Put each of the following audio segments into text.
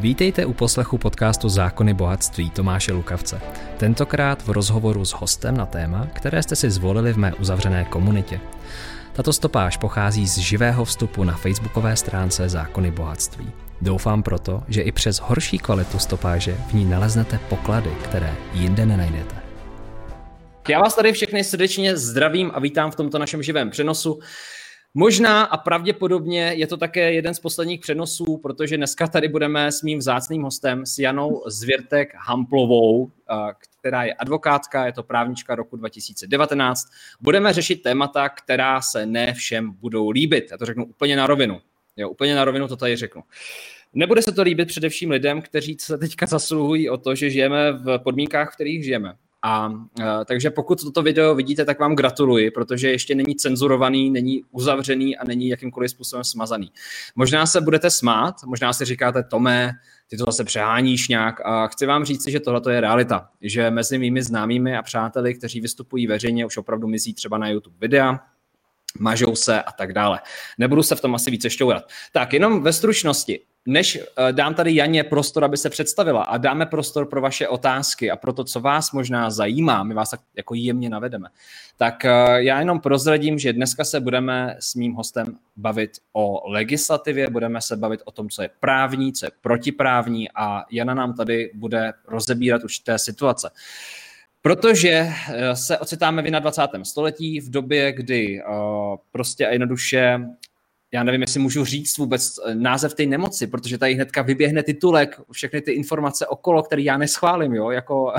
Vítejte u poslechu podcastu Zákony bohatství Tomáše Lukavce. Tentokrát v rozhovoru s hostem na téma, které jste si zvolili v mé uzavřené komunitě. Tato stopáž pochází z živého vstupu na facebookové stránce Zákony bohatství. Doufám proto, že i přes horší kvalitu stopáže v ní naleznete poklady, které jinde nenajdete. Já vás tady všechny srdečně zdravím a vítám v tomto našem živém přenosu. Možná a pravděpodobně je to také jeden z posledních přenosů, protože dneska tady budeme s mým vzácným hostem, s Janou Zvěrtek Hamplovou, která je advokátka, je to právnička roku 2019. Budeme řešit témata, která se ne všem budou líbit. Já to řeknu úplně na rovinu. Jo, úplně na rovinu to tady řeknu. Nebude se to líbit především lidem, kteří se teďka zasluhují o to, že žijeme v podmínkách, v kterých žijeme. A uh, takže pokud toto video vidíte, tak vám gratuluji, protože ještě není cenzurovaný, není uzavřený a není jakýmkoliv způsobem smazaný. Možná se budete smát, možná si říkáte, Tome, ty to zase přeháníš nějak a chci vám říct, že tohle je realita, že mezi mými známými a přáteli, kteří vystupují veřejně, už opravdu mizí třeba na YouTube videa, mažou se a tak dále. Nebudu se v tom asi více šťourat. Tak, jenom ve stručnosti než eh, dám tady Janě prostor, aby se představila a dáme prostor pro vaše otázky a pro to, co vás možná zajímá, my vás tak jako jemně navedeme, tak eh, já jenom prozradím, že dneska se budeme s mým hostem bavit o legislativě, budeme se bavit o tom, co je právní, co je protiprávní a Jana nám tady bude rozebírat určité situace. Protože eh, se ocitáme v 21. století, v době, kdy prostě a jednoduše já nevím, jestli můžu říct vůbec eh, název té nemoci, protože tady hnedka vyběhne titulek, všechny ty informace okolo, které já neschválím, jo, jako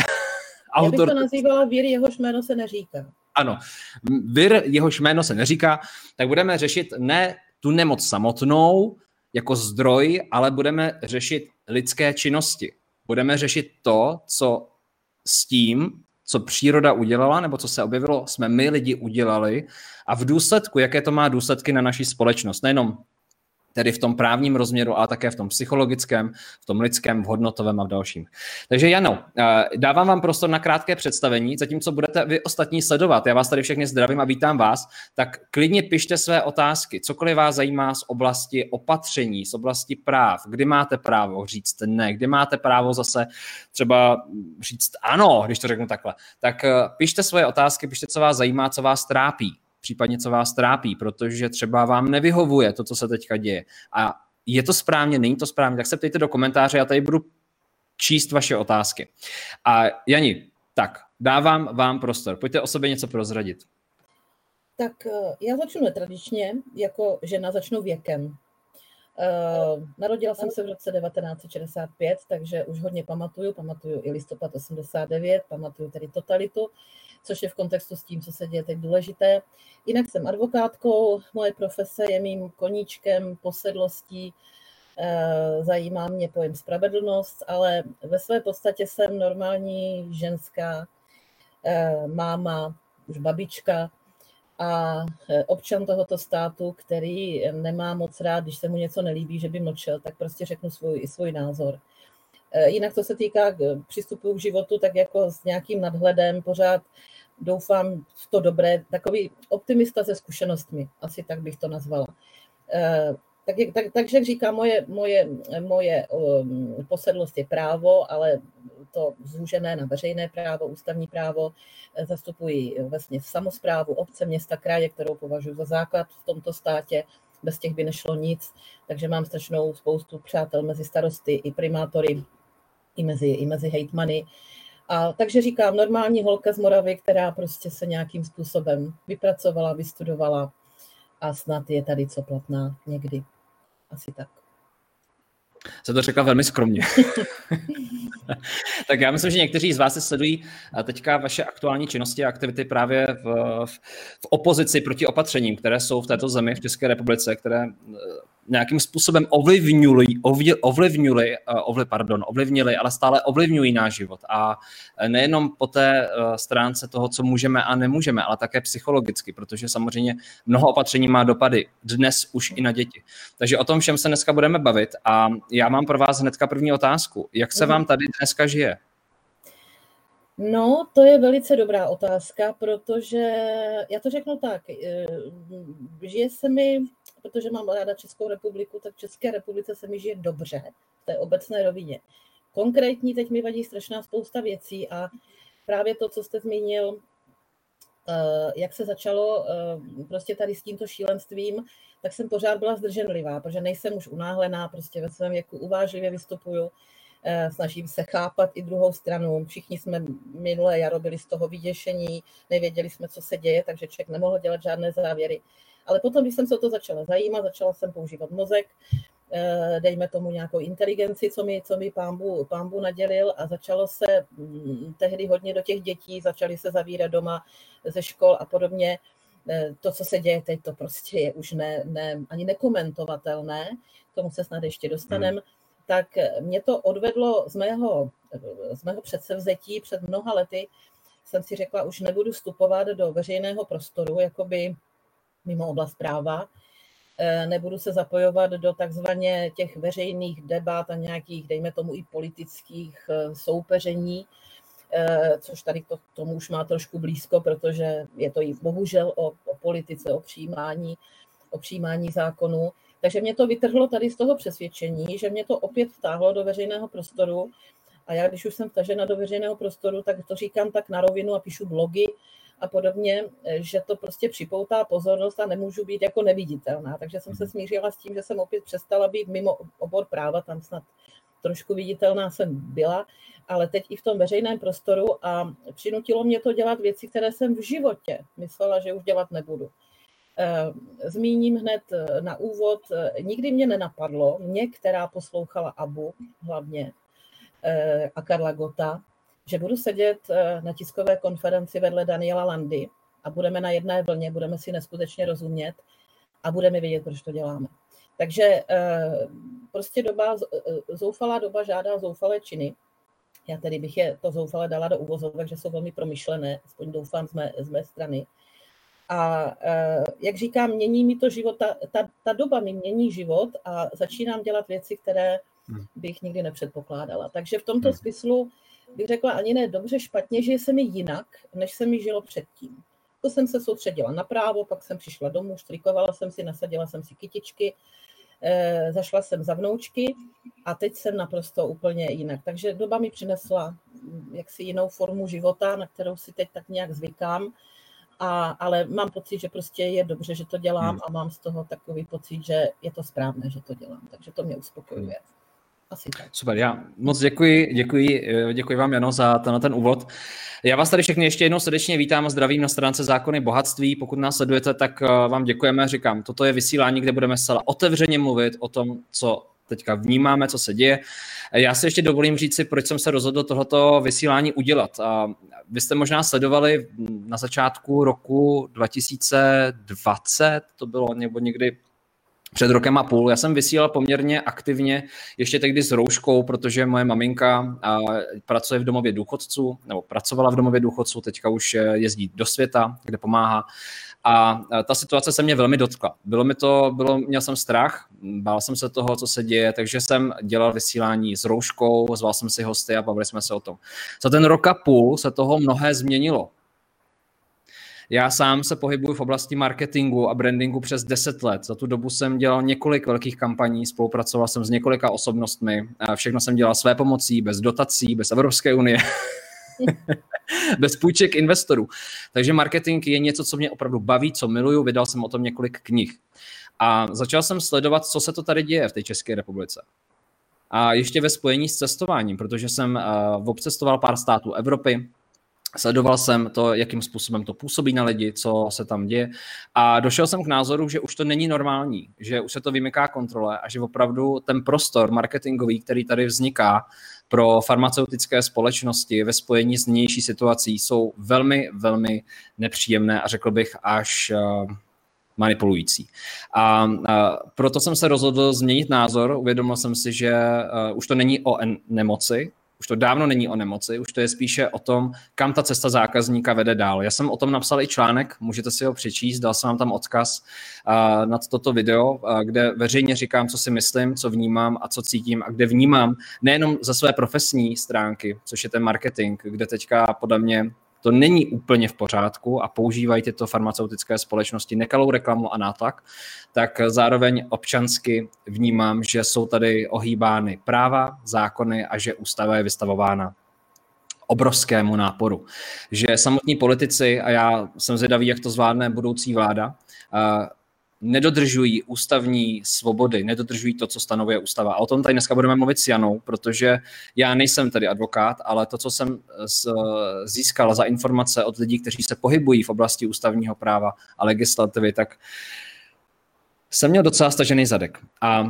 autor. Já bych to nazývala vír, jehož jméno se neříká. Ano, vír, jehož jméno se neříká, tak budeme řešit ne tu nemoc samotnou jako zdroj, ale budeme řešit lidské činnosti. Budeme řešit to, co s tím, co příroda udělala, nebo co se objevilo, jsme my lidi udělali a v důsledku, jaké to má důsledky na naši společnost. Nejenom tedy v tom právním rozměru, ale také v tom psychologickém, v tom lidském, v hodnotovém a v dalším. Takže Jano, eh, dávám vám prostor na krátké představení, zatímco budete vy ostatní sledovat. Já vás tady všechny zdravím a vítám vás. Tak klidně pište své otázky, cokoliv vás zajímá z oblasti opatření, z oblasti práv, kdy máte právo říct ne, kdy máte právo zase třeba říct ano, když to řeknu takhle. Tak eh, pište svoje otázky, pište, co vás zajímá, co vás trápí případně co vás trápí, protože třeba vám nevyhovuje to, co se teďka děje. A je to správně, není to správně, tak se ptejte do komentáře, já tady budu číst vaše otázky. A Jani, tak, dávám vám prostor. Pojďte o sobě něco prozradit. Tak eh, já začnu netradičně, jako žena začnu věkem. Uh, narodila jsem se v roce 1965, takže už hodně pamatuju, pamatuju i listopad 89, pamatuju tedy totalitu což je v kontextu s tím, co se děje teď důležité. Jinak jsem advokátkou, moje profese je mým koníčkem, posedlostí, eh, zajímá mě pojem spravedlnost, ale ve své podstatě jsem normální ženská eh, máma, už babička a eh, občan tohoto státu, který nemá moc rád, když se mu něco nelíbí, že by mlčel, tak prostě řeknu svůj, svůj názor. Jinak to se týká přístupu k životu, tak jako s nějakým nadhledem pořád doufám v to dobré, takový optimista se zkušenostmi, asi tak bych to nazvala. Eh, tak, tak, takže jak říkám, moje, moje, moje um, posedlost je právo, ale to zúžené na veřejné právo, ústavní právo, eh, zastupují vlastně samozprávu, obce, města, kraje, kterou považuji za základ v tomto státě, bez těch by nešlo nic, takže mám strašnou spoustu přátel mezi starosty i primátory, i mezi, i mezi hejtmany. A takže říkám, normální holka z Moravy, která prostě se nějakým způsobem vypracovala, vystudovala a snad je tady co platná někdy. Asi tak. Se to řekla velmi skromně. tak já myslím, že někteří z vás se sledují teďka vaše aktuální činnosti a aktivity právě v, v, v opozici proti opatřením, které jsou v této zemi, v České republice, které nějakým způsobem ovlivňuli, ovlivňuli, eh, ovli, pardon, ovlivnili, ale stále ovlivňují náš život. A eh, nejenom po té eh, stránce toho, co můžeme a nemůžeme, ale také psychologicky, protože samozřejmě mnoho opatření má dopady dnes už i na děti. Takže o tom všem se dneska budeme bavit a já mám pro vás hnedka první otázku. Jak se mhm. vám tady dneska žije? No, to je velice dobrá otázka, protože já to řeknu tak, žije se mi protože mám ráda Českou republiku, tak České republice se mi žije dobře v té obecné rovině. Konkrétní teď mi vadí strašná spousta věcí a právě to, co jste zmínil, eh, jak se začalo eh, prostě tady s tímto šílenstvím, tak jsem pořád byla zdrženlivá, protože nejsem už unáhlená, prostě ve svém věku uvážlivě vystupuju, eh, snažím se chápat i druhou stranu. Všichni jsme minulé jaro byli z toho vyděšení, nevěděli jsme, co se děje, takže člověk nemohl dělat žádné závěry. Ale potom, když jsem se o to začala zajímat, začala jsem používat mozek, Eh, dejme tomu nějakou inteligenci, co mi, co mi pámbu, pámbu nadělil a začalo se mm, tehdy hodně do těch dětí, začaly se zavírat doma ze škol a podobně. Eh, to, co se děje teď, to prostě je už ne, ne, ani nekomentovatelné, k tomu se snad ještě dostaneme, hmm. tak mě to odvedlo z mého, z mého předsevzetí před mnoha lety, jsem si řekla, už nebudu vstupovat do veřejného prostoru, jakoby mimo oblast práva, Eh, nebudu se zapojovat do takzvaně těch veřejných debat a nějakých, dejme tomu, i politických eh, soupeření, eh, což tady to, tomu už má trošku blízko, protože je to i bohužel o, o politice, o přijímání, o přijímání zákonů. Takže mě to vytrhlo tady z toho přesvědčení, že mě to opět vtáhlo do veřejného prostoru. A já, když už jsem vtažena do veřejného prostoru, tak to říkám tak na rovinu a píšu blogy, a podobně, že to prostě připoutá pozornost a nemůžu být jako neviditelná. Takže jsem se mhm. smířila s tím, že jsem opět přestala být mimo obor práva, tam snad trošku viditelná jsem byla, ale teď i v tom veřejném prostoru a přinutilo mě to dělat věci, které jsem v životě myslela, že už dělat nebudu. Eh, zmíním hned eh, na úvod, eh, nikdy mě nenapadlo, mě, která poslouchala Abu hlavně a Karla Gota, že budu sedět eh, na tiskové konferenci vedle Daniela Landy a budeme na jedné vlně, budeme si neskutečně rozumět a budeme vědět, proč to děláme. Takže eh, prostě doba, eh, zoufalá doba žádá zoufalé činy. Já tedy bych je to zoufale dala do uvozovek, že jsou velmi promyšlené, aspoň doufám z mé, z mé strany. A jak říkám, mění mi to život, ta, ta, ta doba mi mění život a začínám dělat věci, které hmm. bych nikdy nepředpokládala. Takže v tomto hmm. smyslu bych řekla ani ne dobře, špatně, že se mi jinak, než se mi žilo předtím. To jsem se soustředila na právo, pak jsem přišla domů, štrikovala jsem si, nasadila jsem si kytičky, e, zašla jsem za vnoučky a teď jsem naprosto úplně jinak. Takže doba mi přinesla mm, jaksi jinou formu života, na kterou si teď tak nějak zvykám, a, ale mám pocit, že prostě je dobře, že to dělám hmm. a mám z toho takový pocit, že je to správné, že to dělám. Takže to mě uspokojuje. Hmm. Asi tak. Super, já moc děkuji, děkuji, eh, děkuji vám, Jano, za ten, ten úvod. Já vás tady všechny ještě jednou srdečně vítám a zdravím na stránce Zákony bohatství. Pokud nás sledujete, tak eh, vám děkujeme. Říkám, toto je vysílání, kde budeme zcela otevřeně mluvit o tom, co teďka vnímáme, co se děje. Já si ještě dovolím říct si, proč jsem se rozhodl tohoto vysílání udělat. A vy jste možná sledovali na začátku roku 2020, to bylo někdy před rokem a půl. Já jsem vysílal poměrně aktivně, ještě tehdy s rouškou, protože moje maminka pracuje v domově důchodců, nebo pracovala v domově důchodců, teďka už jezdí do světa, kde pomáhá. A ta situace se mě velmi dotkla. Bylo mi to, bylo, měl jsem strach, bál jsem se toho, co se děje, takže jsem dělal vysílání s rouškou, zval jsem si hosty a bavili jsme se o tom. Za ten rok a půl se toho mnohé změnilo. Já sám se pohybuju v oblasti marketingu a brandingu přes 10 let. Za tu dobu jsem dělal několik velkých kampaní, spolupracoval jsem s několika osobnostmi. Všechno jsem dělal své pomocí, bez dotací, bez Evropské unie. bez půjček investorů. Takže marketing je něco, co mě opravdu baví, co miluju. Vydal jsem o tom několik knih. A začal jsem sledovat, co se to tady děje v té České republice. A ještě ve spojení s cestováním, protože jsem uh, obcestoval pár států Evropy, Sledoval jsem to, jakým způsobem to působí na lidi, co se tam děje a došel jsem k názoru, že už to není normální, že už se to vymyká kontrole a že opravdu ten prostor marketingový, který tady vzniká pro farmaceutické společnosti ve spojení s nynější situací, jsou velmi, velmi nepříjemné a řekl bych až uh, manipulující. A, a proto jsem se rozhodl změnit názor, uvědomil jsem si, že uh, už to není o nemoci, už to dávno není o nemoci, už to je spíše o tom, kam ta cesta zákazníka vede dál. Já jsem o tom napsal i článek, můžete si ho přečíst, dal jsem vám tam odkaz uh, nad toto video, uh, kde veřejně říkám, co si myslím, co vnímám a co cítím a kde vnímám nejenom ze své profesní stránky, což je ten marketing, kde teďka podle mě to není úplně v pořádku a používají tyto farmaceutické společnosti nekalou reklamu a nátlak, tak zároveň občansky vnímám, že jsou tady ohýbány práva, zákony a že ústava je vystavována obrovskému náporu. Že samotní politici, a já jsem zvědavý, jak to zvládne budoucí vláda, nedodržují ústavní svobody, nedodržují to, co stanovuje ústava. A o tom tady dneska budeme mluvit s Janou, protože já nejsem tady advokát, ale to, co jsem získal za informace od lidí, kteří se pohybují v oblasti ústavního práva a legislativy, tak jsem měl docela stažený zadek. A, a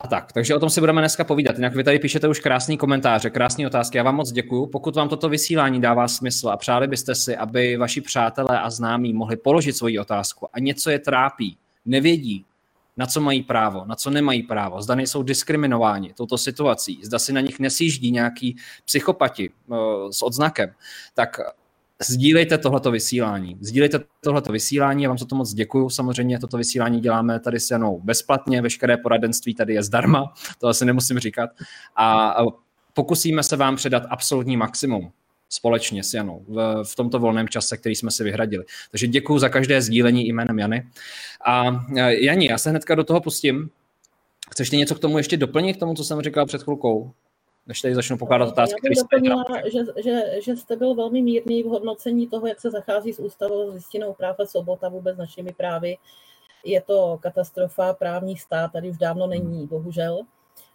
a tak, takže o tom si budeme dneska povídat. Jinak vy tady píšete už krásný komentáře, krásné otázky. Já vám moc děkuju. Pokud vám toto vysílání dává smysl a přáli byste si, aby vaši přátelé a známí mohli položit svoji otázku a něco je trápí, nevědí, na co mají právo, na co nemají právo, zda nejsou diskriminováni touto situací, zda si na nich nesíždí nějaký psychopati uh, s odznakem, tak sdílejte tohleto vysílání. Sdílejte tohleto vysílání, já vám za to moc děkuju. Samozřejmě toto vysílání děláme tady s Janou bezplatně, veškeré poradenství tady je zdarma, to asi nemusím říkat. A pokusíme se vám předat absolutní maximum společně s Janou v, v tomto volném čase, který jsme si vyhradili. Takže děkuji za každé sdílení jménem Jany. A e, Jani, já se hnedka do toho pustím. Chceš ty něco k tomu ještě doplnit, k tomu, co jsem říkal před chvilkou? Než tady začnu pokládat otázky. Já bych doplnila, že, že, že jste byl velmi mírný v hodnocení toho, jak se zachází s ústavou, s listinou práv a svobod a vůbec našimi právy. Je to katastrofa, právní stát tady už dávno není, hmm. bohužel.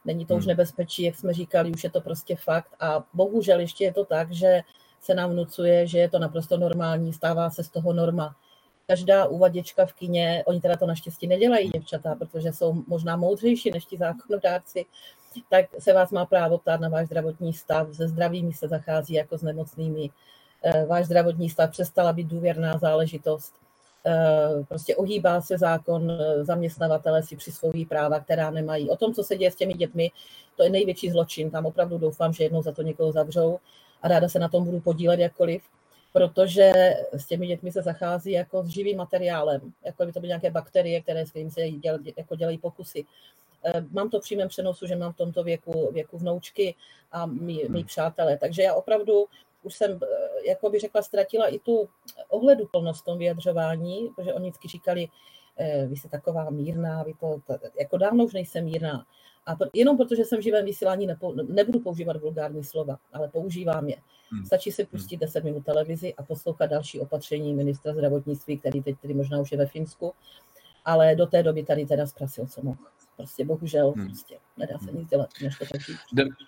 Není to už hmm. nebezpečí, jak jsme říkali, už je to prostě fakt. A bohužel ještě je to tak, že se nám vnucuje, že je to naprosto normální, stává se z toho norma. Každá uvaděčka v kině, oni teda to naštěstí nedělají, děvčata, protože jsou možná moudřejší než ti zákonodárci, tak se vás má právo ptát na váš zdravotní stav. Se zdravými se zachází jako s nemocnými. Eh, váš zdravotní stav přestala být důvěrná záležitost. Eh, prostě ohýbá se zákon, eh, zaměstnavatele si přisvojí práva, která nemají. O tom, co se děje s těmi dětmi, to je největší zločin. Tam opravdu doufám, že jednou za to někoho zavřou a ráda se na tom budu podílet jakkoliv, protože s těmi dětmi se zachází jako s živým materiálem, jako by to byly nějaké bakterie, které s kterým se děl, jako dělají pokusy. Eh, mám to v přímém přenosu, že mám v tomto věku, věku vnoučky a mý, mý hmm. přátelé. Takže já opravdu už jsem, eh, jako by řekla, ztratila i tu ohleduplnost v tom vyjadřování, protože oni vždycky říkali, eh, vy jste taková mírná, vy to, jako dávno už nejsem mírná. A jenom protože jsem v živém vysílání nepo, nebudu používat vulgární slova, ale používám je. Hmm. Stačí si pustit 10 minut televizi a poslouchat další opatření ministra zdravotnictví, který teď tedy možná už je ve Finsku, ale do té doby tady teda zprasil, co mohl prostě bohužel hmm. prostě nedá se nic dělat, než to tak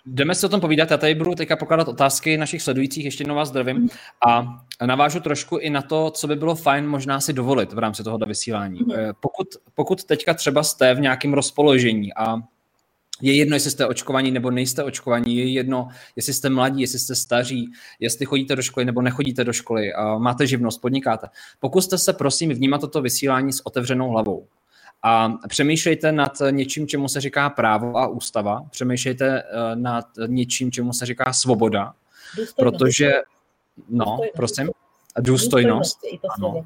Jdeme se o tom povídat, já tady budu teďka pokládat otázky našich sledujících, ještě jednou vás zdravím hmm. a navážu trošku i na to, co by bylo fajn možná si dovolit v rámci tohoto vysílání. Hmm. Eh, pokud, pokud teďka třeba jste v nějakém rozpoložení a je jedno, jestli jste očkovaní nebo nejste očkovaní, je jedno, jestli jste mladí, jestli jste staří, jestli chodíte do školy nebo nechodíte do školy, a máte živnost, podnikáte. Pokuste se prosím vnímat toto vysílání s otevřenou hlavou. A přemýšlejte nad něčím, čemu se říká právo a ústava. Přemýšlejte eh, nad něčím, čemu se říká svoboda. Důstojnost. Protože, no, důstojnost. prosím, důstojnost. důstojnost ano,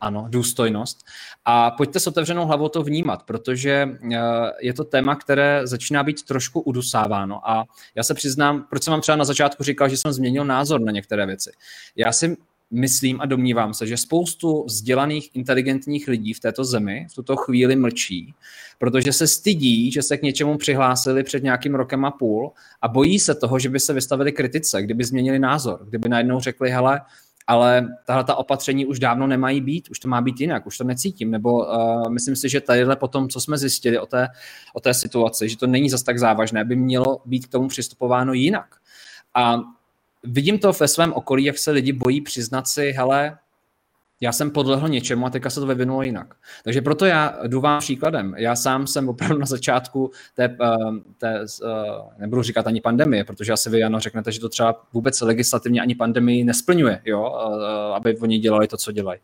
ano, důstojnost. A pojďte s otevřenou hlavou to vnímat, protože eh, je to téma, které začíná být trošku udusáváno. A já se přiznám, proč jsem vám třeba na začátku říkal, že jsem změnil názor na některé věci. Já si myslím a domnívám se, že spoustu vzdělaných, inteligentních lidí v této zemi v tuto chvíli mlčí, protože se stydí, že se k něčemu přihlásili před nějakým rokem a půl a bojí se toho, že by se vystavili kritice, kdyby změnili názor, kdyby najednou řekli, hele, ale tahle ta opatření už dávno nemají být, už to má být jinak, už to necítím, nebo uh, myslím si, že tadyhle po tom, co jsme zjistili o té, o té situaci, že to není zas tak závažné, by mělo být k tomu přistupováno jinak. A vidím to ve svém okolí, jak se lidi bojí přiznat si, hele, já jsem podlehl něčemu a teďka se to vyvinulo jinak. Takže proto já jdu vám příkladem. Já sám jsem opravdu na začátku té, eh, té eh, nebudu říkat ani pandemie, protože asi vy, Jano, řeknete, že to třeba vůbec legislativně ani pandemii nesplňuje, jo, eh, aby oni dělali to, co dělají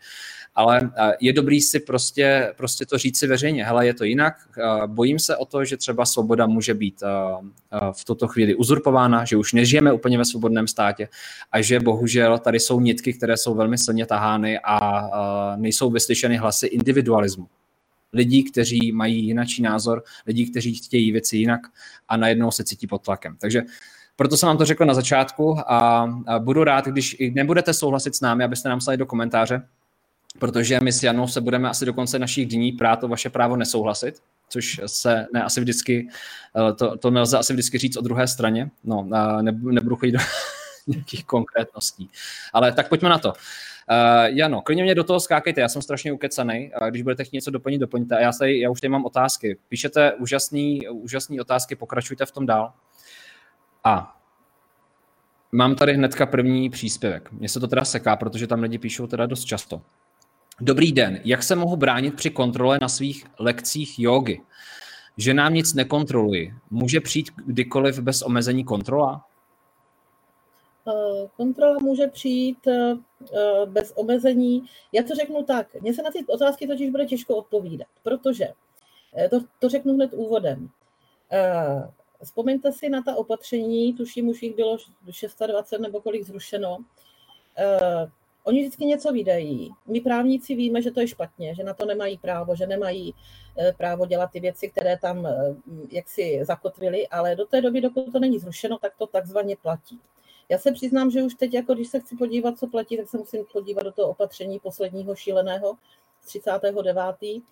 ale eh, je dobrý si prostě, prostě to říct si veřejně, hele, je to jinak, eh, bojím se o to, že třeba svoboda může být eh, v tuto chvíli uzurpována, že už nežijeme úplně ve svobodném státě a že bohužel tady jsou nitky, které jsou velmi silně tahány a nejsou vyslyšeny hlasy individualismu. Lidí, kteří mají jinačí názor, lidí, kteří chtějí věci jinak a najednou se cítí pod tlakem. Takže Proto jsem vám to řekl na začátku a, budu rád, když nebudete souhlasit s námi, abyste nám psali do komentáře, protože my s Janou se budeme asi do konce našich dní prát o vaše právo nesouhlasit, což se ne asi vždycky, eh, to, to nelze asi vždycky říct o druhé straně. No, ne, nebudu chodit do nějakých konkrétností. Ale tak pojďme na to. Uh, Jano, klidně mě do toho skákejte, já jsem strašně ukecaný. A když budete chtít něco doplnit, doplňte. A já, tady, já už tady mám otázky. Píšete úžasný, úžasný otázky, pokračujte v tom dál. A mám tady hnedka první příspěvek. Mně se to teda seká, protože tam lidi píšou teda dost často. Dobrý den, jak se mohu bránit při kontrole na svých lekcích jogy? Že nám nic nekontroluji. Může přijít kdykoliv bez omezení kontrola? Eh, kontrola může přijít eh, bez omezení. Já to řeknu tak, mně se na ty otázky totiž bude těžko odpovídat, protože eh, to, to řeknu hned úvodem. Vzpomeňte si na ta opatření, tuším už jich bylo 620 nebo kolik zrušeno. Oni vždycky něco vydají. My právníci víme, že to je špatně, že na to nemají právo, že nemají právo dělat ty věci, které tam jaksi zakotvili, ale do té doby, dokud to není zrušeno, tak to takzvaně platí. Já se přiznám, že už teď, jako když se chci podívat, co platí, tak se musím podívat do toho opatření posledního šíleného z 39.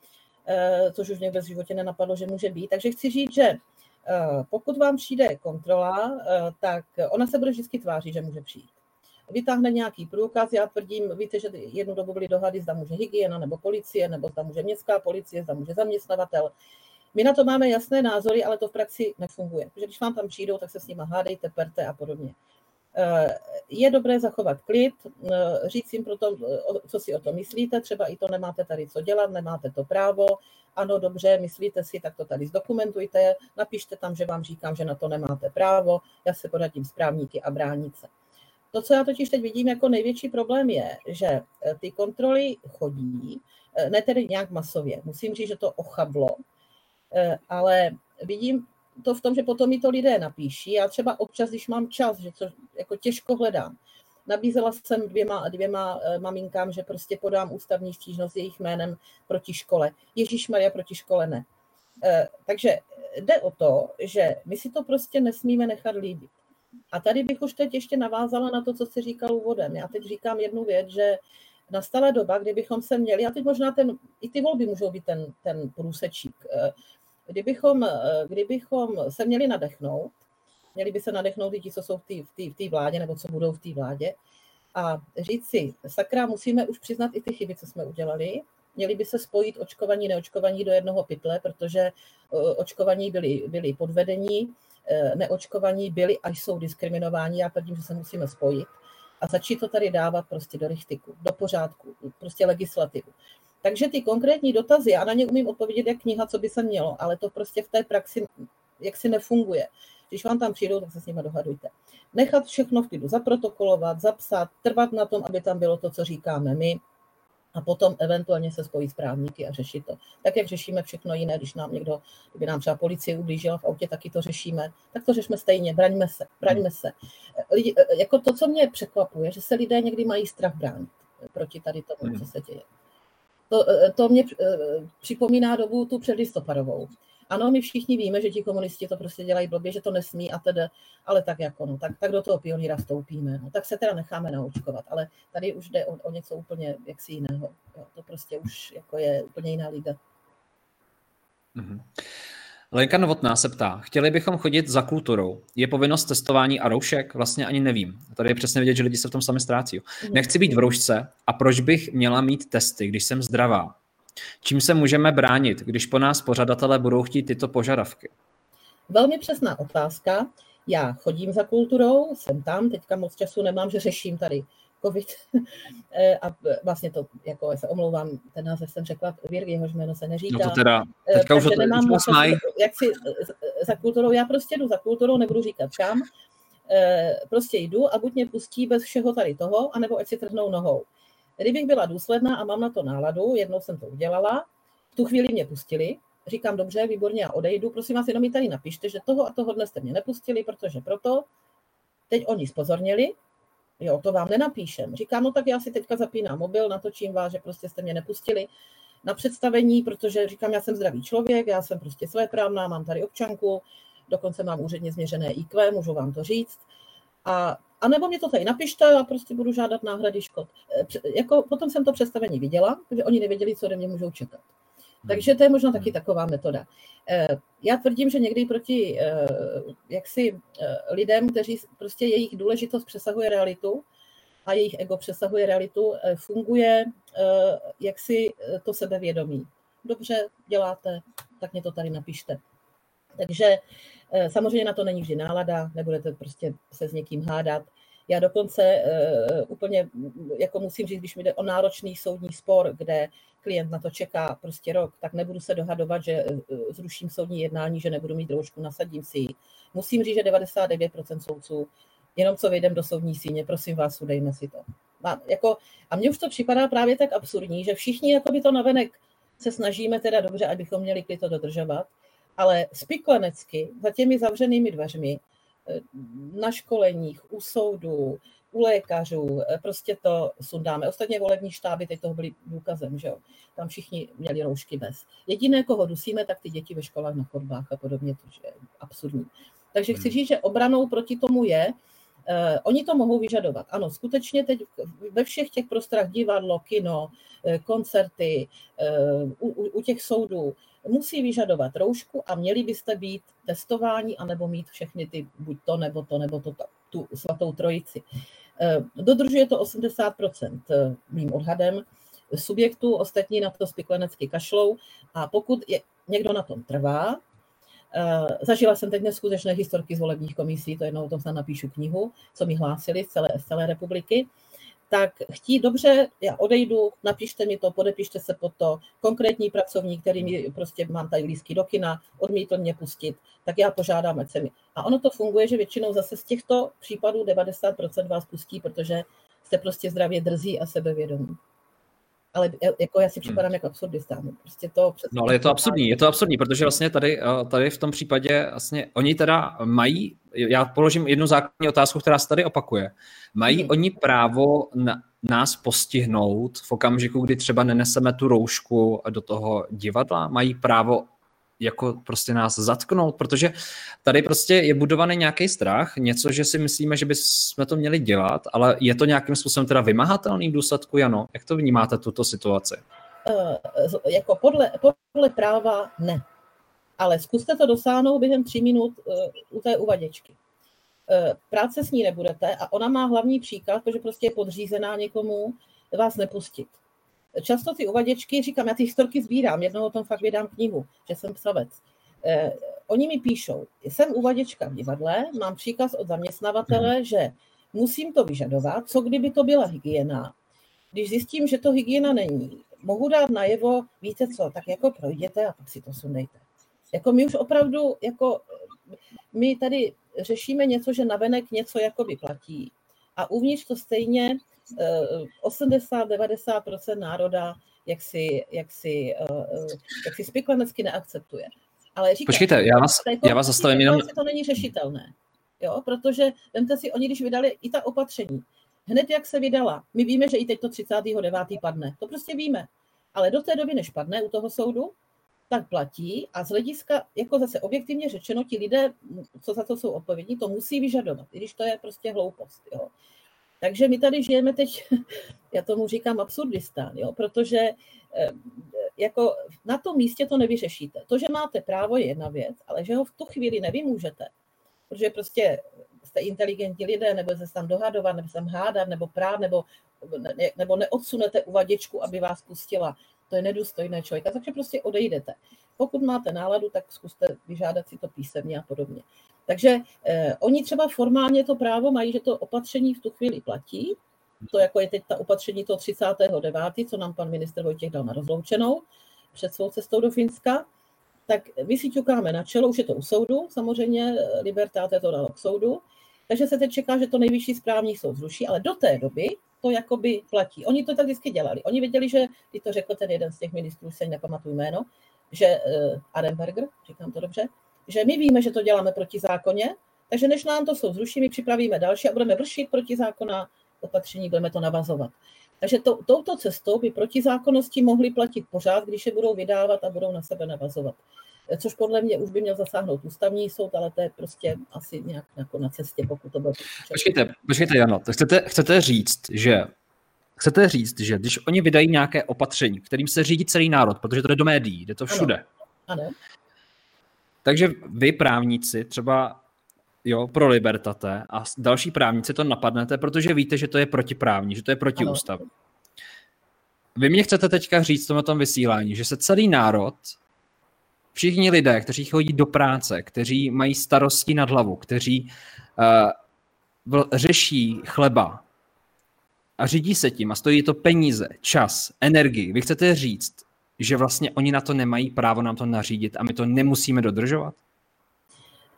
Eh, což už mě v životě nenapadlo, že může být. Takže chci říct, že eh, pokud vám přijde kontrola, eh, tak ona se bude vždycky tvářit, že může přijít. Vytáhne nějaký průkaz, já tvrdím, víte, že jednu dobu byly dohady, zda může hygiena nebo policie, nebo zda může městská policie, zda může zaměstnavatel. My na to máme jasné názory, ale to v praxi nefunguje. Protože když vám tam přijdou, tak se s nimi hádejte, perte a podobně. Eh, je dobré zachovat klid, eh, říct jim proto, eh, co si o to myslíte, třeba i to nemáte tady co dělat, nemáte to právo, ano, dobře, myslíte si, tak to tady zdokumentujte, napište tam, že vám říkám, že na to nemáte právo, já se poradím s právníky a bránit se. To, co já totiž teď vidím jako největší problém je, že ty kontroly chodí, ne tedy nějak masově, musím říct, že to ochablo, ale vidím to v tom, že potom mi to lidé napíší. Já třeba občas, když mám čas, že to jako těžko hledám, nabízela jsem dvěma, dvěma maminkám, že prostě podám ústavní stížnost jejich jménem proti škole. Ježíš Maria proti škole ne. Takže jde o to, že my si to prostě nesmíme nechat líbit. A tady bych už teď ještě navázala na to, co jsi říkal úvodem. Já teď říkám jednu věc, že nastala doba, kdybychom se měli, a teď možná ten, i ty volby můžou být ten, ten průsečík, eh, Kdybychom, eh, kdybychom se měli nadechnout, měli by se nadechnout i ti, co jsou v té vládě nebo co budou v té vládě, a říct si, sakra, musíme už přiznat i ty chyby, co jsme udělali. Měli by se spojit očkovaní, neočkovaní do jednoho pytle, protože eh, očkovaní byli, byli podvedení, neočkovaní byli a jsou diskriminováni. Já tvrdím, že se musíme spojit a začít to tady dávat prostě do rychtiku, do pořádku, prostě legislativu. Takže ty konkrétní dotazy, já na ně umím odpovědět jak kniha, co by se mělo, ale to prostě v té praxi jaksi nefunguje. Když vám tam přijdou, tak se s nimi dohadujte. Nechat všechno v klidu zaprotokolovat, zapsat, trvat na tom, aby tam bylo to, co říkáme my, a potom eventuálně se spojit s právníky a řešit to. Tak, jak řešíme všechno jiné, když nám někdo, kdyby nám třeba policie ublížila v autě, taky to řešíme, tak to řešíme stejně, braňme se, braňme se. Lidi, jako to, co mě překvapuje, že se lidé někdy mají strach bránit proti tady tomu, co se děje. To, to mě připomíná dobu tu předlistopadovou. Ano, my všichni víme, že ti komunisti to prostě dělají blbě, že to nesmí a tedy, ale tak jako, no, tak, tak do toho pionýra vstoupíme. No, tak se teda necháme naučkovat, ale tady už jde o, o něco úplně jaksi jiného. Jo, to prostě už jako je úplně jiná liga. Mm-hmm. Lenka Novotná se ptá, chtěli bychom chodit za kulturou. Je povinnost testování a roušek? Vlastně ani nevím. Tady je přesně vidět, že lidi se v tom sami ztrácí. Mhm. Nechci být v roušce a proč bych měla mít testy, když jsem zdravá? Čím se můžeme bránit, když po nás pořadatelé budou chtít tyto požadavky? Velmi přesná otázka. Já chodím za kulturou, jsem tam, teďka moc času nemám, že řeším tady covid. Eh, a vlastně to, jako se omlouvám, ten název jsem řekla, Virg, jehož jméno se neříká. No to teda, eh, teďka už to, nemám moc, jak si za kulturou, já prostě jdu za kulturou, nebudu říkat kam, eh, prostě jdu a buď mě pustí bez všeho tady toho, anebo ať si trhnou nohou. Kdybych byla důsledná a mám na to náladu, jednou jsem to udělala, v tu chvíli mě pustili, říkám, dobře, výborně, já odejdu, prosím vás, jenom mi tady napište, že toho a toho dnes jste mě nepustili, protože proto, teď oni spozornili, Jo, to vám nenapíšem. Říkám, no tak já si teďka zapínám mobil, natočím vás, že prostě jste mě nepustili na představení, protože říkám, já jsem zdravý člověk, já jsem prostě své právná, mám tady občanku, dokonce mám úředně změřené IQ, můžu vám to říct. A, a nebo mě to tady napište a prostě budu žádat náhrady škod. E, jako, potom jsem to představení viděla, protože oni nevěděli, co ode mě můžou čekat. Hmm. Takže to je možná taky taková metoda. E, já tvrdím, že někdy proti e, jaksi lidem, kteří prostě jejich důležitost přesahuje realitu a jejich ego přesahuje realitu, funguje jaksi to sebevědomí. Dobře děláte, tak mě to tady napište. Takže samozřejmě na to není vždy nálada, nebudete prostě se s někým hádat. Já dokonce uh, úplně jako musím říct, když mi jde o náročný soudní spor, kde klient na to čeká prostě rok, tak nebudu se dohadovat, že uh, zruším soudní jednání, že nebudu mít roušku, nasadím si ji. Musím říct, že 99% soudců, jenom co vyjdem do soudní síně, prosím vás, udejme si to. A, jako, a mně už to připadá právě tak absurdní, že všichni jako by to navenek se snažíme teda dobře, abychom měli klid to dodržovat, ale spiklenecky za těmi zavřenými dveřmi eh, na školeních, u soudů, u lékařů, eh, prostě to sundáme. Ostatně volební štáby teď toho byly důkazem, že jo. Tam všichni měli roušky bez. Jediné, koho dusíme, tak ty děti ve školách na chodbách a podobně, to je absurdní. Takže chci hmm. říct, že obranou proti tomu je, Uh, oni to mohou vyžadovat. Ano, skutečně teď ve všech těch prostorách divadlo, kino, koncerty, uh, u, u těch soudů, musí vyžadovat roušku a měli byste být testováni anebo mít všechny ty, buď to, nebo to, nebo to, tu svatou trojici. Eh, dodržuje to 80% eh, mým odhadem. Subjektů, ostatní na to spiklenecky kašlou. A pokud je, někdo na tom trvá, Uh, zažila jsem teď neskutečné historky z volebních komisí, to jednou o tom snad napíšu knihu, co mi hlásili z celé, z celé republiky tak chtí dobře, já odejdu, napište mi to, podepište se pod to, konkrétní pracovník, který mi prostě mám tady lísky do kina, odmítl mě pustit, tak já požádám, ať se mi. A ono to funguje, že většinou zase z těchto případů 90% vás pustí, protože jste prostě zdravě drzí a sebevědomí ale jako já si hmm. připadám hmm. jako absurdista. No, prostě to no ale je to absurdní, je to absurdní, protože vlastně tady, eh, tady v tom případě vlastně oni teda mají, já položím jednu základní otázku, která se tady opakuje. Mají hmm. oni právo na, nás postihnout v okamžiku, kdy třeba neneseme tu roušku do toho divadla? Mají právo jako prostě nás zatknout, protože tady prostě je budovaný nějaký strach, něco, že si myslíme, že bychom to měli dělat, ale je to nějakým způsobem teda vymahatelný v důsledku, Jano? Jak to vnímáte, tuto situaci? Uh, jako podle, podle práva ne. Ale zkuste to dosáhnout během tří minut uh, u té uvaděčky. Uh, práce s ní nebudete a ona má hlavní příklad, protože prostě je podřízená někomu, vás nepustit často ty uvaděčky, říkám, já ty historky sbírám, jednou o tom fakt vydám knihu, že jsem psavec. Eh, oni mi píšou, jsem uvaděčka v divadle, mám příkaz od zaměstnavatele, mhm. že musím to vyžadovat, co kdyby to byla hygiena. Když zjistím, že to hygiena není, mohu dát najevo, víte co, tak jako projděte a pak si to sundejte. Jako my už opravdu, jako my tady řešíme něco, že navenek něco jakoby platí. A uvnitř to stejně 80-90% národa jak si, jak si, eh, jak si spiklenecky neakceptuje. Ale říkám, Počkejte, já vás, já vás zastavím jenom... To není řešitelné, jo? protože vemte si, oni když vydali i ta opatření, hned jak se vydala, my víme, že i teď to 39. padne, to prostě víme, ale do té doby, než padne u toho soudu, tak platí a z hlediska, jako zase objektivně řečeno, ti lidé, co za to jsou odpovědní, to musí vyžadovat, i když to je prostě hloupost. Jo. Takže my tady žijeme teď, já tomu říkám absurdistán, jo, protože eh, jako na tom místě to nevyřešíte. To, že máte právo, je jedna věc, ale že ho v tu chvíli nevymůžete, protože prostě jste inteligentní lidé, nebo se tam dohadovat, nebo se tam hádat, nebo prát, nebo, nebo neodsunete uvaděčku, aby vás pustila. To je nedůstojné člověka, takže prostě odejdete. Pokud máte náladu, tak zkuste vyžádat si to písemně a podobně. Takže eh, oni třeba formálně to právo mají, že to opatření v tu chvíli platí, to jako je teď ta opatření toho 39., co nám pan minister Vojtěch dal na rozloučenou před svou cestou do Finska, tak my si ťukáme na čelo, už je to u soudu, samozřejmě Libertáte to dalo k soudu, takže se teď čeká, že to nejvyšší správní soud zruší, ale do té doby to jakoby platí. Oni to tak vždycky dělali. Oni věděli, že, když to řekl ten jeden z těch ministrů, se nepamatuju jméno, že uh, Arenberger, říkám to dobře, že my víme, že to děláme proti zákoně, takže než nám to soud zruší, my připravíme další a budeme vršit proti zákona opatření, budeme to navazovat. Takže to, touto cestou by protizákonnosti mohly platit pořád, když je budou vydávat a budou na sebe navazovat. což podle mě už by měl zasáhnout ústavní soud, ale to je prostě asi nějak jako na cestě, pokud to bude. Počkejte, počkejte, Jano, to chcete, chcete říct, že chcete říct, že když oni vydají nějaké opatření, kterým se řídí celý národ, protože to jde do médií, jde to všude. Ano. ano. Takže vy právníci třeba jo, pro libertate a další právníci to napadnete, protože víte, že to je protiprávní, že to je protiústavní. Vy mě chcete teďka říct v tom vysílání, že se celý národ, všichni lidé, kteří chodí do práce, kteří mají starosti nad hlavu, kteří uh, řeší chleba a řídí se tím a stojí to peníze, čas, energii. Vy chcete říct, že vlastně oni na to nemají právo nám to nařídit a my to nemusíme dodržovat?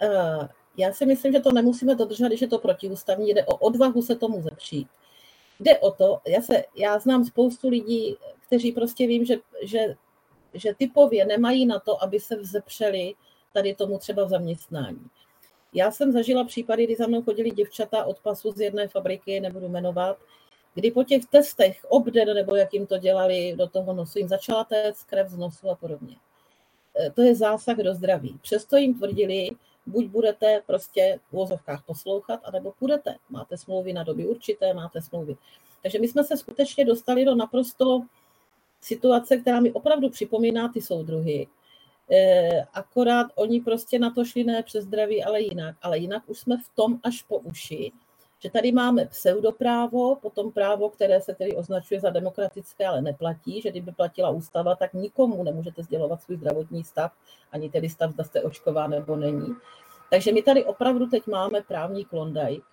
Uh, já si myslím, že to nemusíme dodržovat, když je to protiústavní, jde o odvahu se tomu zepřít. Jde o to, já, se, já znám spoustu lidí, kteří prostě vím, že, že, že typově nemají na to, aby se vzepřeli tady tomu třeba v zaměstnání. Já jsem zažila případy, kdy za mnou chodili děvčata od pasu z jedné fabriky, nebudu jmenovat, kdy po těch testech obden, nebo jak jim to dělali do toho nosu, jim začala téct krev z nosu a podobně. E, to je zásah do zdraví. Přesto jim tvrdili, buď budete prostě v vozovkách poslouchat, anebo půjdete. Máte smlouvy na doby určité, máte smlouvy. Takže my jsme se skutečně dostali do naprosto situace, která mi opravdu připomíná ty soudruhy. E, akorát oni prostě na to šli ne přes zdraví, ale jinak. Ale jinak už jsme v tom až po uši, že tady máme pseudoprávo, potom právo, které se tedy označuje za demokratické, ale neplatí, že kdyby platila ústava, tak nikomu nemůžete sdělovat svůj zdravotní stav, ani tedy stav, zda jste očková nebo není. Takže my tady opravdu teď máme právní klondajk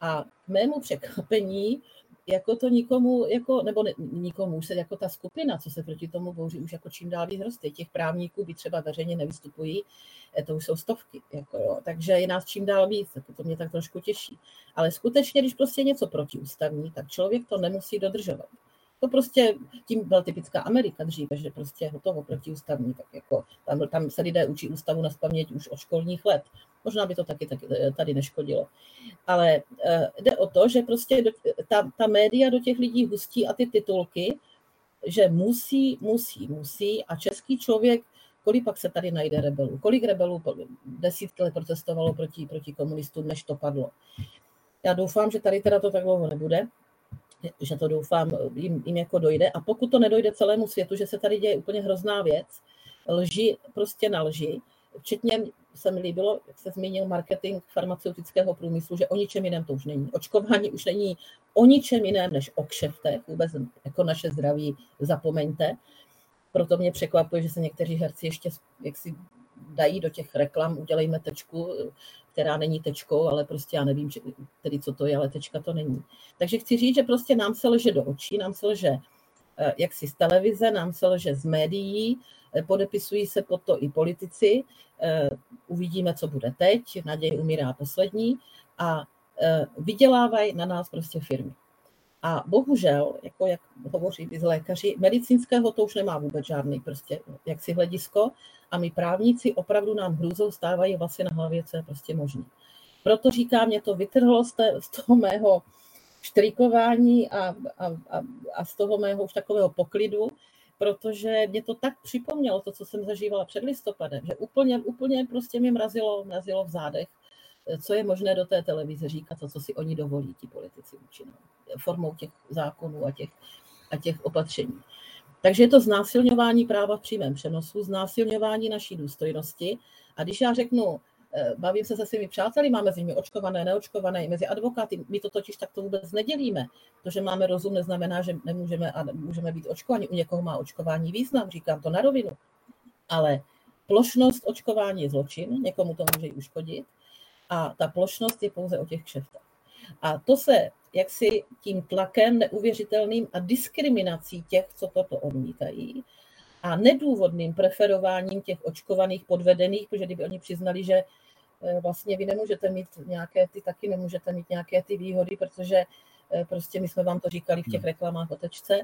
a k mému překvapení jako to nikomu, jako, nebo ne, nikomu, se jako ta skupina, co se proti tomu bouří, už jako čím dál víc. Těch právníků, by třeba veřejně nevystupují, eh, to už jsou stovky. Jako jo. Takže je nás čím dál víc, jako to mě tak trošku těší. Ale skutečně, když prostě něco protiústavní, tak člověk to nemusí dodržovat. To prostě, tím byla typická Amerika dříve, že prostě hotovo protiústavní, tak jako tam, tam se lidé učí ústavu na spaměť už od školních let. Možná by to taky, taky eh, tady neškodilo. Ale uh, jde o to, že prostě do, ta, ta média do těch lidí hustí a ty titulky, že musí, musí, musí a český člověk, kolik pak se tady najde rebelů, kolik rebelů desítky let protestovalo proti, proti komunistům, než to padlo. Já doufám, že tady teda to tak dlouho nebude, že to doufám jim, jim jako dojde. A pokud to nedojde celému světu, že se tady děje úplně hrozná věc, lži prostě na lži, včetně se mi líbilo, jak se zmínil marketing farmaceutického průmyslu, že o ničem jiném to už není. Očkování už není o ničem jiném než o kšeftech, vůbec jako naše zdraví zapomeňte. Proto mě překvapuje, že se někteří herci ještě jak si dají do těch reklam, udělejme tečku, která není tečkou, ale prostě já nevím, tedy co to je, ale tečka to není. Takže chci říct, že prostě nám se lže do očí, nám se lže eh, jak si z televize, nám se lže z médií, eh, podepisují se pod to i politici, eh, uvidíme, co bude teď, naděj umírá poslední a vydělávají na nás prostě firmy. A bohužel, jako jak hovoří z lékaři, medicínského to už nemá vůbec žádný prostě jaksi hledisko a my právníci opravdu nám hrůzou stávají vlastně na hlavě, co je prostě možné. Proto říkám, mě to vytrhlo z, té, z toho mého štrikování a, a, a, a z toho mého už takového poklidu, protože mě to tak připomnělo, to, co jsem zažívala před listopadem, že úplně, úplně prostě mě mrazilo, mrazilo v zádech, co je možné do té televize říkat, to, co si oni dovolí, ti politici účinnou, formou těch zákonů a těch, a těch opatření. Takže je to znásilňování práva v přímém přenosu, znásilňování naší důstojnosti. A když já řeknu, eh, bavím se se svými přáteli, máme s nimi očkované, neočkované, mezi advokáty, my to totiž takto vůbec nedělíme. To, že máme rozum, neznamená, že nemůžeme a můžeme být očkovaní. U někoho má očkování význam, říkám to na rovinu. Ale plošnost očkování je zločin, někomu to může i uškodit. A ta plošnost je pouze o těch kšeftech. A to se jaksi tím tlakem neuvěřitelným a diskriminací těch, co toto odmítají, a nedůvodným preferováním těch očkovaných podvedených, protože kdyby oni přiznali, že eh, vlastně vy nemůžete mít nějaké ty, taky nemůžete mít nějaké ty výhody, protože eh, prostě my jsme vám to říkali v těch hmm. reklamách o tečce,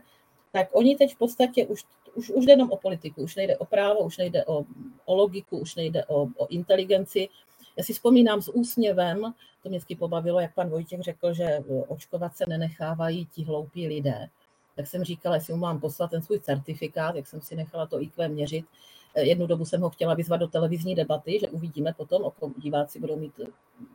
tak oni teď v podstatě už, už, už jde jenom o politiku, už nejde o právo, už nejde o, o logiku, už nejde o, o inteligenci, já si vzpomínám s úsměvem, to mě pobavilo, jak pan Vojtěch řekl, že očkovat se nenechávají ti hloupí lidé. Tak jsem říkala, jestli mu mám poslat ten svůj certifikát, jak jsem si nechala to IQ měřit, jednu dobu jsem ho chtěla vyzvat do televizní debaty, že uvidíme potom, o kom diváci budou mít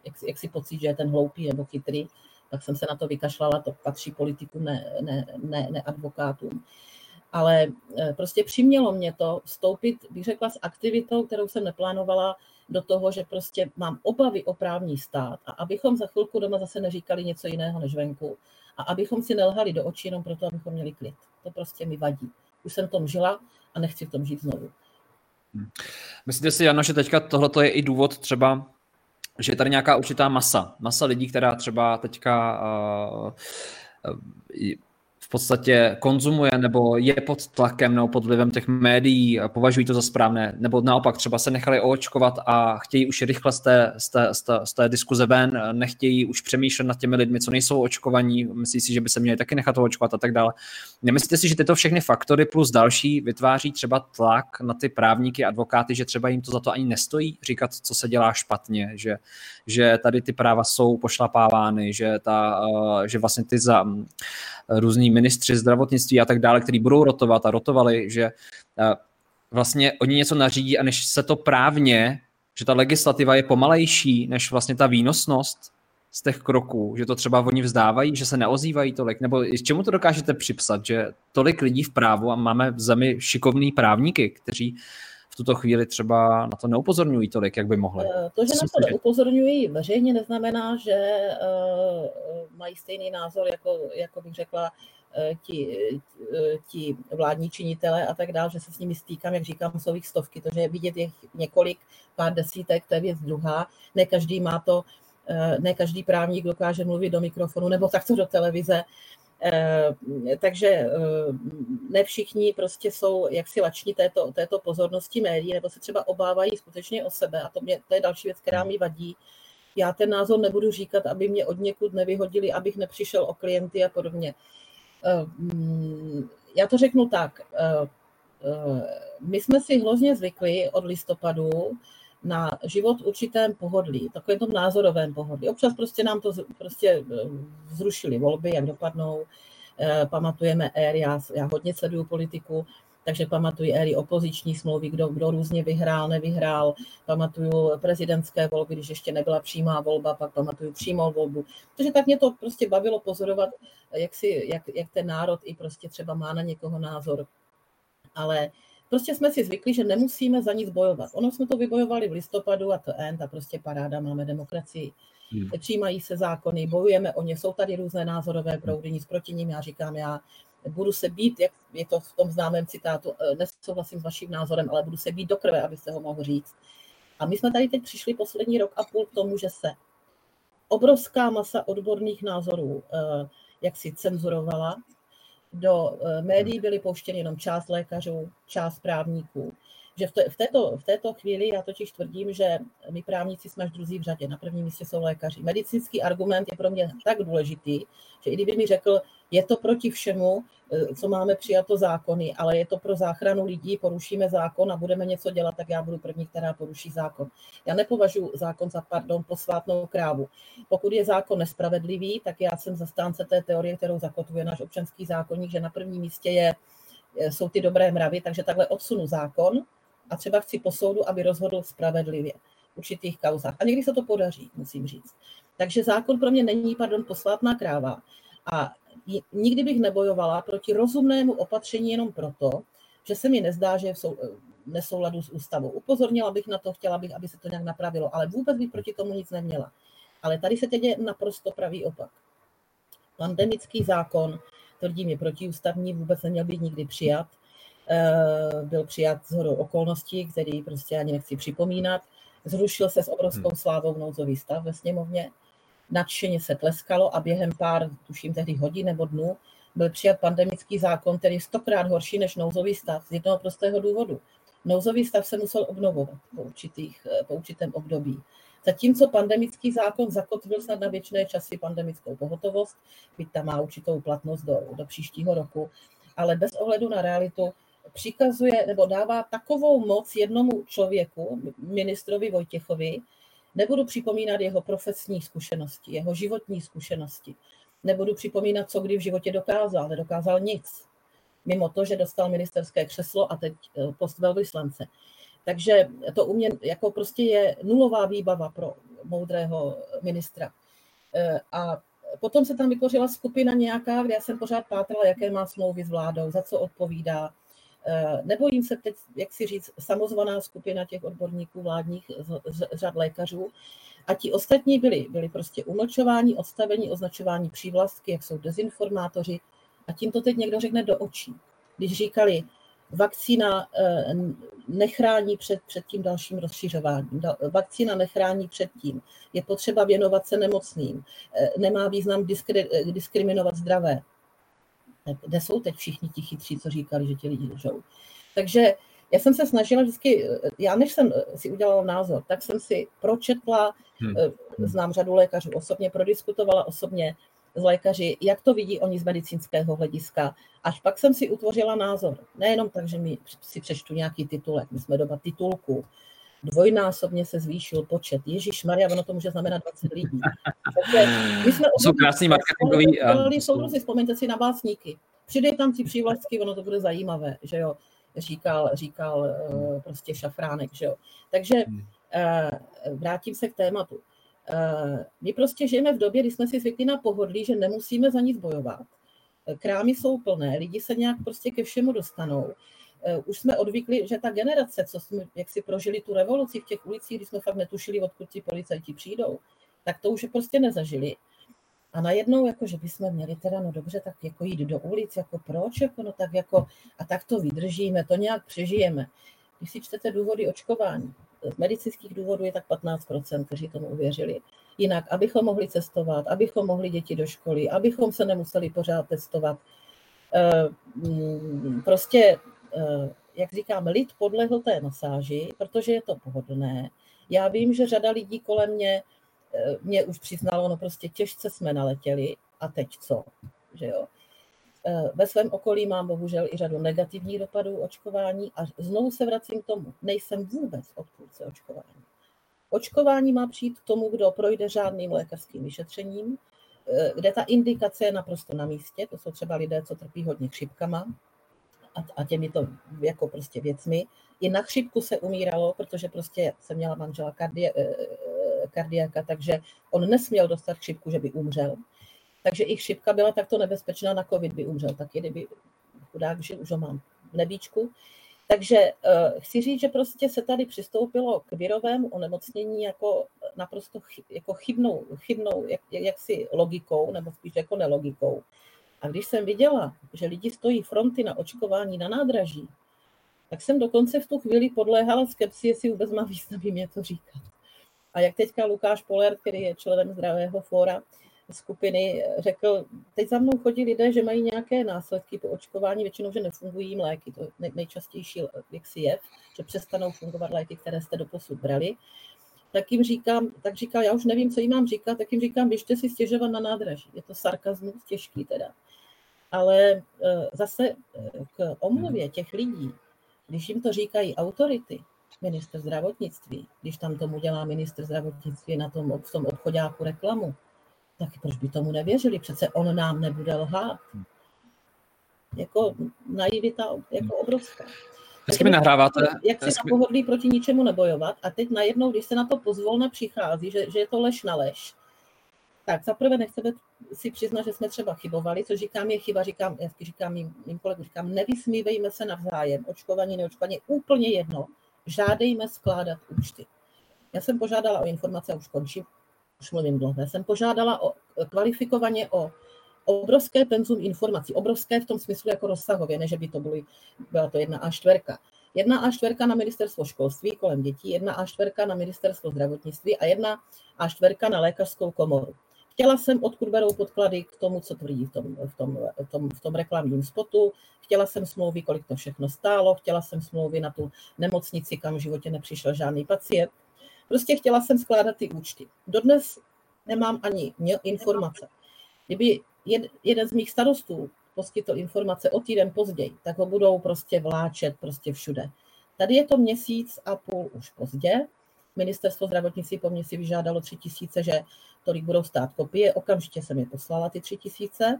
jak, jak si pocit, že je ten hloupý nebo chytrý, tak jsem se na to vykašlala, to patří politikům, ne, ne, ne, ne advokátům. Ale prostě přimělo mě to vstoupit, bych řekla, s aktivitou, kterou jsem neplánovala, do toho, že prostě mám obavy o právní stát a abychom za chvilku doma zase neříkali něco jiného než venku a abychom si nelhali do očí jenom proto, abychom měli klid. To prostě mi vadí. Už jsem tom žila a nechci v tom žít znovu. Hmm. Myslíte si, Jano, že teďka tohle je i důvod třeba, že je tady nějaká určitá masa, masa lidí, která třeba teďka uh, uh, podstatě konzumuje nebo je pod tlakem nebo pod vlivem těch médií, považují to za správné, nebo naopak třeba se nechali oočkovat a chtějí už rychle z té, z té, z té, z té diskuze ven, nechtějí už přemýšlet nad těmi lidmi, co nejsou očkovaní, myslí si, že by se měli taky nechat oočkovat a tak dále. Nemyslíte si, že tyto všechny faktory plus další vytváří třeba tlak na ty právníky, advokáty, že třeba jim to za to ani nestojí říkat, co se dělá špatně, že, že tady ty práva jsou pošlapávány, že, ta, že vlastně ty za různý ministři zdravotnictví a tak dále, který budou rotovat a rotovali, že eh, vlastně oni něco nařídí a než se to právně, že ta legislativa je pomalejší než vlastně ta výnosnost z těch kroků, že to třeba oni vzdávají, že se neozývají tolik, nebo čemu to dokážete připsat, že tolik lidí v právu a máme v zemi šikovný právníky, kteří v tuto chvíli třeba na to neupozorňují tolik, jak by mohli. Eh, to, že na to neupozorňují veřejně, neznamená, že uh, mají stejný názor, jako, jako bych řekla, uh, ti, ti vládní činitele a tak dále, že se s nimi stýkám, jak říkám, jsou jich stovky, to, že je vidět je několik, pár desítek, to je věc druhá. Ne každý má to, ne každý právník dokáže mluvit do mikrofonu nebo takto do televize, Eh, takže eh, ne všichni prostě jsou jaksi lační této, této pozornosti médií, nebo se třeba obávají skutečně o sebe. A to, mě, to je další věc, která mi vadí. Já ten názor nebudu říkat, aby mě od někud nevyhodili, abych nepřišel o klienty a podobně. Eh, mm, já to řeknu tak. My jsme si hrozně zvykli od listopadu, na život v určitém pohodlí, takovém tom názorovém pohodlí. Občas prostě nám to prostě eh, zrušili volby, jak dopadnou. Eh, pamatujeme éry, já, já hodně sleduju politiku, takže pamatuju éry opoziční smlouvy, kdo, kdo různě vyhrál, nevyhrál. Pamatuju prezidentské volby, když ještě nebyla přímá volba, pak pamatuju přímou volbu. Takže tak mě to prostě bavilo pozorovat, jak, si, jak, jak ten národ i prostě třeba má na někoho názor. Ale Prostě jsme si zvykli, že nemusíme za nic bojovat. Ono jsme to vybojovali v listopadu a to end a prostě paráda, máme demokracii. Hmm. Přijímají se zákony, bojujeme o ně, jsou tady různé názorové proudy, nic proti ním. Já říkám, já budu se být, jak je to v tom známém citátu, eh, nesouhlasím s vaším názorem, ale budu se být do krve, abyste ho mohl říct. A my jsme tady teď přišli poslední rok a půl k tomu, že se obrovská masa odborných názorů eh, jak si cenzurovala, do eh, médií byly pouštěny jenom část lékařů, část právníků. Že v, této, v této chvíli já totiž tvrdím, že my právníci jsme až druzí v řadě, na prvním místě jsou lékaři. Medicínský argument je pro mě tak důležitý, že i kdyby mi řekl, je to proti všemu, eh, co máme přijato zákony, ale je to pro záchranu lidí, porušíme zákon a budeme něco dělat, tak já budu první, která poruší zákon. Já nepovažuji zákon za, pardon, posvátnou krávu. Pokud je zákon nespravedlivý, tak já jsem zastánce té teorie, kterou zakotvuje náš občanský zákonník, že na prvním místě je, eh, jsou ty dobré mravy, takže takhle odsunu zákon a třeba chci po soudu, aby rozhodl spravedlivě v určitých kauzách. A někdy se to podaří, musím říct. Takže zákon pro mě není, pardon, posvátná kráva. A nikdy bych nebojovala proti rozumnému opatření jenom proto, že se mi nezdá, že je v sou, nesouladu s ústavou. Upozornila bych na to, chtěla bych, aby se to nějak napravilo, ale vůbec bych proti tomu nic neměla. Ale tady se teď je naprosto pravý opak. Pandemický zákon, tvrdím, je protiústavní, vůbec neměl být nikdy přijat. Eh, byl přijat z hodou okolností, který prostě ani nechci připomínat. Zrušil se s obrovskou hmm. slávou nouzový stav ve sněmovně nadšeně se tleskalo a během pár, tuším tehdy hodin nebo dnů, byl přijat pandemický zákon, který je stokrát horší než nouzový stav z jednoho prostého důvodu. Nouzový stav se musel obnovovat po, určitých, eh, po určitém období. Zatímco pandemický zákon zakotvil snad na věčné časy pandemickou pohotovost, byť tam má určitou platnost do, do příštího roku, ale bez ohledu na realitu přikazuje nebo dává takovou moc jednomu člověku, ministrovi Vojtěchovi, Nebudu připomínat jeho profesní zkušenosti, jeho životní zkušenosti. Nebudu připomínat, co kdy v životě dokázal. Nedokázal nic. Mimo to, že dostal ministerské křeslo a teď eh, post velvyslance. Takže to u mě jako prostě je nulová výbava pro moudrého ministra. A potom se tam vytvořila skupina nějaká, kde já jsem pořád pátrala, jaké má smlouvy s vládou, za co odpovídá. Nebojím se teď, jak si říct, samozvaná skupina těch odborníků vládních z, řad lékařů, a ti ostatní byli, byli prostě umlčováni, odstavení, označování přívlastky, jak jsou dezinformátoři. A tím to teď někdo řekne do očí. Když říkali, vakcína eh, nechrání před, před tím dalším rozšiřováním, vakcína nechrání před tím, je potřeba věnovat se nemocným, eh, nemá význam diskri, eh, diskriminovat zdravé. Kde jsou teď všichni ti chytří, co říkali, že ti lidi lžou? Takže já jsem se snažila vždycky, já než jsem si udělala názor, tak jsem si pročetla, hmm. znám řadu lékařů osobně, prodiskutovala osobně s lékaři, jak to vidí oni z medicínského hlediska. Až pak jsem si utvořila názor. Nejenom tak, že mi si přečtu nějaký titulek, my jsme doba titulku, dvojnásobně se zvýšil počet. Ježíš Maria, ono to může znamenat 20 lidí. Takže my jsme jsou krásný marketingový. Soudruzi, vzpomeňte si na básníky. Přidej tam ty přívlastky, ono to bude zajímavé, že jo říkal, říkal eh, prostě šafránek. Že jo? Takže hmm. eh, vrátím se k tématu. Eh, my prostě žijeme v době, kdy jsme si zvykli na pohodlí, že nemusíme za nic bojovat. Krámy jsou plné, lidi se nějak prostě ke všemu dostanou. Už jsme odvykli, že ta generace, co jsme, jak si prožili tu revoluci v těch ulicích, kdy jsme fakt netušili, odkud ti policajti přijdou, tak to už prostě nezažili. A najednou, jako, že bychom měli teda, no dobře, tak jako jít do ulic, jako proč, jako, no tak jako, a tak to vydržíme, to nějak přežijeme. Když si čtete důvody očkování, z medicínských důvodů je tak 15%, kteří tomu uvěřili. Jinak, abychom mohli cestovat, abychom mohli děti do školy, abychom se nemuseli pořád testovat. Eh, mm, prostě, eh, jak říkám, lid podlehl té masáži, protože je to pohodlné. Já vím, že řada lidí kolem mě mě už přiznalo, no prostě těžce jsme naletěli a teď co, že jo. Eh, ve svém okolí mám bohužel i řadu negativních dopadů očkování a znovu se vracím k tomu, nejsem vůbec odpůrce očkování. Očkování má přijít k tomu, kdo projde žádným lékařským vyšetřením, eh, kde ta indikace je naprosto na místě, to jsou třeba lidé, co trpí hodně chřipkama a, a těmito jako prostě věcmi. I na chřipku se umíralo, protože prostě jsem měla manžela kardie, eh, kardiaka, takže on nesměl dostat chřipku, že by umřel. Takže i chřipka byla takto nebezpečná, na covid by umřel taky, kdyby chudák žil, už ho mám v nebíčku. Takže uh, chci říct, že prostě se tady přistoupilo k virovému onemocnění jako naprosto chy, jako chybnou, chybnou jak, jaksi logikou, nebo spíš jako nelogikou. A když jsem viděla, že lidi stojí fronty na očkování na nádraží, tak jsem dokonce v tu chvíli podléhala skepsi, jestli vůbec má význam mě to říkat. A jak teďka Lukáš Poler, který je členem zdravého fóra skupiny, řekl, teď za mnou chodí lidé, že mají nějaké následky po očkování, většinou, že nefungují jim léky. To je nejčastější si je, že přestanou fungovat léky, které jste do posud brali. Tak jim říkám, tak říká, já už nevím, co jim mám říkat, tak jim říkám, běžte si stěžovat na nádraží. Je to sarkazmus těžký teda. Ale e, zase e, k omluvě těch lidí, když jim to říkají autority, minister zdravotnictví, když tam tomu dělá minister zdravotnictví na tom, v tom obchodáku reklamu, tak proč by tomu nevěřili? Přece on nám nebude lhát. Jako naivita jako obrovská. Hezky mi nahráváte. Jak si pohodlí proti ničemu nebojovat a teď najednou, když se na to pozvolna přichází, že, že je to lež na lež, tak zaprvé nechceme si přiznat, že jsme třeba chybovali, co říkám je chyba, říkám, já říkám mým, mým kolegům, říkám, nevysmívejme se navzájem, očkování, neočkování, úplně jedno žádejme skládat účty. Já jsem požádala o informace, už končím, už mluvím dlouho, já jsem požádala o, kvalifikovaně o obrovské penzum informací, obrovské v tom smyslu jako rozsahově, ne, že by to byly, byla to jedna A4. Jedna A4 na ministerstvo školství kolem dětí, jedna A4 na ministerstvo zdravotnictví a jedna A4 na lékařskou komoru. Chtěla jsem, odkud berou podklady k tomu, co tvrdí v tom, v tom, v tom, v tom reklamním spotu. Chtěla jsem smlouvy, kolik to všechno stálo. Chtěla jsem smlouvy na tu nemocnici, kam v životě nepřišel žádný pacient. Prostě chtěla jsem skládat ty účty. Dodnes nemám ani informace. Kdyby jeden z mých starostů poskytl informace o týden později, tak ho budou prostě vláčet prostě všude. Tady je to měsíc a půl už pozdě. Ministerstvo zdravotnictví po mně si vyžádalo tři tisíce, že tolik budou stát kopie. Okamžitě jsem je poslala, ty tři tisíce,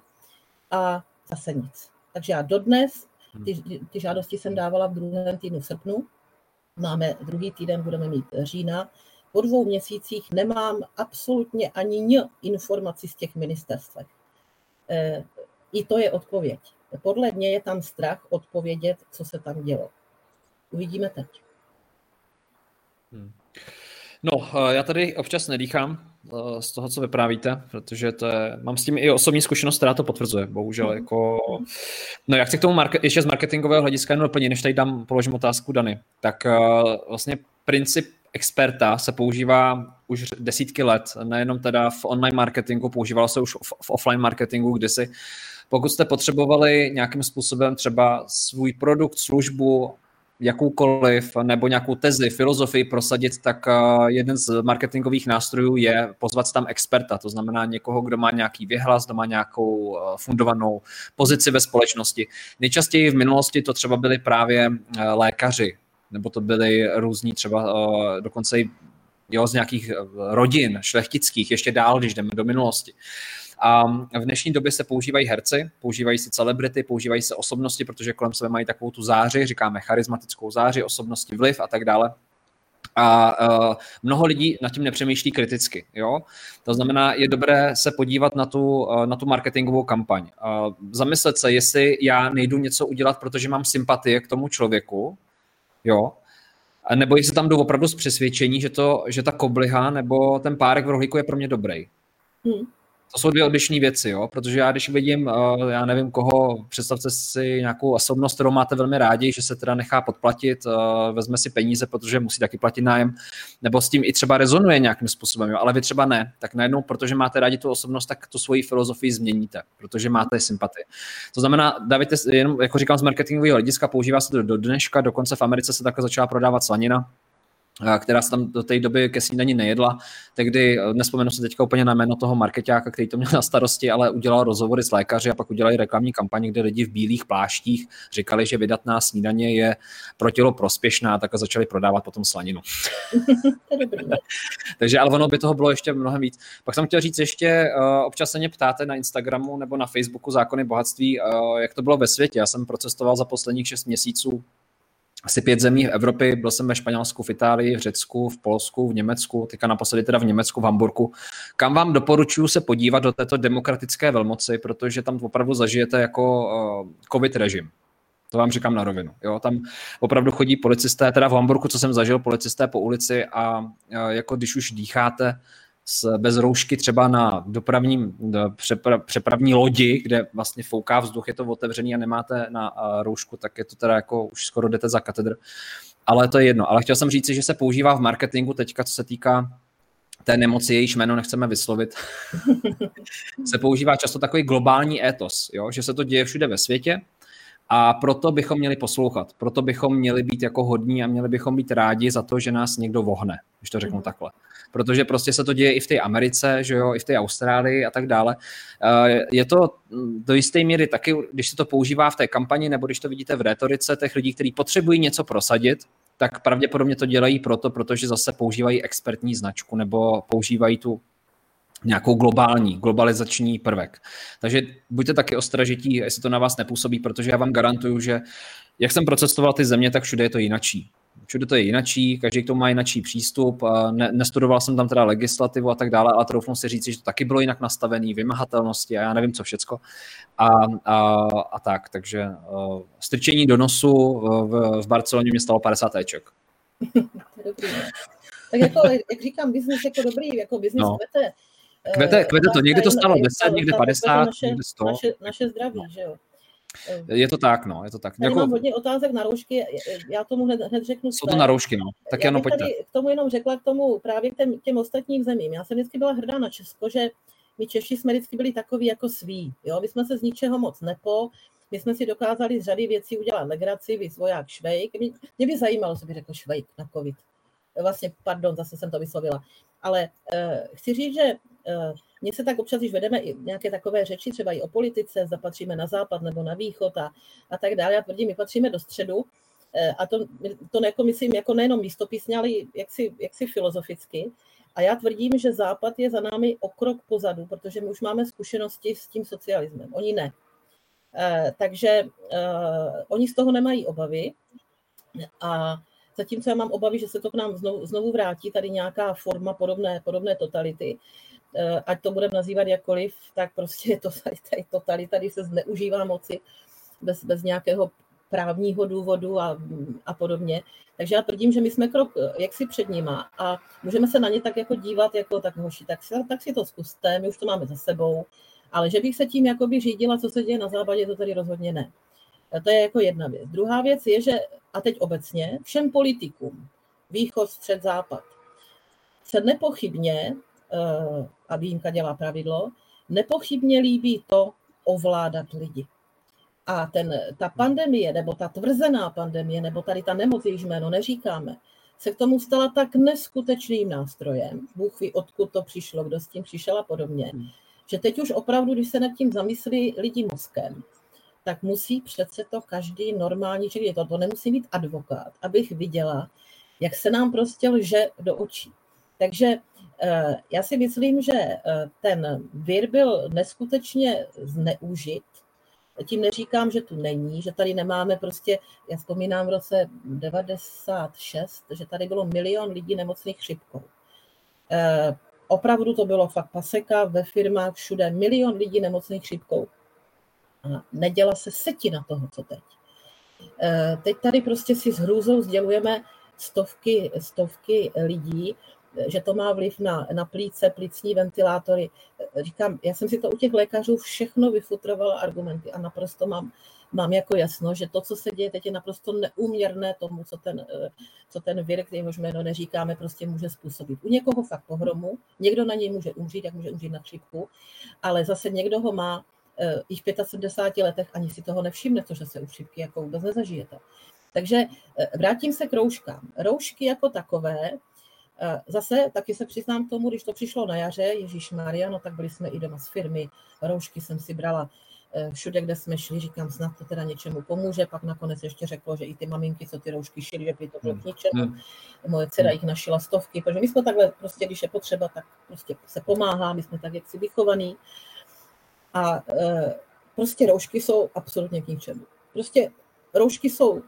a zase nic. Takže já dodnes, ty, ty žádosti jsem dávala v druhém týdnu v srpnu, máme druhý týden, budeme mít října. Po dvou měsících nemám absolutně ani n informací z těch ministerstvech. Eh, I to je odpověď. Podle mě je tam strach odpovědět, co se tam dělo. Uvidíme teď. Hmm. No, eh, já tady občas nedýchám eh, z toho, co vyprávíte, protože to je, mám s tím i osobní zkušenost, která to potvrzuje, bohužel. Mm. Jako, no já chci k tomu market, ještě z marketingového hlediska jenom doplnit, než tady dám, položím otázku Dany. Tak uh, vlastně princip experta se používá už desítky let, nejenom teda v online marketingu, používalo se už v, v offline marketingu kdysi. Pokud jste potřebovali nějakým způsobem třeba svůj produkt, službu jakoukoliv nebo nějakou tezi, filozofii prosadit, tak eh, jeden z marketingových nástrojů je pozvat tam experta, to znamená někoho, kdo má nějaký vyhlas, kdo má nějakou eh, fundovanou pozici ve společnosti. Nejčastěji v minulosti to třeba byli právě eh, lékaři, nebo to byli různí třeba dokonce i jo, z nějakých rodin šlechtických, ještě dál, když jdeme do minulosti. A v dnešní době se používají herci, používají se celebrity, používají se osobnosti, protože kolem sebe mají takovou tu záři, říkáme charismatickou záři, osobnosti vliv a tak dále. A uh, mnoho lidí nad tím nepřemýšlí kriticky. Jo? To znamená, je dobré se podívat na tu, uh, na tu marketingovou kampaň. Uh, zamyslet se, jestli já nejdu něco udělat, protože mám sympatie k tomu člověku, jo, nebo jestli tam jdu opravdu z přesvědčení, že, to, že ta kobliha nebo ten párek v rohlíku je pro mě dobrý. Hmm to jsou dvě odlišné věci, jo? protože já když vidím, uh, já nevím koho, představte si nějakou osobnost, kterou máte velmi rádi, že se teda nechá podplatit, uh, vezme si peníze, protože musí taky platit nájem, nebo s tím i třeba rezonuje nějakým způsobem, jo? ale vy třeba ne, tak najednou, protože máte rádi tu osobnost, tak tu svoji filozofii změníte, protože máte sympatii. To znamená, David, jenom jako říkám z marketingového hlediska, používá se to do dneška, dokonce v Americe se takhle začala prodávat slanina, která se tam do té doby ke snídaní nejedla, tehdy, eh, nespomenu se teďka úplně na jméno toho marketáka, který to měl na starosti, ale udělal rozhovory s lékaři a pak udělali reklamní kampaně, kde lidi v bílých pláštích říkali, že vydatná snídaně je pro tělo prospěšná, tak a začali prodávat potom slaninu. Takže ale ono by toho bylo ještě mnohem víc. Pak jsem chtěl říct ještě, uh, občas se mě ptáte na Instagramu nebo na Facebooku Zákony bohatství, uh, jak to bylo ve světě. Já jsem procestoval za posledních šest měsíců asi pět zemí v Evropě, byl jsem ve Španělsku, v Itálii, v Řecku, v Polsku, v Německu, teďka naposledy teda v Německu, v Hamburgu. Kam vám doporučuji se podívat do této demokratické velmoci, protože tam opravdu zažijete jako uh, covid režim. To vám říkám na rovinu. Jo, tam opravdu chodí policisté, teda v Hamburgu, co jsem zažil, policisté po ulici a uh, jako když už dýcháte s, bez roušky třeba na dopravním, přepra, přepravní lodi, kde vlastně fouká vzduch, je to otevřený a nemáte na roušku, tak je to teda jako už skoro jdete za katedr. Ale to je jedno. Ale chtěl jsem říct, že se používá v marketingu teďka, co se týká té nemoci, jejíž jméno nechceme vyslovit, se používá často takový globální étos, jo? že se to děje všude ve světě a proto bychom měli poslouchat, proto bychom měli být jako hodní a měli bychom být rádi za to, že nás někdo vohne, když to řeknu mm. takhle protože prostě se to děje i v té Americe, že jo, i v té Austrálii a tak dále. Eh, je to do jisté míry taky, když se to používá v té kampani nebo když to vidíte v retorice těch lidí, kteří potřebují něco prosadit, tak pravděpodobně to dělají proto, protože zase používají expertní značku nebo používají tu nějakou globální, globalizační prvek. Takže buďte taky ostražití, jestli to na vás nepůsobí, protože já vám garantuju, že jak jsem procestoval ty země, tak všude je to jinačí všude to je jinačí, každý k tomu má jinačí přístup. Ne, nestudoval jsem tam teda legislativu a tak dále, ale troufnu si říct, že to taky bylo jinak nastavený, vymahatelnosti a já nevím, co všecko. A, a, a tak, takže uh, strčení do nosu v, v Barceloně mě stalo 50 éček. dobrý. Tak jako, jak říkám, biznis jako dobrý, jako biznis no. Kvete, kvete to, někdy to stalo 10, někdy 50, někdy 100. Naše, naše zdraví, že jo. Je to tak, no, je to tak. Tady jako... mám hodně otázek na roušky, já tomu hned, hned řeknu Jsou to na roušky, no. Tak já jenom pojďte. Tady k tomu jenom řekla k tomu právě k těm, těm ostatním zemím. Já jsem vždycky byla hrdá na Česko, že my Češi jsme vždycky byli takový jako sví. Jo? My jsme se z ničeho moc nepo, my jsme si dokázali z řady věcí udělat legraci, vy voják Švejk. Mě, mě by zajímalo, co by řekl Švejk na covid. Vlastně, pardon, zase jsem to vyslovila. Ale uh, chci říct, že mně se tak občas, když vedeme i nějaké takové řeči, třeba i o politice, zapatříme na západ nebo na východ a, a tak dále. Já tvrdím, my patříme do středu, eh, a to, to jako myslím jako nejenom místopisně, ale jaksi, jaksi filozoficky. A já tvrdím, že Západ je za námi o krok pozadu, protože my už máme zkušenosti s tím socialismem. Oni ne. Eh, takže eh, oni z toho nemají obavy. A zatímco já mám obavy, že se to k nám znovu, znovu vrátí, tady nějaká forma podobné, podobné totality, eh, ať to budeme nazývat jakkoliv, tak prostě je to tady totalita, tady se zneužívá moci bez, bez nějakého právního důvodu a, a podobně. Takže já tvrdím, že my jsme krok jaksi před nima a můžeme se na ně tak jako dívat, jako tak hoši, tak si, tak si to zkuste, my už to máme za sebou, ale že bych se tím jakoby řídila, co se děje na západě, to tady rozhodně ne. To je jako jedna věc. Druhá věc je, že, a teď obecně, všem politikům, východ, střed, západ, se nepochybně, eh, a výjimka dělá pravidlo, nepochybně líbí to ovládat lidi. A ten, ta pandemie, nebo ta tvrzená pandemie, nebo tady ta nemoc, jejíž jméno neříkáme, se k tomu stala tak neskutečným nástrojem, Bůh ví, odkud to přišlo, kdo s tím přišel a podobně, hmm. že teď už opravdu, když se nad tím zamyslí lidi mozkem, tak musí přece to každý normální člověk, to, to nemusí být advokát, abych viděla, jak se nám prostě lže do očí. Takže eh, já si myslím, že eh, ten vir byl neskutečně zneužit tím neříkám, že tu není, že tady nemáme prostě, já vzpomínám v roce 96, že tady bylo milion lidí nemocných chřipkou. E, opravdu to bylo fakt paseka ve firmách všude, milion lidí nemocných chřipkou. A neděla se setina toho, co teď. E, teď tady prostě si s hrůzou sdělujeme stovky, stovky lidí, že to má vliv na, na plíce, plicní ventilátory. Říkám, já jsem si to u těch lékařů všechno vyfutrovala argumenty a naprosto mám, mám jako jasno, že to, co se děje teď, je naprosto neúměrné tomu, co ten, co ten vir, jehož jméno neříkáme, prostě může způsobit. U někoho fakt pohromu, někdo na něj může umřít, jak může umřít na chřipku, ale zase někdo ho má eh, i v 75 letech ani si toho nevšimne, to, že se u chřipky jako vůbec nezažijete. Takže eh, vrátím se k rouškám. Roušky jako takové Zase taky se přiznám k tomu, když to přišlo na jaře, Ježíš Maria, no tak byli jsme i doma z firmy, roušky jsem si brala eh, všude, kde jsme šli, říkám, snad to teda něčemu pomůže, pak nakonec ještě řeklo, že i ty maminky, co ty roušky šily, že by to bylo k ničemu. Hmm. Moje dcera jich našila stovky, protože my jsme takhle, prostě když je potřeba, tak prostě se pomáhá, my jsme tak jaksi vychovaní. A e, prostě roušky jsou absolutně k ničemu. Prostě roušky jsou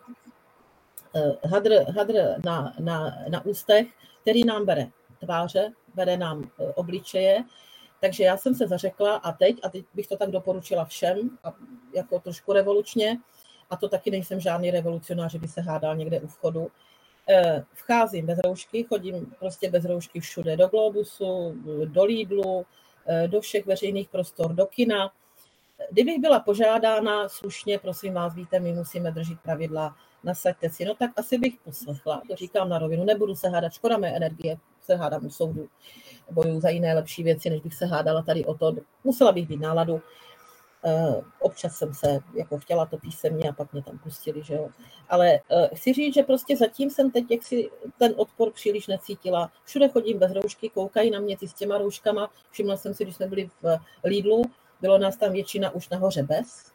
e, hadr, hadr na, na, na ústech, který nám bere tváře, bere nám e, obličeje. Takže já jsem se zařekla a teď, a teď bych to tak doporučila všem, a jako trošku revolučně, a to taky nejsem žádný revolucionář, že by se hádal někde u vchodu. E, vcházím bez roušky, chodím prostě bez roušky všude, do Globusu, do Lidlu, e, do všech veřejných prostor, do kina. Kdybych byla požádána slušně, prosím vás, víte, my musíme držet pravidla, nasaďte si, no tak asi bych poslechla, to říkám na rovinu, nebudu se hádat, škoda mé energie, se hádám u soudu, bojuju za jiné lepší věci, než bych se hádala tady o to, musela bych být náladu, Uh, občas jsem se jako chtěla to písemně a pak mě tam pustili, že jo. Ale uh, chci říct, že prostě zatím jsem teď jak si ten odpor příliš necítila. Všude chodím bez roušky, koukají na mě ty s těma rouškama. Všimla jsem si, když jsme byli v Lidlu, bylo nás tam většina už nahoře bez, Eh,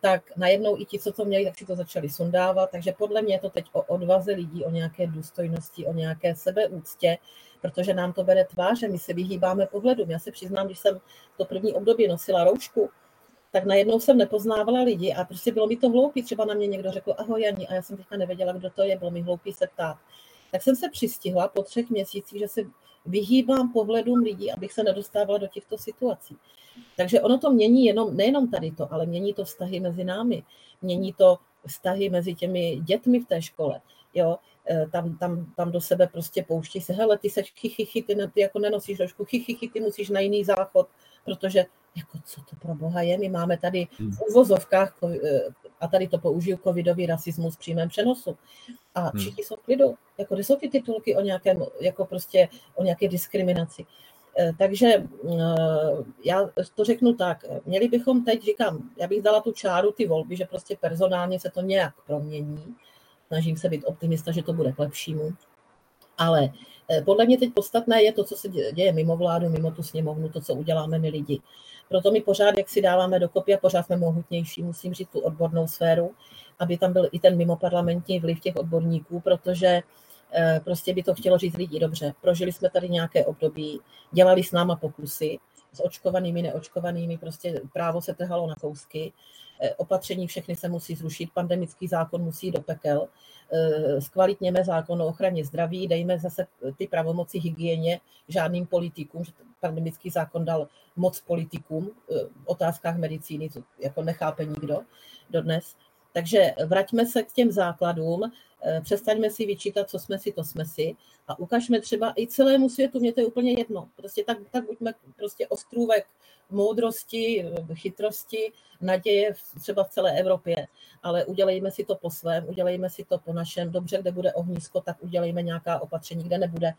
tak najednou i ti, co to měli, tak si to začali sundávat. Takže podle mě je to teď o odvaze lidí, o nějaké důstojnosti, o nějaké sebeúctě, protože nám to bere tváře, my se vyhýbáme pohledům. Já se přiznám, když jsem to první období nosila roušku, tak najednou jsem nepoznávala lidi a prostě bylo mi to hloupý. Třeba na mě někdo řekl ahoj Jani a já jsem teďka nevěděla, kdo to je, bylo mi hloupý se ptát. Tak jsem se přistihla po třech měsících, že se vyhýbám pohledům lidí, abych se nedostávala do těchto situací. Takže ono to mění jenom, nejenom tady to, ale mění to vztahy mezi námi, mění to vztahy mezi těmi dětmi v té škole. Jo, e, tam, tam, tam do sebe prostě pouští se, hele, ty seš chichy, ty, ty jako nenosíš trošku chichy, ty musíš na jiný záchod, protože jako co to pro boha je, my máme tady v hmm. E, a tady to použiju, covidový rasismus v přímém přenosu. A hmm. všichni jsou v klidu. Jako, kde jsou ty titulky o nějakém, jako prostě o nějaké diskriminaci? Eh, takže eh, já to řeknu tak, měli bychom teď, říkám, já bych dala tu čáru ty volby, že prostě personálně se to nějak promění. Snažím se být optimista, že to bude k lepšímu. Ale eh, podle mě teď podstatné je to, co se děje mimo vládu, mimo tu sněmovnu, to, co uděláme my lidi. Proto my pořád, jak si dáváme dokopy a pořád jsme mohutnější, musím říct tu odbornou sféru, aby tam byl i ten mimoparlamentní vliv těch odborníků, protože prostě by to chtělo říct lidi dobře. Prožili jsme tady nějaké období, dělali s náma pokusy, s očkovanými, neočkovanými, prostě právo se trhalo na kousky, eh, opatření všechny se musí zrušit, pandemický zákon musí do pekel, eh, zkvalitněme zákon o ochraně zdraví, dejme zase ty pravomoci hygieně žádným politikům, že pandemický zákon dal moc politikům v otázkách medicíny, jako nechápe nikdo dodnes. Takže vraťme se k těm základům, Eh, přestaňme si vyčítat, co jsme si, to jsme si a ukažme třeba i celému světu, mě to je úplně jedno. Prostě tak, tak buďme prostě ostrůvek moudrosti, chytrosti, naděje třeba v celé Evropě, ale udělejme si to po svém, udělejme si to po našem. Dobře, kde bude ohnisko, tak udělejme nějaká opatření, kde nebude.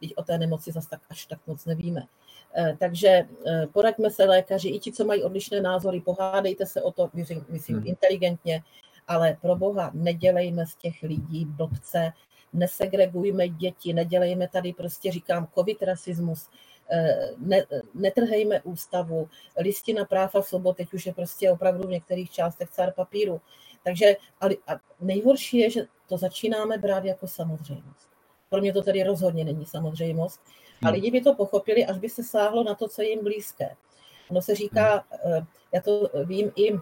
Teď eh, o té nemoci zase tak až tak moc nevíme. Eh, takže poraďme se lékaři, i ti, co mají odlišné názory, pohádejte se o to, myslím, hmm. inteligentně, ale pro boha nedělejme z těch lidí blbce, nesegregujme děti, nedělejme tady prostě, říkám, covid rasismus, eh, ne, netrhejme ústavu, listina práv a svobod, teď už je prostě opravdu v některých částech cár papíru. Takže ale, a nejhorší je, že to začínáme brát jako samozřejmost. Pro mě to tedy rozhodně není samozřejmost. A hmm. lidi by to pochopili, až by se sáhlo na to, co je jim blízké. Ono se říká, hmm. eh, já to vím i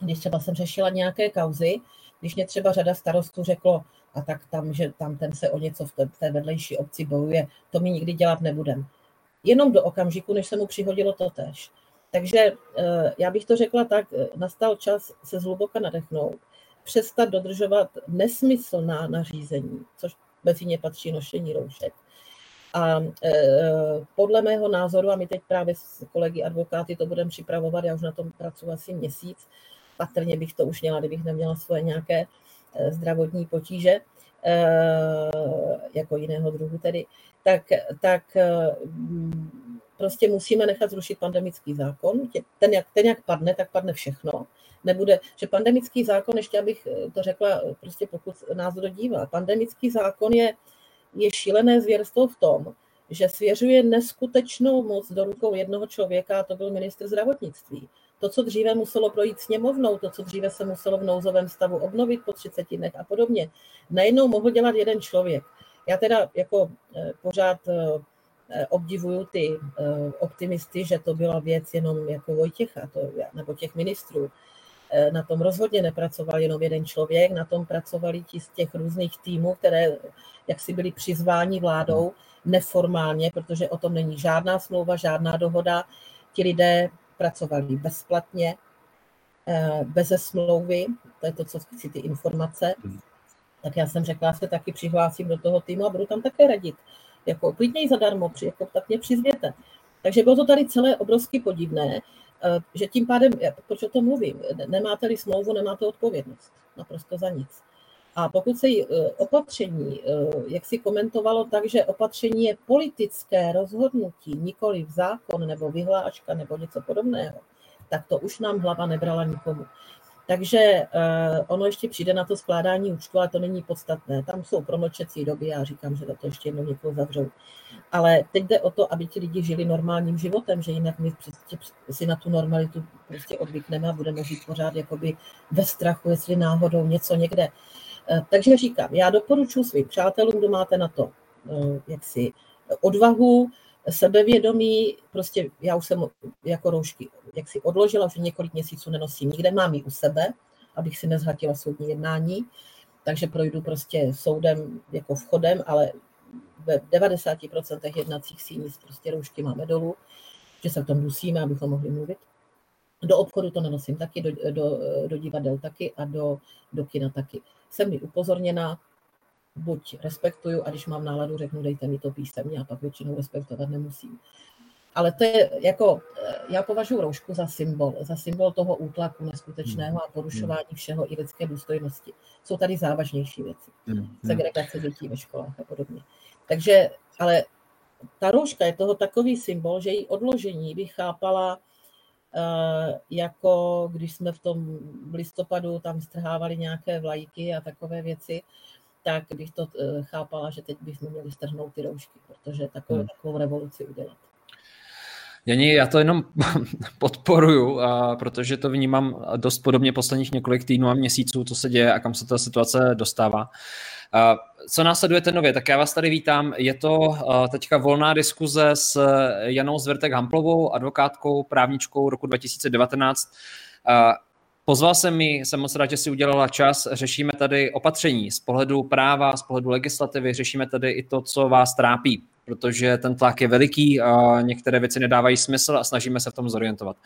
když třeba jsem řešila nějaké kauzy, když mě třeba řada starostů řeklo, a tak tam, že tam ten se o něco v té, vedlejší obci bojuje, to mi nikdy dělat nebudem. Jenom do okamžiku, než se mu přihodilo to tež. Takže eh, já bych to řekla tak, eh, nastal čas se zhluboka nadechnout, přestat dodržovat nesmyslná nařízení, což mezi ně patří nošení roušek. A e, podle mého názoru, a my teď právě s kolegy advokáty to budeme připravovat, já už na tom pracuji asi měsíc, patrně bych to už měla, kdybych neměla svoje nějaké eh, zdravotní potíže, eh, jako jiného druhu tedy, tak, tak eh, prostě musíme nechat zrušit pandemický zákon. Ten jak, ten, jak padne, tak padne všechno. Nebude, že pandemický zákon, ještě abych to řekla, prostě pokud nás kdo dívá, pandemický zákon je, je šílené zvěrstvo v tom, že svěřuje neskutečnou moc do rukou jednoho člověka, a to byl ministr zdravotnictví. To, co dříve muselo projít sněmovnou, to, co dříve se muselo v nouzovém stavu obnovit po 30 dnech a podobně, najednou mohl dělat jeden člověk. Já teda jako eh, pořád eh, obdivuju ty eh, optimisty, že to byla věc jenom jako Vojtěcha to, nebo těch ministrů. Na tom rozhodně nepracoval jenom jeden člověk, na tom pracovali ti z těch různých týmů, které jaksi byly přizváni vládou neformálně, protože o tom není žádná smlouva, žádná dohoda. Ti lidé pracovali bezplatně, eh, bez smlouvy, to je to, co chci ty informace, hmm. tak já jsem řekla, se taky přihlásím do toho týmu a budu tam také radit. Jako klidně i zadarmo, při, jako, tak mě přizvěte. Takže bylo to tady celé obrovsky podivné, eh, že tím pádem, proč o tom mluvím, nemáte-li smlouvu, nemáte odpovědnost. Naprosto za nic. A pokud se eh, opatření, jak si komentovalo tak, že opatření je politické rozhodnutí, nikoli v zákon nebo vyhláška nebo něco podobného, tak to už nám hlava nebrala nikomu. Takže eh, ono ještě přijde na to skládání účtu, ale to není podstatné. Tam jsou promlčecí doby, já říkám, že za to ještě jednou někoho zavřou. Ale teď jde o to, aby ti lidi žili normálním životem, že jinak my prostě si na tu normalitu prostě odvykneme a budeme žít pořád jakoby ve strachu, jestli náhodou něco někde takže říkám, já doporučuji svým přátelům, kdo máte na to eh, jaksi odvahu, sebevědomí, prostě já už jsem jako roušky jak si odložila, už několik měsíců nenosím nikde, mám ji u sebe, abych si nezhatila soudní jednání, takže projdu prostě soudem jako vchodem, ale ve 90% jednacích sínic prostě roušky máme dolů, že se v tom musíme, abychom mohli mluvit. Do obchodu to nenosím taky, do, do, do divadel taky a do, do kina taky jsem mi upozorněna, buď respektuju a když mám náladu, řeknu, dejte mi to písemně a pak většinou respektovat nemusím. Ale to je jako, já považuji roušku za symbol, za symbol toho útlaku neskutečného a porušování všeho i lidské důstojnosti. Jsou tady závažnější věci. Segregace dětí ve školách a podobně. Takže, ale ta rouška je toho takový symbol, že její odložení bych chápala Eh, jako když jsme v tom listopadu tam strhávali nějaké vlajky a takové věci, tak bych to eh, chápala, že teď bychom měli strhnout ty roušky, protože takovou, hmm. takovou revoluci udělat. Jani, já to jenom podporuju, a protože to vnímám dost podobně posledních několik týdnů a měsíců, co se děje a kam se ta situace dostává. Co následujete nově? Tak já vás tady vítám. Je to teďka volná diskuze s Janou Zvertek Hamplovou, advokátkou, právničkou roku 2019. Pozval jsem mi, jsem moc rád, že si udělala čas. Řešíme tady opatření z pohledu práva, z pohledu legislativy, řešíme tady i to, co vás trápí protože ten tlak je veliký a některé věci nedávají smysl a snažíme se v tom zorientovat.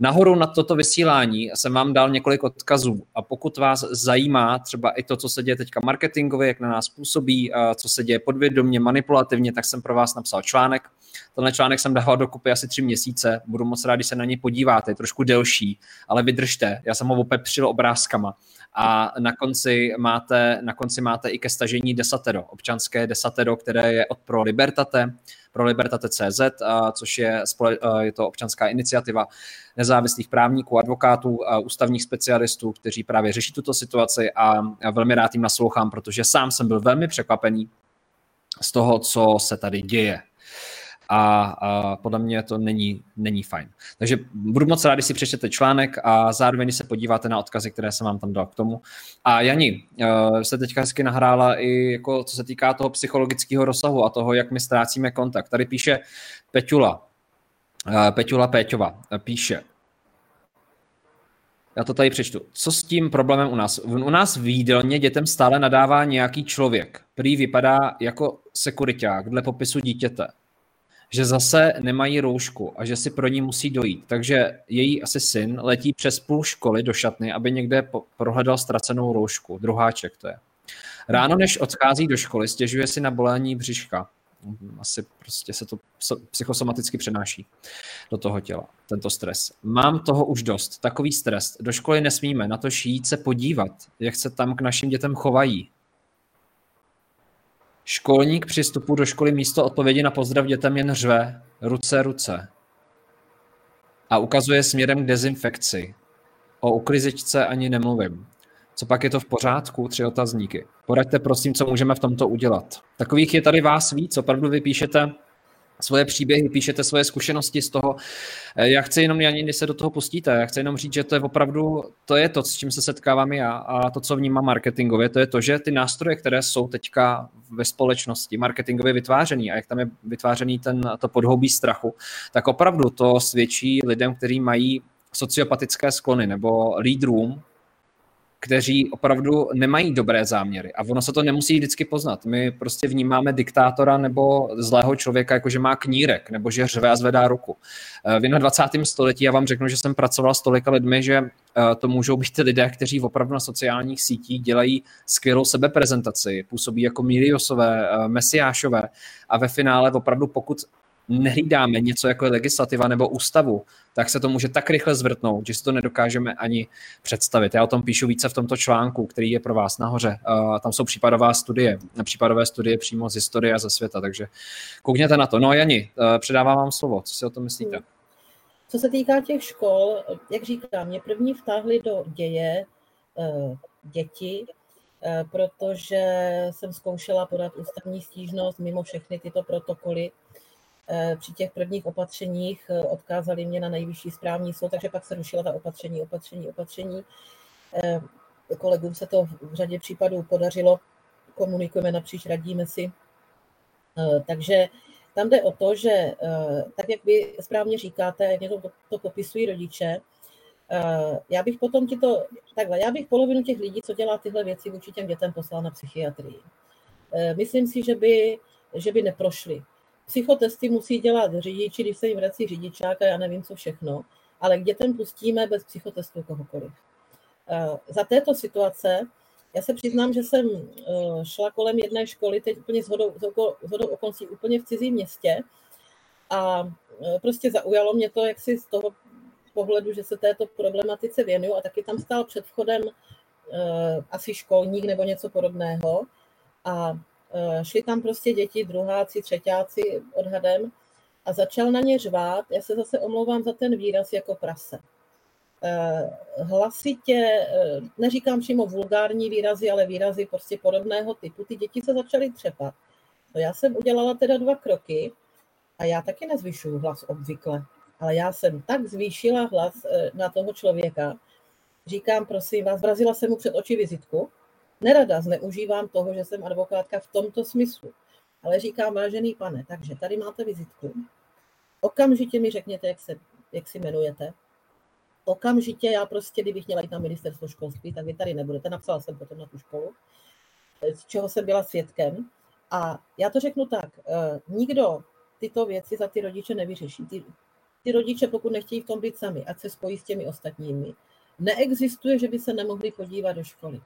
Nahoru na toto vysílání jsem vám dal několik odkazů a pokud vás zajímá třeba i to, co se děje teďka marketingově, jak na nás působí, co se děje podvědomě, manipulativně, tak jsem pro vás napsal článek. Tenhle článek jsem dával dokupy asi tři měsíce, budu moc rád, když se na něj podíváte, je trošku delší, ale vydržte, já jsem ho opepřil obrázkama a na konci máte, na konci máte i ke stažení desatero, občanské desatero, které je od Pro Libertate, pro Libertate.cz, což je, je to občanská iniciativa nezávislých právníků, advokátů, a ústavních specialistů, kteří právě řeší tuto situaci. A velmi rád jim naslouchám, protože sám jsem byl velmi překvapený z toho, co se tady děje a, a podle mě to není, není fajn. Takže budu moc rád, když si přečtete článek a zároveň se podíváte na odkazy, které jsem vám tam dal k tomu. A Jani, uh, jste teďka hezky nahrála i jako, co se týká toho psychologického rozsahu a toho, jak my ztrácíme kontakt. Tady píše Peťula, uh, Peťula Péťova, píše, já to tady přečtu. Co s tím problémem u nás? U nás v jídelně dětem stále nadává nějaký člověk. Prý vypadá jako sekuriták dle popisu dítěte že zase nemají roušku a že si pro ní musí dojít. Takže její asi syn letí přes půl školy do šatny, aby někde prohledal ztracenou roušku. Druháček to je. Ráno, než odchází do školy, stěžuje si na bolení břiška. Asi prostě se to psychosomaticky přenáší do toho těla, tento stres. Mám toho už dost, takový stres. Do školy nesmíme, na to šít se podívat, jak se tam k našim dětem chovají. Školník při vstupu do školy místo odpovědi na pozdrav dětem jen řve ruce, ruce a ukazuje směrem k dezinfekci. O uklizečce ani nemluvím. Co pak je to v pořádku? Tři otazníky. Poraďte prosím, co můžeme v tomto udělat. Takových je tady vás víc, opravdu vy píšete svoje příběhy, píšete svoje zkušenosti z toho. Eh, já chci jenom, ani když se do toho pustíte, já chci jenom říct, že to je opravdu, to je to, s čím se setkávám já a to, co vnímám marketingově, to je to, že ty nástroje, které jsou teďka ve společnosti marketingově vytvářený a jak tam je vytvářený ten, to podhoubí strachu, tak opravdu to svědčí lidem, kteří mají sociopatické sklony nebo lídrům, kteří opravdu nemají dobré záměry. A ono se to nemusí vždycky poznat. My prostě vnímáme diktátora nebo zlého člověka, jako že má knírek, nebo že řve a zvedá ruku. Eh, v 21. století já vám řeknu, že jsem pracoval s tolika lidmi, že eh, to můžou být lidé, kteří opravdu na sociálních sítích dělají skvělou sebeprezentaci, působí jako Miliosové, eh, Mesiášové a ve finále opravdu pokud nehlídáme něco jako legislativa nebo ústavu, tak se to může tak rychle zvrtnout, že si to nedokážeme ani představit. Já o tom píšu více v tomto článku, který je pro vás nahoře. Uh, tam jsou případová studie, případové studie přímo z historie a ze světa, takže koukněte na to. No Jani, uh, předávám vám slovo, co si o tom myslíte? Co se týká těch škol, jak říkám, mě první vtáhli do děje uh, děti, protože jsem zkoušela podat ústavní stížnost mimo všechny tyto protokoly Eh, při těch prvních opatřeních eh, odkázali mě na nejvyšší správní soud, takže pak se rušila ta opatření, opatření, opatření. Eh, kolegům se to v řadě případů podařilo, komunikujeme napříč, radíme si. Takže tam jde o to, že tak, jak vy správně říkáte, jak mě to, to popisují rodiče, já bych potom ti to, takhle, já bych polovinu těch lidí, co dělá tyhle věci vůči těm dětem, poslal na psychiatrii. Myslím si, že by, že by neprošli psychotesty musí dělat řidiči, když se jim vrací řidičák a já nevím, co všechno, ale k dětem pustíme bez psychotestu kohokoliv. Eh, za této situace, já se přiznám, že jsem eh, šla kolem jedné školy, teď úplně s hodou, okolností, úplně v cizím městě a eh, prostě zaujalo mě to, jak si z toho pohledu, že se této problematice věnuju a taky tam stál před vchodem asi školník nebo něco podobného a šli tam prostě děti, druháci, třetíáci odhadem a začal na ně řvát, já se zase omlouvám za ten výraz, jako prase. Eh, hlasitě, eh, neříkám přímo vulgární výrazy, ale výrazy prostě podobného typu. Ty děti se začaly třepat. No já jsem udělala teda dva kroky a já taky nezvyšuju hlas obvykle, ale já jsem tak zvýšila hlas na toho člověka, říkám, prosím vás, vrazila jsem mu před oči vizitku, nerada zneužívám toho, že jsem advokátka v tomto smyslu. Ale říkám, vážený pane, takže tady máte vizitku. Okamžitě mi řekněte, jak se, jak si jmenujete. Okamžitě, já prostě, kdybych měla jít na ministerstvo školství, tak vy tady nebudete. Napsala jsem potom na tu školu, z čeho jsem byla svědkem. A já to řeknu tak, eh, nikdo tyto věci za ty rodiče nevyřeší. Ty, ty rodiče, pokud nechtějí v tom být sami, ať se spojí s těmi ostatními. Neexistuje, že by se nemohli podívat do školy.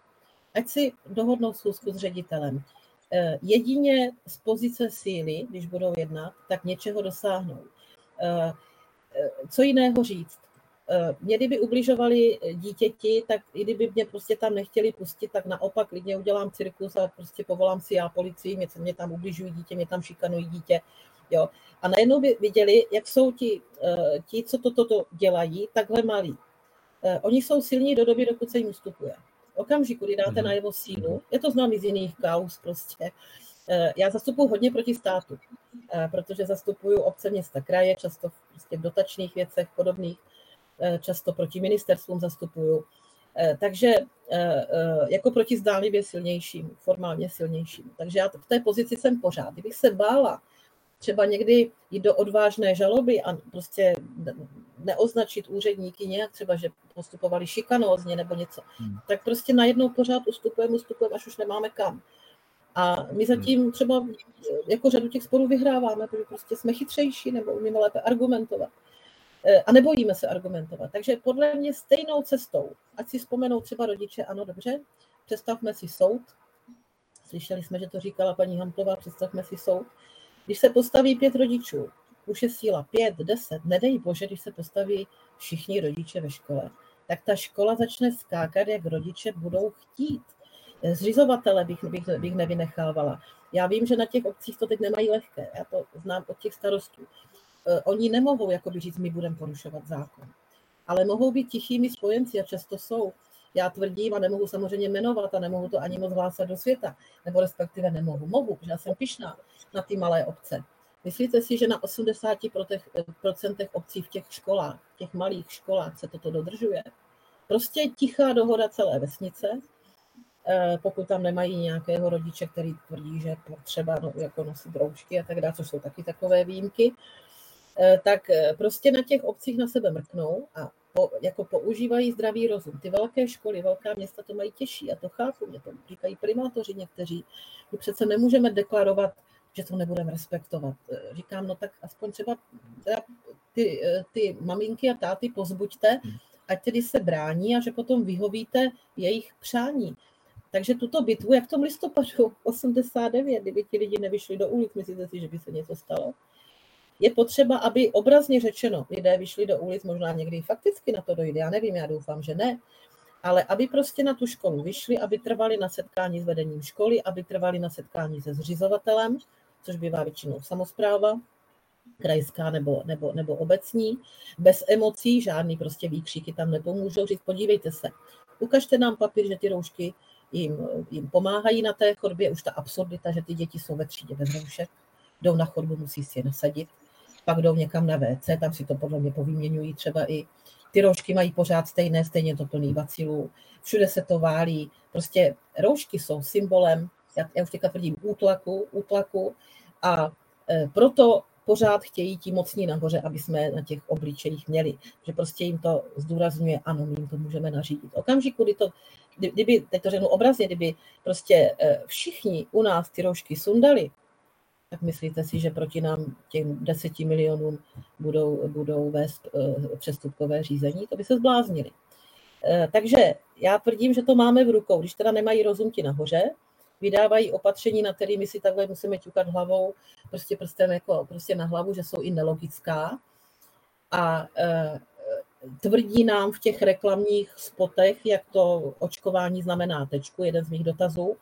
Ať si dohodnou schůzku s ředitelem. Eh, jedině z pozice síly, když budou jednat, tak něčeho dosáhnou. Eh, co jiného říct? Mě kdyby ubližovali dítěti, tak i kdyby mě prostě tam nechtěli pustit, tak naopak klidně udělám cirkus a prostě povolám si já policii, mě, mě tam ubližují dítě, mě tam šikanují dítě. Jo. A najednou by viděli, jak jsou ti, eh, ti co toto to, dělají, takhle malí. Eh, oni jsou silní do doby, dokud se jim ustupuje. Okamžiku, kdy dáte na jeho sílu, je to známý z jiných kaus prostě, eh, já zastupuji hodně proti státu, protože zastupuju obce, města, kraje, často prostě v dotačních věcech podobných, často proti ministerstvům zastupuju. Takže jako proti zdánlivě silnějším, formálně silnějším. Takže já v té pozici jsem pořád. Kdybych se bála třeba někdy jít do odvážné žaloby a prostě neoznačit úředníky nějak, třeba, že postupovali šikanózně nebo něco, hmm. tak prostě najednou pořád ustupujeme, ustupujeme, až už nemáme kam. A my zatím hmm. třeba jako řadu těch sporů vyhráváme, protože prostě jsme chytřejší nebo umíme lépe argumentovat. E, a nebojíme se argumentovat. Takže podle mě stejnou cestou, ať si vzpomenou třeba rodiče, ano, dobře, představme si soud. Slyšeli jsme, že to říkala paní Hamplová, představme si soud když se postaví pět rodičů, už je síla pět, deset, nedej bože, když se postaví všichni rodiče ve škole, tak ta škola začne skákat, jak rodiče budou chtít. Zřizovatele bych, bych, bych nevynechávala. Já vím, že na těch obcích to teď nemají lehké, já to znám od těch starostů. E, oni nemohou jakoby říct, my budeme porušovat zákon, ale mohou být tichými spojenci a často jsou já tvrdím a nemohu samozřejmě jmenovat a nemohu to ani moc hlásat do světa, nebo respektive nemohu. Mohu, protože já jsem pišná na ty malé obce. Myslíte si, že na 80% obcí v těch školách, v těch malých školách se toto dodržuje? Prostě tichá dohoda celé vesnice, eh, pokud tam nemají nějakého rodiče, který tvrdí, že potřeba no, jako nosit roušky a tak dále, což jsou taky takové výjimky, eh, tak eh, prostě na těch obcích na sebe mrknou a po, jako používají zdravý rozum. Ty velké školy, velká města to mají těžší a to chápu, mě to říkají primátoři někteří. My přece nemůžeme deklarovat, že to nebudeme respektovat. Říkám, no tak aspoň třeba ty, ty maminky a táty pozbuďte, ať tedy se brání a že potom vyhovíte jejich přání. Takže tuto bitvu, jak v tom listopadu 89, kdyby ti lidi nevyšli do ulic, myslíte si, že by se něco stalo? je potřeba, aby obrazně řečeno lidé vyšli do ulic, možná někdy fakticky na to dojde, já nevím, já doufám, že ne, ale aby prostě na tu školu vyšli, aby trvali na setkání s vedením školy, aby trvali na setkání se zřizovatelem, což bývá většinou samozpráva, krajská nebo, nebo, nebo obecní, bez emocí, žádný prostě výkřiky tam nepomůžou. Říct, podívejte se, ukažte nám papír, že ty roušky jim, jim pomáhají na té chodbě, už ta absurdita, že ty děti jsou ve třídě bez roušek, jdou na chodbu, musí si je nasadit pak jdou někam na WC, tam si to podle mě povyměňují třeba i ty roušky mají pořád stejné, stejně to plný bacilů, všude se to válí. Prostě roušky jsou symbolem, já, já už teďka tvrdím, útlaku, útlaku a e, proto pořád chtějí ti mocní nahoře, aby jsme na těch obličejích měli. Že prostě jim to zdůrazňuje, ano, my jim to můžeme nařídit. Okamžiku, kdy to, kdyby, teď to řeknu obrazně, kdyby prostě e, všichni u nás ty roušky sundali, tak myslíte si, že proti nám těm deseti milionům budou, budou vést eh, přestupkové řízení? To by se zbláznili. Takže já tvrdím, že to máme v rukou. Když teda nemají rozum ti nahoře, vydávají opatření, na kterými si takhle musíme ťukat hlavou, prostě prstem jako prostě na hlavu, že jsou i nelogická. A e, tvrdí nám v těch reklamních spotech, jak to očkování znamená tečku, jeden z mých dotazů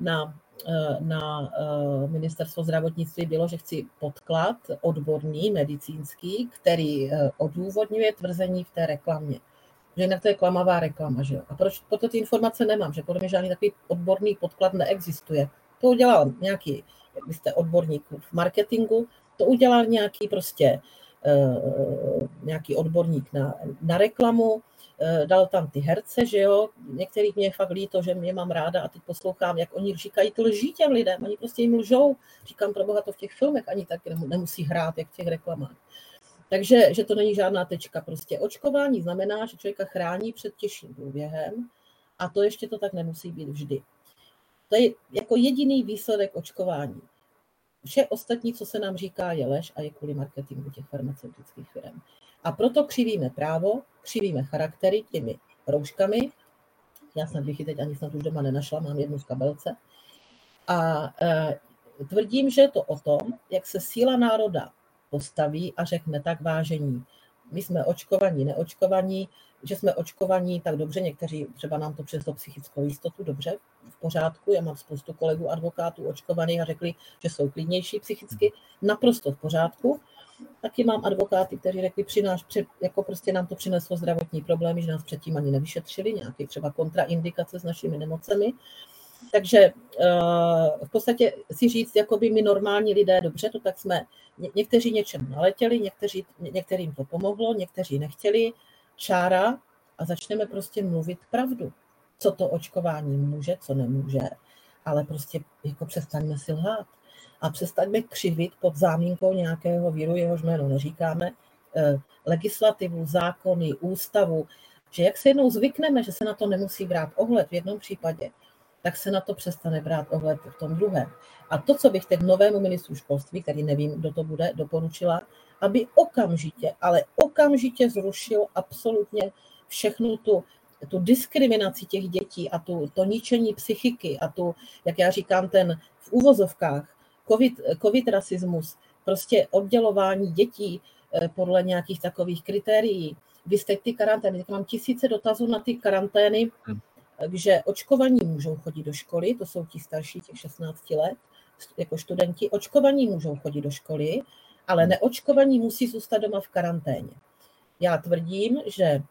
na Eh, na eh, ministerstvo zdravotnictví bylo, že chci podklad odborný, medicínský, který eh, odůvodňuje tvrzení v té reklamě. Že jinak to je klamavá reklama, že jo. A proč proto ty informace nemám, že podle mě žádný takový odborný podklad neexistuje. To udělal nějaký, jak byste odborník v marketingu, to udělal nějaký prostě nějaký odborník na, na reklamu, Eh, dal tam ty herce, že jo, některý mě fakt líto, že mě mám ráda a teď poslouchám, jak oni říkají, to lží těm lidem, oni prostě jim lžou. Říkám, pro boha to v těch filmech ani tak nemusí hrát, jak v těch reklamách. Takže že to není žádná tečka. Prostě očkování znamená, že člověka chrání před těžším průběhem a to ještě to tak nemusí být vždy. To je jako jediný výsledek očkování. Vše ostatní, co se nám říká, je lež a je kvůli marketingu těch farmaceutických firm. A proto křivíme právo, křivíme charaktery těmi rouškami. Já snad bych ji teď ani snad už doma nenašla, mám jednu v kabelce. A e, tvrdím, že je to o tom, jak se síla národa postaví a řekne tak vážení. My jsme očkovaní, neočkovaní, že jsme očkovaní, tak dobře, někteří třeba nám to přineslo psychickou jistotu, dobře, v pořádku. Já mám spoustu kolegů advokátů očkovaných a řekli, že jsou klidnější psychicky, naprosto v pořádku. Taky mám advokáty, kteří řekli, při nás, jako prostě nám to přineslo zdravotní problémy, že nás předtím ani nevyšetřili, nějaké třeba kontraindikace s našimi nemocemi. Takže eh, v podstatě si říct, jako by my normální lidé, dobře, to tak jsme, někteří něčem naletěli, někteří, některým to pomohlo, někteří nechtěli, čára a začneme prostě mluvit pravdu. Co to očkování může, co nemůže, ale prostě jako přestaňme si lhát a přestaňme křivit pod zámínkou nějakého víru, jehož jméno neříkáme, eh, legislativu, zákony, ústavu, že jak se jednou zvykneme, že se na to nemusí brát ohled v jednom případě, tak se na to přestane brát ohled v tom druhém. A to, co bych teď novému ministru školství, který nevím, kdo to bude, doporučila, aby okamžitě, ale okamžitě zrušil absolutně všechnu tu, tu diskriminaci těch dětí a tu, to ničení psychiky a tu, jak já říkám, ten v úvozovkách COVID, COVID rasismus, prostě oddělování dětí eh, podle nějakých takových kritérií. Vy jste ty karantény, mám tisíce dotazů na ty karantény, hmm. že očkovaní můžou chodit do školy, to jsou ti starší, těch 16 let, jako studenti, očkovaní můžou chodit do školy, ale neočkovaní musí zůstat doma v karanténě. Já tvrdím, že eh,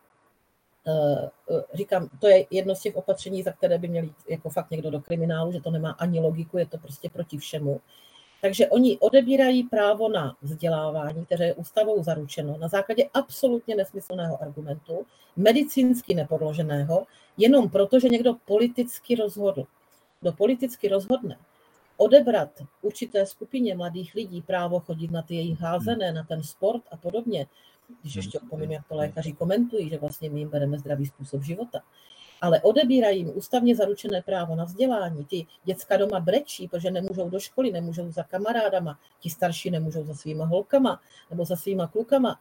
eh, říkám, to je jedno z těch opatření, za které by měl jít jako fakt někdo do kriminálu, že to nemá ani logiku, je to prostě proti všemu. Takže oni odebírají právo na vzdělávání, které je ústavou zaručeno na základě absolutně nesmyslného argumentu, medicínsky nepodloženého, jenom proto, že někdo politicky rozhodl. Kdo politicky rozhodne, odebrat určité skupině mladých lidí právo chodit na ty jejich házené, na ten sport a podobně, když ještě opomím, jak to lékaři komentují, že vlastně my jim bereme zdravý způsob života, ale odebírají jim ústavně zaručené právo na vzdělání. Ty děcka doma brečí, protože nemůžou do školy, nemůžou za kamarádama, ti starší nemůžou za svýma holkama nebo za svýma klukama.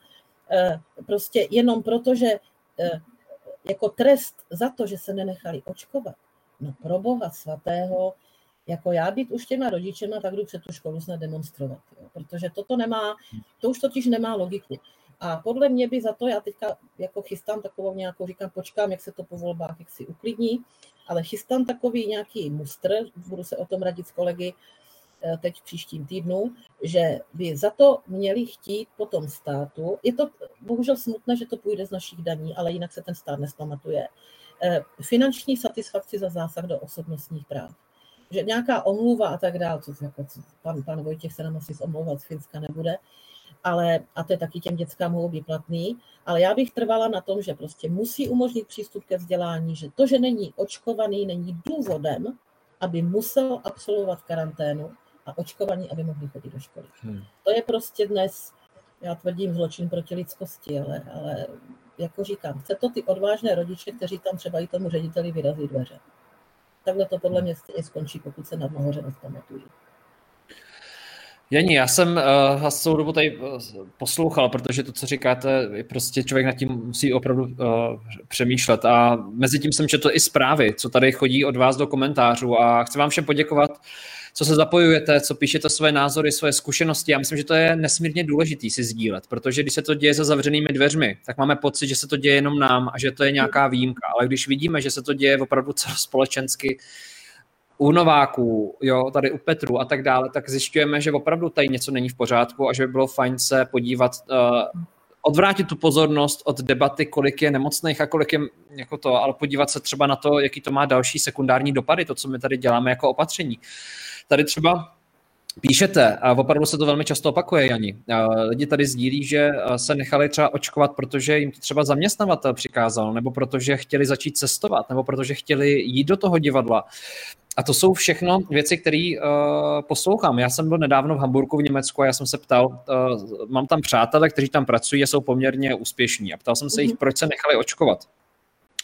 Eh, prostě jenom proto, že eh, jako trest za to, že se nenechali očkovat, no pro Boha svatého, jako já být už těma rodičema, tak jdu před tu školu snad demonstrovat, jo, protože toto nemá, to už totiž nemá logiku. A podle mě by za to, já teďka jako chystám takovou nějakou, říkám, počkám, jak se to po volbách, jak si uklidní, ale chystám takový nějaký mustr, budu se o tom radit s kolegy eh, teď v příštím týdnu, že by za to měli chtít potom státu, je to bohužel smutné, že to půjde z našich daní, ale jinak se ten stát nespamatuje, eh, finanční satisfakci za zásah do osobnostních práv. Že nějaká omluva a tak dále, co, jako, co pan, pan Vojtěch se nám asi omlouvat z Finska nebude, ale, a to je taky těm dětskám mohou být platný, ale já bych trvala na tom, že prostě musí umožnit přístup ke vzdělání, že to, že není očkovaný, není důvodem, aby musel absolvovat karanténu a očkovaní, aby mohli chodit do školy. Hmm. To je prostě dnes, já tvrdím, zločin proti lidskosti, ale, ale jako říkám, chce to ty odvážné rodiče, kteří tam třeba i tomu řediteli vyrazí dveře takhle to podle mě stejně skončí, pokud se na nahoře nespamatují. Jení, já jsem uh, vás celou dobu tady uh, poslouchal, protože to, co říkáte, prostě člověk nad tím musí opravdu uh, přemýšlet. A mezi tím jsem četl i zprávy, co tady chodí od vás do komentářů a chci vám všem poděkovat co se zapojujete, co píšete své názory, své zkušenosti. Já myslím, že to je nesmírně důležité si sdílet, protože když se to děje za zavřenými dveřmi, tak máme pocit, že se to děje jenom nám a že to je nějaká výjimka. Ale když vidíme, že se to děje opravdu celospolečensky, u Nováků, jo, tady u Petru a tak dále, tak zjišťujeme, že opravdu tady něco není v pořádku a že by bylo fajn se podívat, uh, odvrátit tu pozornost od debaty, kolik je nemocných a kolik je jako to, ale podívat se třeba na to, jaký to má další sekundární dopady, to, co my tady děláme jako opatření. Tady třeba Píšete, a opravdu se to velmi často opakuje, Jani. Lidi tady sdílí, že se nechali třeba očkovat, protože jim to třeba zaměstnavatel přikázal, nebo protože chtěli začít cestovat, nebo protože chtěli jít do toho divadla. A to jsou všechno věci, které uh, poslouchám. Já jsem byl nedávno v Hamburgu v Německu a já jsem se ptal, uh, mám tam přátelé, kteří tam pracují a jsou poměrně úspěšní. A ptal jsem se jich, mhm. proč se nechali očkovat.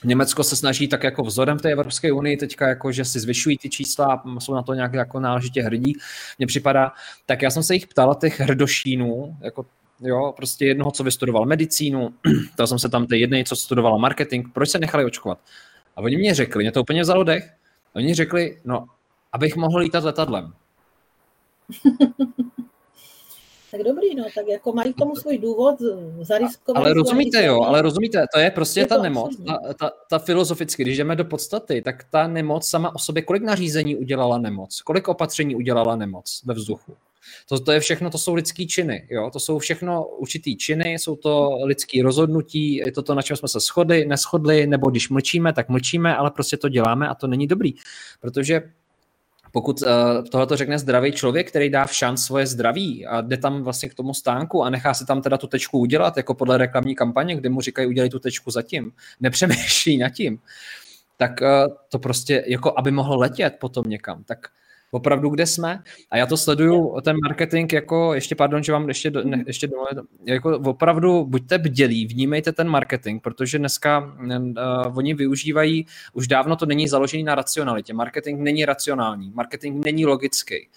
Německo se snaží tak jako vzorem v té Evropské unii teďka, jako, že si zvyšují ty čísla a jsou na to nějak jako náležitě hrdí, mně připadá. Tak já jsem se jich ptal, těch hrdošínů, jako jo, prostě jednoho, co vystudoval medicínu, ptal jsem se tam té jedné, co studovala marketing, proč se nechali očkovat. A oni mě řekli, mě to úplně vzalo dech, oni řekli, no, abych mohl lítat letadlem. Tak dobrý, no, tak jako mají k tomu svůj důvod, zariskovat. Ale rozumíte, jo, ale rozumíte, to je prostě je ta nemoc, ta, ta, ta filozoficky, když jdeme do podstaty, tak ta nemoc sama o sobě, kolik nařízení udělala nemoc, kolik opatření udělala nemoc ve vzduchu. To, to je všechno, to jsou lidský činy, jo? to jsou všechno určitý činy, jsou to lidský rozhodnutí, je to to, na čem jsme se shodli, neschodli, nebo když mlčíme, tak mlčíme, ale prostě to děláme a to není dobrý, protože pokud uh, tohle to řekne zdravý člověk, který dá v šanc svoje zdraví a jde tam vlastně k tomu stánku a nechá si tam teda tu tečku udělat, jako podle reklamní kampaně, kde mu říkají udělej tu tečku zatím, nepřemýšlí nad tím, tak uh, to prostě, jako aby mohl letět potom někam, tak opravdu, kde jsme. A já to sleduju, ten marketing, jako, ještě pardon, že vám ještě, ne, ještě dole, jako opravdu buďte bdělí, vnímejte ten marketing, protože dneska uh, oni využívají, už dávno to není založený na racionalitě. Marketing není racionální, marketing není logický.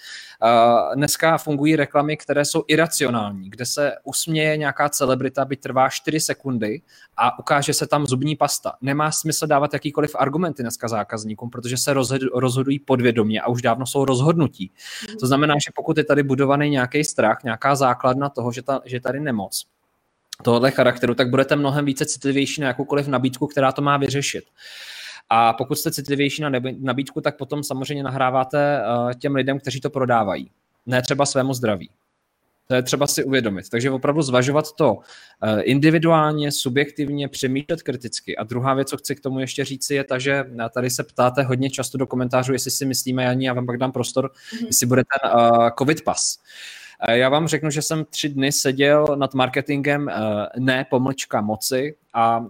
Uh, dneska fungují reklamy, které jsou iracionální, kde se usměje nějaká celebrita, by trvá 4 sekundy a ukáže se tam zubní pasta. Nemá smysl dávat jakýkoliv argumenty dneska zákazníkům, protože se rozhodují podvědomě a už dávno jsou rozhodnutí. To znamená, že pokud je tady budovaný nějaký strach, nějaká základna toho, že, ta, že je tady nemoc, tohohle charakteru, tak budete mnohem více citlivější na jakoukoliv nabídku, která to má vyřešit. A pokud jste citlivější na nabídku, tak potom samozřejmě nahráváte eh, těm lidem, kteří to prodávají. Ne třeba svému zdraví. To je třeba si uvědomit. Takže opravdu zvažovat to eh, individuálně, subjektivně, přemýšlet kriticky. A druhá věc, co chci k tomu ještě říci, je ta, že tady se ptáte hodně často do komentářů, jestli si myslíme, Janí, já vám pak dám prostor, mm-hmm. jestli bude ten uh, COVID pas. Já vám řeknu, že jsem tři dny seděl nad marketingem ne pomlčka moci a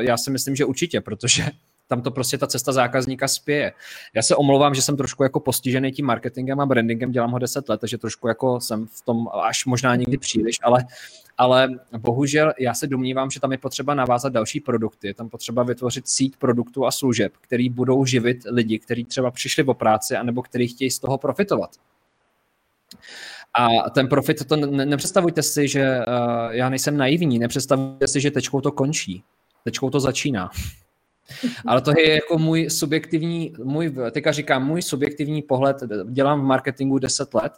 já si myslím, že určitě, protože tam to prostě ta cesta zákazníka spěje. Já se omlouvám, že jsem trošku jako postižený tím marketingem a brandingem, dělám ho 10 let, takže trošku jako jsem v tom až možná někdy příliš, ale ale bohužel já se domnívám, že tam je potřeba navázat další produkty, je tam potřeba vytvořit síť produktů a služeb, který budou živit lidi, kteří třeba přišli o práci, anebo kteří chtějí z toho profitovat. A ten profit, to ne, nepředstavujte si, že uh, já nejsem naivní, nepředstavujte si, že tečkou to končí. Tečkou to začíná. Ale to je jako můj subjektivní, můj, teďka říkám, můj subjektivní pohled, dělám v marketingu 10 let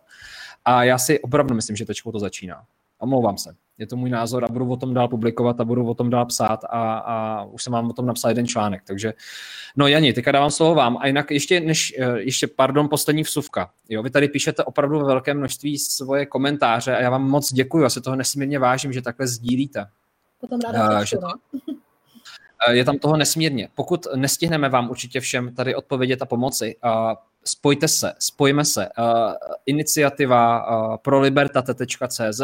a já si opravdu myslím, že tečkou to začíná. Omlouvám se. Je to můj názor a budu o tom dál publikovat a budu o tom dál psát a, a už jsem vám o tom napsal jeden článek. Takže, no Jani, teďka dávám slovo vám. A jinak ještě, než, eh, ještě, pardon, poslední vsuvka. Jo, vy tady píšete opravdu ve velké množství svoje komentáře a já vám moc děkuji, já se toho nesmírně vážím, že takhle sdílíte. Potom ráda uh, že to, no. Eh, je tam toho nesmírně. Pokud nestihneme vám určitě všem tady odpovědět a pomoci, spojte se, spojme se. Iniciativa pro libertate.cz,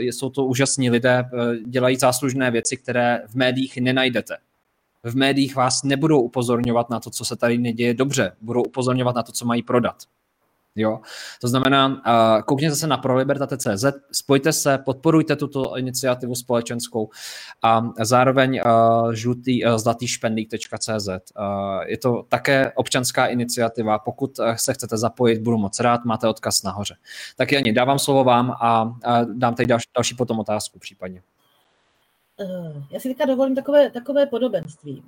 jsou to úžasní lidé, eh, dělají záslužné věci, které v médiích nenajdete. V médiích vás nebudou upozorňovat na to, co se tady neděje dobře, budou upozorňovat na to, co mají prodat. Jo? To znamená, uh, koukněte se na prolibertate.cz, spojte se, podporujte tuto iniciativu společenskou a zároveň uh, žlutý, uh, zlatýšpendlík.cz. Uh, je to také občanská iniciativa. Pokud se chcete zapojit, budu moc rád, máte odkaz nahoře. Tak Jani, dávám slovo vám a, a dám tady další, další potom otázku případně. Já si teďka dovolím takové, takové podobenství.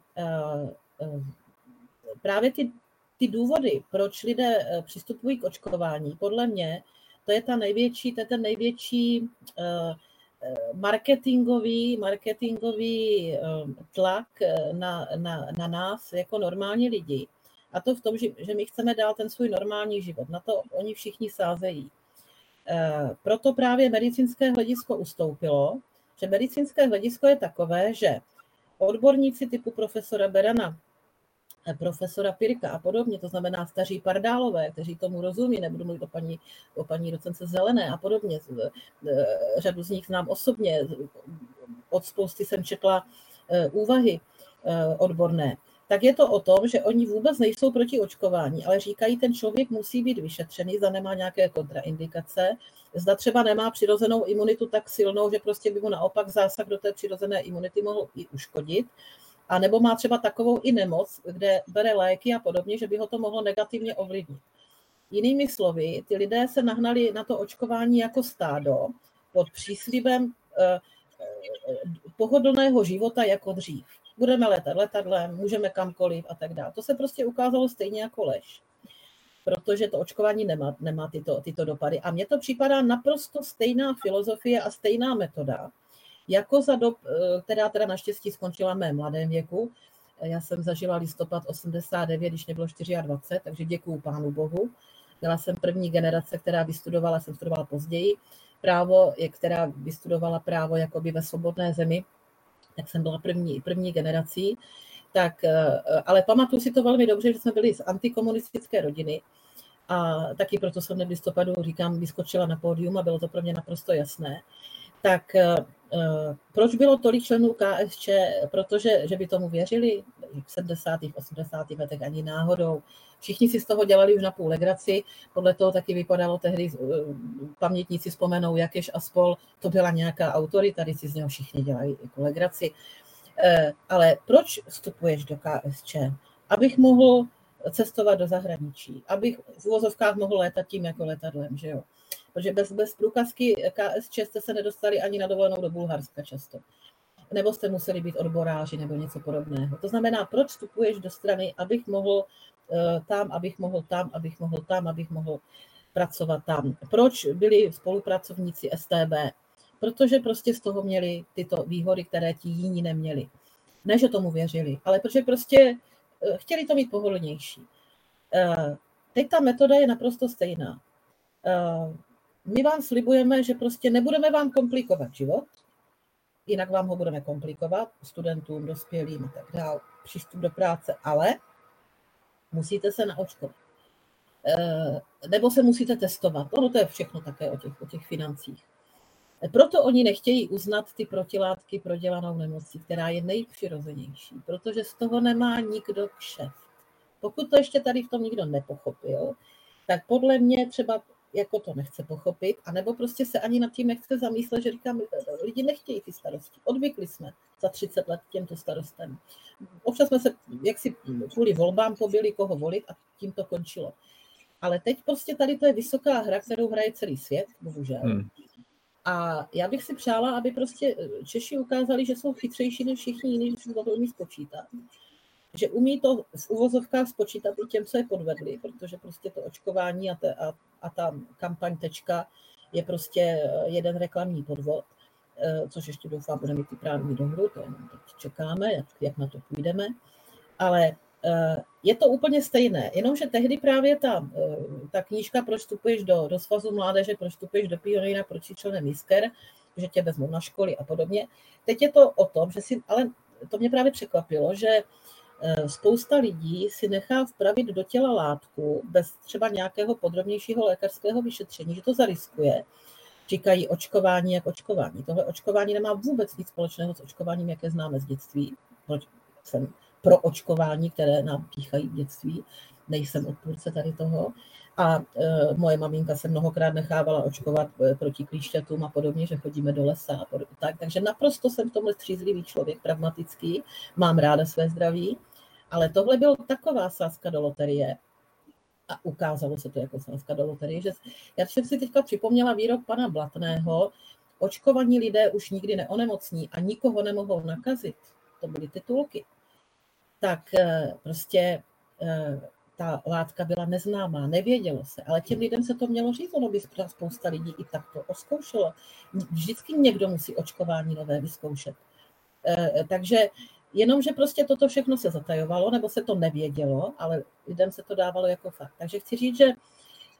Právě ty ty důvody, proč lidé eh, přistupují k očkování, podle mě, to je ta největší, to je ten největší eh, eh, marketingový, marketingový tlak na, na, na nás jako normální lidi. A to v tom, že, my chceme dál ten svůj normální život. Na to oni všichni sázejí. Proto právě medicínské hledisko ustoupilo, že medicínské hledisko je takové, že odborníci typu profesora Berana profesora Pirka a podobně, to znamená staří pardálové, kteří tomu rozumí, nebudu mluvit o paní, o paní docence Zelené a podobně. Řadu z nich znám osobně, od spousty jsem četla úvahy odborné tak je to o tom, že oni vůbec nejsou proti očkování, ale říkají, ten člověk musí být vyšetřený, zda nemá nějaké kontraindikace, zda třeba nemá přirozenou imunitu tak silnou, že prostě by mu naopak zásah do té přirozené imunity mohl i uškodit, a nebo má třeba takovou i nemoc, kde bere léky a podobně, že by ho to mohlo negativně ovlivnit. Jinými slovy, ty lidé se nahnali na to očkování jako stádo pod příslibem eh, eh, pohodlného života jako dřív budeme letat letadlem, můžeme kamkoliv a tak dále. To se prostě ukázalo stejně jako lež, protože to očkování nemá, nemá tyto, tyto dopady. A mně to připadá naprosto stejná filozofie a stejná metoda, jako za dob, eh, která teda naštěstí skončila v mém mladém věku. Já jsem zažila listopad 89, když mě bylo 24, takže děkuju pánu bohu. Byla jsem první generace, která vystudovala, jsem studovala později, právo, která vystudovala právo jakoby ve svobodné zemi, jak jsem byla první, první generací, tak, eh, ale pamatuju si to velmi dobře, že jsme byli z antikomunistické rodiny a taky proto jsem v listopadu, říkám, vyskočila na pódium a bylo to pro mě naprosto jasné. Tak eh, Eh, proč bylo tolik členů KSČ? Protože že by tomu věřili v 70. 80. letech ani náhodou. Všichni si z toho dělali už na půl legraci, podle toho taky vypadalo tehdy, eh, pamětníci vzpomenou, jakéž a spol, to byla nějaká autorita, tady si z něho všichni dělají jako legraci. Eh, ale proč vstupuješ do KSČ? Abych mohl cestovat do zahraničí, abych v úvozovkách mohl létat tím jako letadlem, že jo? Protože bez, bez průkazky KSČ jste se nedostali ani na dovolenou do Bulharska často. Nebo jste museli být odboráři nebo něco podobného. To znamená, proč vstupuješ do strany, abych mohl uh, tam, abych mohl tam, abych mohl tam, abych mohl pracovat tam. Proč byli spolupracovníci STB? Protože prostě z toho měli tyto výhody, které ti jiní neměli. Ne, že tomu věřili, ale protože prostě uh, chtěli to mít pohodlnější. Uh, teď ta metoda je naprosto stejná my vám slibujeme, že prostě nebudeme vám komplikovat život, jinak vám ho budeme komplikovat, studentům, dospělým a tak dále, přístup do práce, ale musíte se naočkovat. Eh, nebo se musíte testovat. Ono to je všechno také o těch, o těch financích. Proto oni nechtějí uznat ty protilátky pro dělanou nemocí, která je nejpřirozenější, protože z toho nemá nikdo kšeft. Pokud to ještě tady v tom nikdo nepochopil, tak podle mě třeba jako to nechce pochopit, anebo prostě se ani nad tím nechce zamýšlet, že říkám, lidi nechtějí ty starosti. Odvykli jsme za 30 let těmto starostem. Občas jsme se jaksi kvůli volbám pobili, koho volit a tím to končilo. Ale teď prostě tady to je vysoká hra, kterou hraje celý svět, bohužel. Hmm. A já bych si přála, aby prostě Češi ukázali, že jsou chytřejší než všichni jiní, že to umí spočítat že umí to v uvozovkách spočítat i těm, co je podvedli, protože prostě to očkování a, te, a, a ta kampaň tečka je prostě eh, jeden reklamní podvod, eh, což ještě doufám, bude mít ty právní dohru, to jenom teď čekáme, jak, jak na to půjdeme. Ale eh, je to úplně stejné, jenomže tehdy právě ta, ta knížka, proč vstupuješ do, do svazu mládeže, proč vstupuješ do pionýra, proč členem Misker, že tě vezmou na školy a podobně. Teď je to o tom, že si, ale to mě právě překvapilo, že Eh, spousta lidí si nechá vpravit do těla látku bez třeba nějakého podrobnějšího lékařského vyšetření, že to zariskuje. Říkají očkování jak očkování. Tohle očkování nemá vůbec nic společného s očkováním, jaké známe z dětství. Jsem pro očkování, které nám píchají v dětství. Nejsem odpůrce tady toho. A e, moje maminka se mnohokrát nechávala očkovat e, proti klíšťatům a podobně, že chodíme do lesa a podobně. Tak, takže naprosto jsem v tomhle střízlivý člověk, pragmatický, mám ráda své zdraví ale tohle byl taková sázka do loterie, a ukázalo se to jako sázka do loterie, že já jsem si teďka připomněla výrok pana Blatného, očkovaní lidé už nikdy neonemocní a nikoho nemohou nakazit. To byly titulky. Tak eh, prostě eh, ta látka byla neznámá, nevědělo se, ale těm lidem se to mělo říct, ono by spousta lidí i tak to oskoušelo. Vždycky někdo musí očkování nové vyzkoušet. Eh, takže Jenomže prostě toto všechno se zatajovalo, nebo se to nevědělo, ale lidem se to dávalo jako fakt. Takže chci říct, že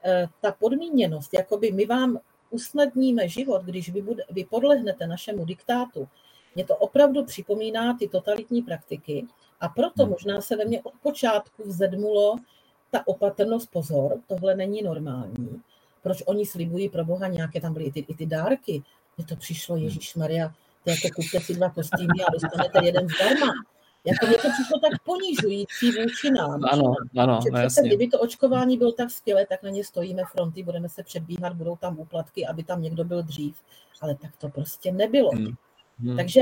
eh, ta podmíněnost, jakoby my vám usnadníme život, když vy, bude, vy podlehnete našemu diktátu, mě to opravdu připomíná ty totalitní praktiky, A proto hmm. možná se ve mně od počátku vzedmulo ta opatrnost, pozor, tohle není normální. Proč oni slibují pro Boha nějaké, tam byly i ty, i ty dárky. Mně to přišlo, Ježíš Maria, to jako kupte si dva kostýmy a dostanete jeden zdarma. Jako mě to přišlo tak ponižující vůči nám. Ano, ano, že přece, kdyby to očkování bylo tak skvělé, tak na ně stojíme fronty, budeme se předbíhat, budou tam úplatky, aby tam někdo byl dřív. Ale tak to prostě nebylo. Hmm. Hmm. Takže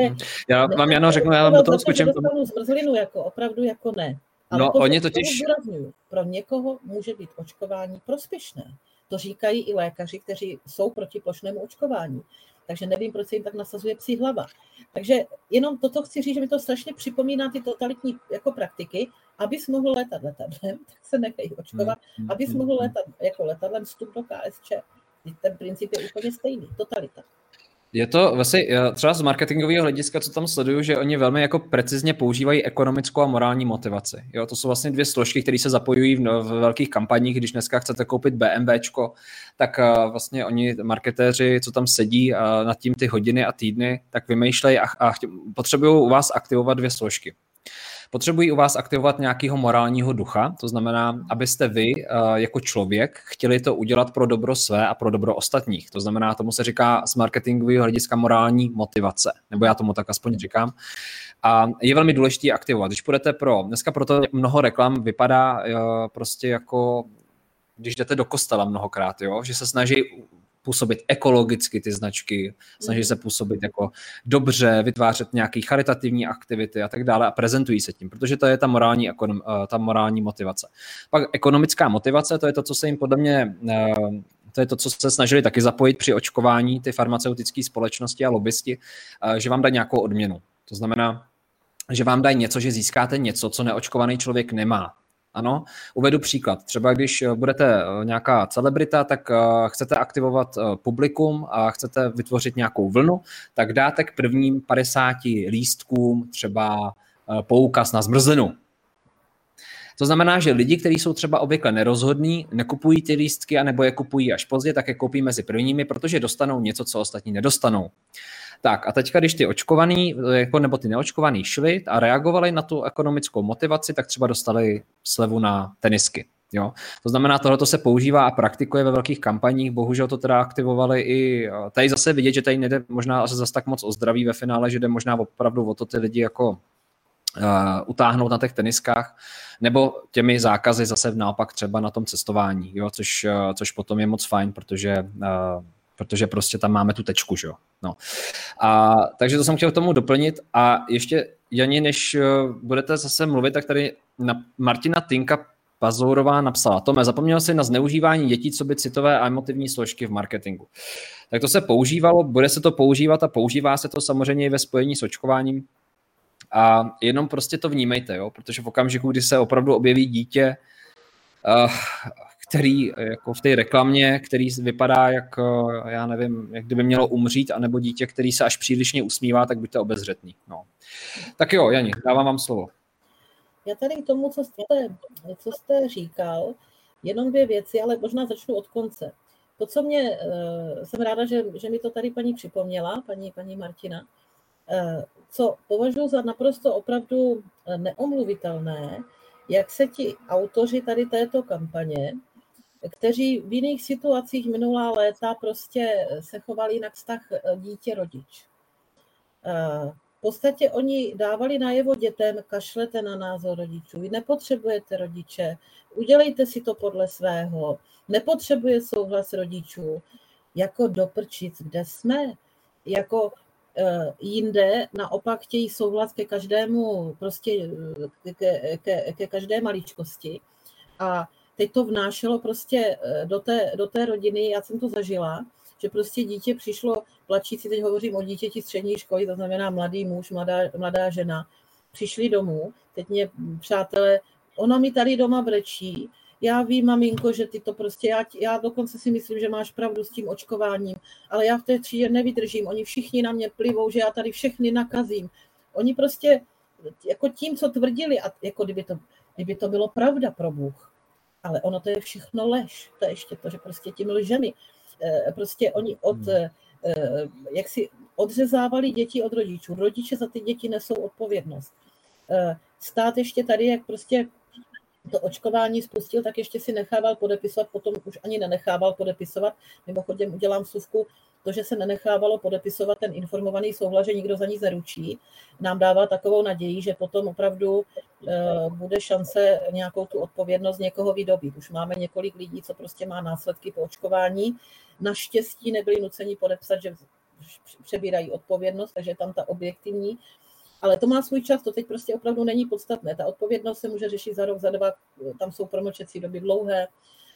já vám Jano řeknu, já vám do toho skočím. zmrzlinu jako opravdu jako ne. Ale no, oni totiž... pro někoho může být očkování prospěšné. To říkají i lékaři, kteří jsou proti plošnému očkování. Takže nevím, proč se jim tak nasazuje psí hlava. Takže jenom toto chci říct, že mi to strašně připomíná ty totalitní jako praktiky, abys mohl letat letadlem, tak se nechají očkovat, mm, abys mm, mohl mm. letat jako letadlem vstup do KSČ. Ten princip je úplně stejný, totalita. Je to vlastně třeba z marketingového hlediska, co tam sleduju, že oni velmi jako precizně používají ekonomickou a morální motivaci. Jo, to jsou vlastně dvě složky, které se zapojují v, v velkých kampaních. Když dneska chcete koupit BMWčko, tak uh, vlastně oni, marketéři, co tam sedí uh, nad tím ty hodiny a týdny, tak vymýšlejí a, a potřebují u vás aktivovat dvě složky. Potřebují u vás aktivovat nějakého morálního ducha, to znamená, abyste vy eh, jako člověk chtěli to udělat pro dobro své a pro dobro ostatních. To znamená, tomu se říká z marketingového hlediska morální motivace, nebo já tomu tak aspoň říkám. A je velmi důležité aktivovat. Když půjdete pro, dneska proto mnoho reklam vypadá eh, prostě jako když jdete do kostela mnohokrát, jo, že se snaží působit ekologicky ty značky, snaží se působit jako dobře, vytvářet nějaké charitativní aktivity a tak dále a prezentují se tím, protože to je ta morální, eh, ta morální motivace. Pak ekonomická motivace, to je to, co se jim podle mě eh, to je to, co se snažili taky zapojit při očkování ty farmaceutické společnosti a lobbysti, eh, že vám dají nějakou odměnu. To znamená, že vám dají něco, že získáte něco, co neočkovaný člověk nemá. Ano, uvedu příklad. Třeba když eh, budete eh, nějaká celebrita, tak eh, chcete aktivovat publikum a chcete vytvořit nějakou vlnu, tak dáte k prvním 50 lístkům třeba poukaz na zmrzlinu. To znamená, že lidi, kteří jsou třeba obvykle nerozhodní, nekupují ty lístky, anebo je kupují až pozdě, tak je koupí mezi prvními, protože dostanou něco, co ostatní nedostanou. Tak a teďka, když ty očkovaný, jako, nebo ty neočkovaný šli a reagovali na tu ekonomickou motivaci, tak třeba dostali slevu na tenisky. Jo? To znamená, tohle se používá a praktikuje ve velkých kampaních, bohužel to teda aktivovali i, tady zase vidět, že tady nejde možná asi zase tak moc o zdraví ve finále, že jde možná opravdu o to ty lidi jako uh, utáhnout na těch teniskách, nebo těmi zákazy zase naopak třeba na tom cestování, jo? Což, uh, což potom je moc fajn, protože uh, protože prostě tam máme tu tečku, že jo. No. A, takže to jsem chtěl k tomu doplnit a ještě, Jani, než eh, budete zase mluvit, tak tady na Martina Tinka Pazourová napsala, Tome, zapomněl si na zneužívání dětí, co by citové a emotivní složky v marketingu. Tak to se používalo, bude se to používat a používá se to samozřejmě i ve spojení s očkováním. A jenom prostě to vnímejte, jo? protože v okamžiku, kdy se opravdu objeví dítě, uh, který jako v té reklamě, který vypadá jak, eh, já nevím, jak kdyby mělo umřít, anebo dítě, který se až přílišně usmívá, tak buďte obezřetný. No. Tak jo, Jani, dávám vám slovo. Já tady k tomu, co jste, co jste říkal, jenom dvě věci, ale možná začnu od konce. To, co mě, eh, jsem ráda, že, že mi to tady paní připomněla, paní, paní Martina, eh, co považuji za naprosto opravdu neomluvitelné, jak se ti autoři tady této kampaně kteří v jiných situacích minulá léta prostě se chovali na vztah eh, dítě-rodič. Eh, v podstatě oni dávali najevo dětem, kašlete na názor rodičů, vy nepotřebujete rodiče, udělejte si to podle svého, nepotřebuje souhlas rodičů, jako doprčic, kde jsme, jako eh, jinde naopak chtějí souhlas ke každému, prostě ke, ke, ke každé maličkosti. A teď to vnášelo prostě eh, do té, do té rodiny, já jsem to zažila, že prostě dítě přišlo plačící, teď hovořím o dítěti střední školy, to znamená mladý muž, mladá, mladá žena, přišli domů, teď mě přátelé, ona mi tady doma brečí, já vím, maminko, že ty to prostě, já, já dokonce si myslím, že máš pravdu s tím očkováním, ale já v té třídě nevydržím, oni všichni na mě plivou, že já tady všechny nakazím. Oni prostě jako tím, co tvrdili, a jako kdyby to, kdyby to bylo pravda pro Bůh, ale ono to je všechno lež. To je ještě to, že prostě tím lžemi. Eh, prostě oni od, hmm. eh, jak si odřezávali děti od rodičů. Rodiče za ty děti nesou odpovědnost. Eh, stát ještě tady, jak prostě to očkování spustil, tak ještě si nechával podepisovat, potom už ani nenechával podepisovat. Mimochodem udělám suvku, to, že se nenechávalo podepisovat ten informovaný souhlas, že nikdo za nic neručí, nám dává takovou naději, že potom opravdu eh, bude šance nějakou tu odpovědnost někoho vydobít. Už máme několik lidí, co prostě má následky po očkování. Naštěstí nebyli nuceni podepsat, že přebírají odpovědnost, takže tam ta objektivní ale to má svůj čas, to teď prostě opravdu není podstatné. Ta odpovědnost se může řešit za rok, za dva, tam jsou promlčecí doby dlouhé,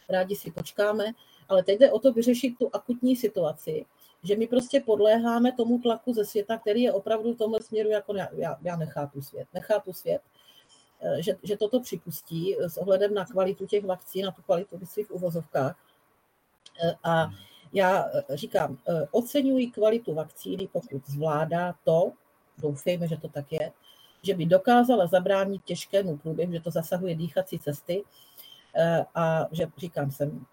rádi si počkáme, ale teď jde o to vyřešit tu akutní situaci, že my prostě podléháme tomu tlaku ze světa, který je opravdu v tomhle směru, jako já, já, já nechápu svět, nechápu svět, eh, že, že toto připustí s ohledem na kvalitu těch vakcín, na tu kvalitu v uvozovkách. Eh, a já eh, říkám, oceňuji kvalitu vakcíny, pokud zvládá to, doufejme, že to tak je, že by dokázala zabránit těžkému průběhu, že to zasahuje dýchací cesty eh, a že říkám, jsem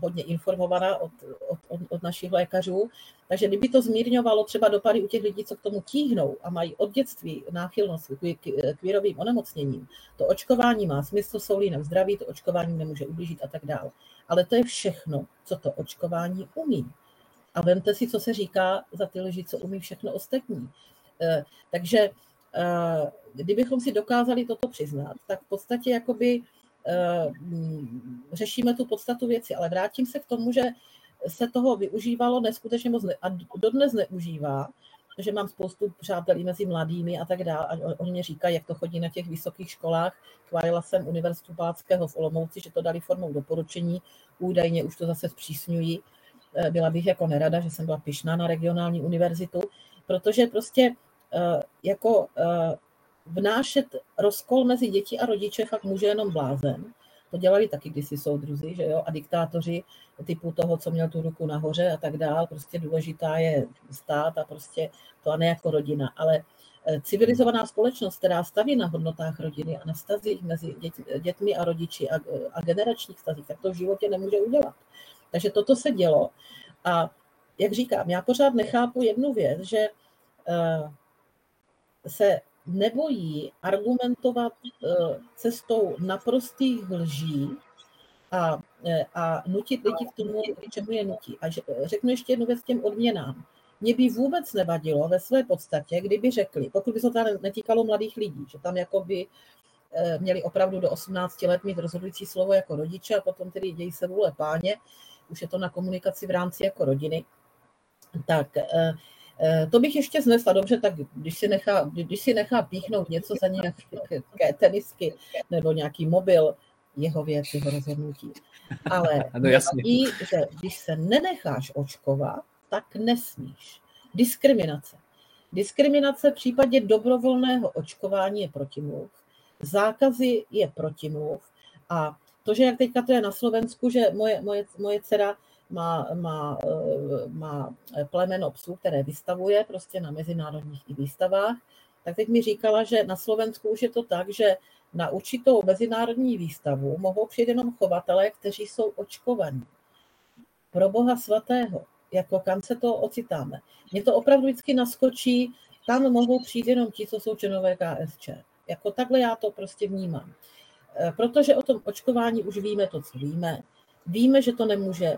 hodně informovaná od, od, od, od našich lékařů, takže kdyby to zmírňovalo třeba dopady u těch lidí, co k tomu tíhnou a mají od dětství náchylnost k, vírovým onemocněním, to očkování má smysl, jsou lidem zdraví, to očkování nemůže ublížit a tak dále. Ale to je všechno, co to očkování umí. A vemte si, co se říká za ty lži, co umí všechno ostatní. Eh, takže eh, kdybychom si dokázali toto přiznat, tak v podstatě jakoby eh, řešíme tu podstatu věci. Ale vrátím se k tomu, že se toho využívalo neskutečně moc a dodnes neužívá, že mám spoustu přátelí mezi mladými a tak dále. A oni mě říkají, jak to chodí na těch vysokých školách. Chválila jsem Univerzitu Páckého v Olomouci, že to dali formou doporučení. Údajně už to zase zpřísňují. Byla bych jako nerada, že jsem byla pišná na regionální univerzitu, protože prostě Eh, jako eh, vnášet rozkol mezi děti a rodiče fakt může jenom blázen. To dělali taky kdysi soudruzi, že jo, a diktátoři typu toho, co měl tu ruku nahoře a tak dál. Prostě důležitá je stát a prostě to a ne jako rodina. Ale eh, civilizovaná společnost, která staví na hodnotách rodiny a na stazích mezi dět, dětmi a rodiči a, a generačních stazích, tak to v životě nemůže udělat. Takže toto se dělo. A jak říkám, já pořád nechápu jednu věc, že se nebojí argumentovat eh, cestou naprostých lží a, eh, a nutit lidi k tomu, k čemu je nutí. A řeknu ještě jednu věc těm odměnám. Mě by vůbec nevadilo ve své podstatě, kdyby řekli, pokud by se to netýkalo mladých lidí, že tam jako by eh, měli opravdu do 18 let mít rozhodující slovo jako rodiče a potom tedy dějí se vůle páně, už je to na komunikaci v rámci jako rodiny, tak Eh, to bych ještě znesla dobře, tak když si nechá, když si nechá píchnout něco za nějaké tenisky nebo nějaký mobil, jeho věc, jeho rozhodnutí. Ale no, i, že když se nenecháš očkovat, tak nesmíš. Diskriminace. Diskriminace v případě dobrovolného očkování je protimluv, zákazy je protimluv a to, že jak teďka to je na Slovensku, že moje, moje, moje dcera má, má, eh, má plemeno psů, které vystavuje prostě na mezinárodních výstavách, tak teď mi říkala, že na Slovensku už je to tak, že na určitou mezinárodní výstavu mohou přijít jenom chovatelé, kteří jsou očkovaní. Pro Boha svatého, jako kam se to ocitáme. Mě to opravdu vždycky naskočí, tam mohou přijít jenom ti, co jsou členové KSČ. Jako takhle já to prostě vnímám. Eh, protože o tom očkování už víme to, co víme. Víme, že to nemůže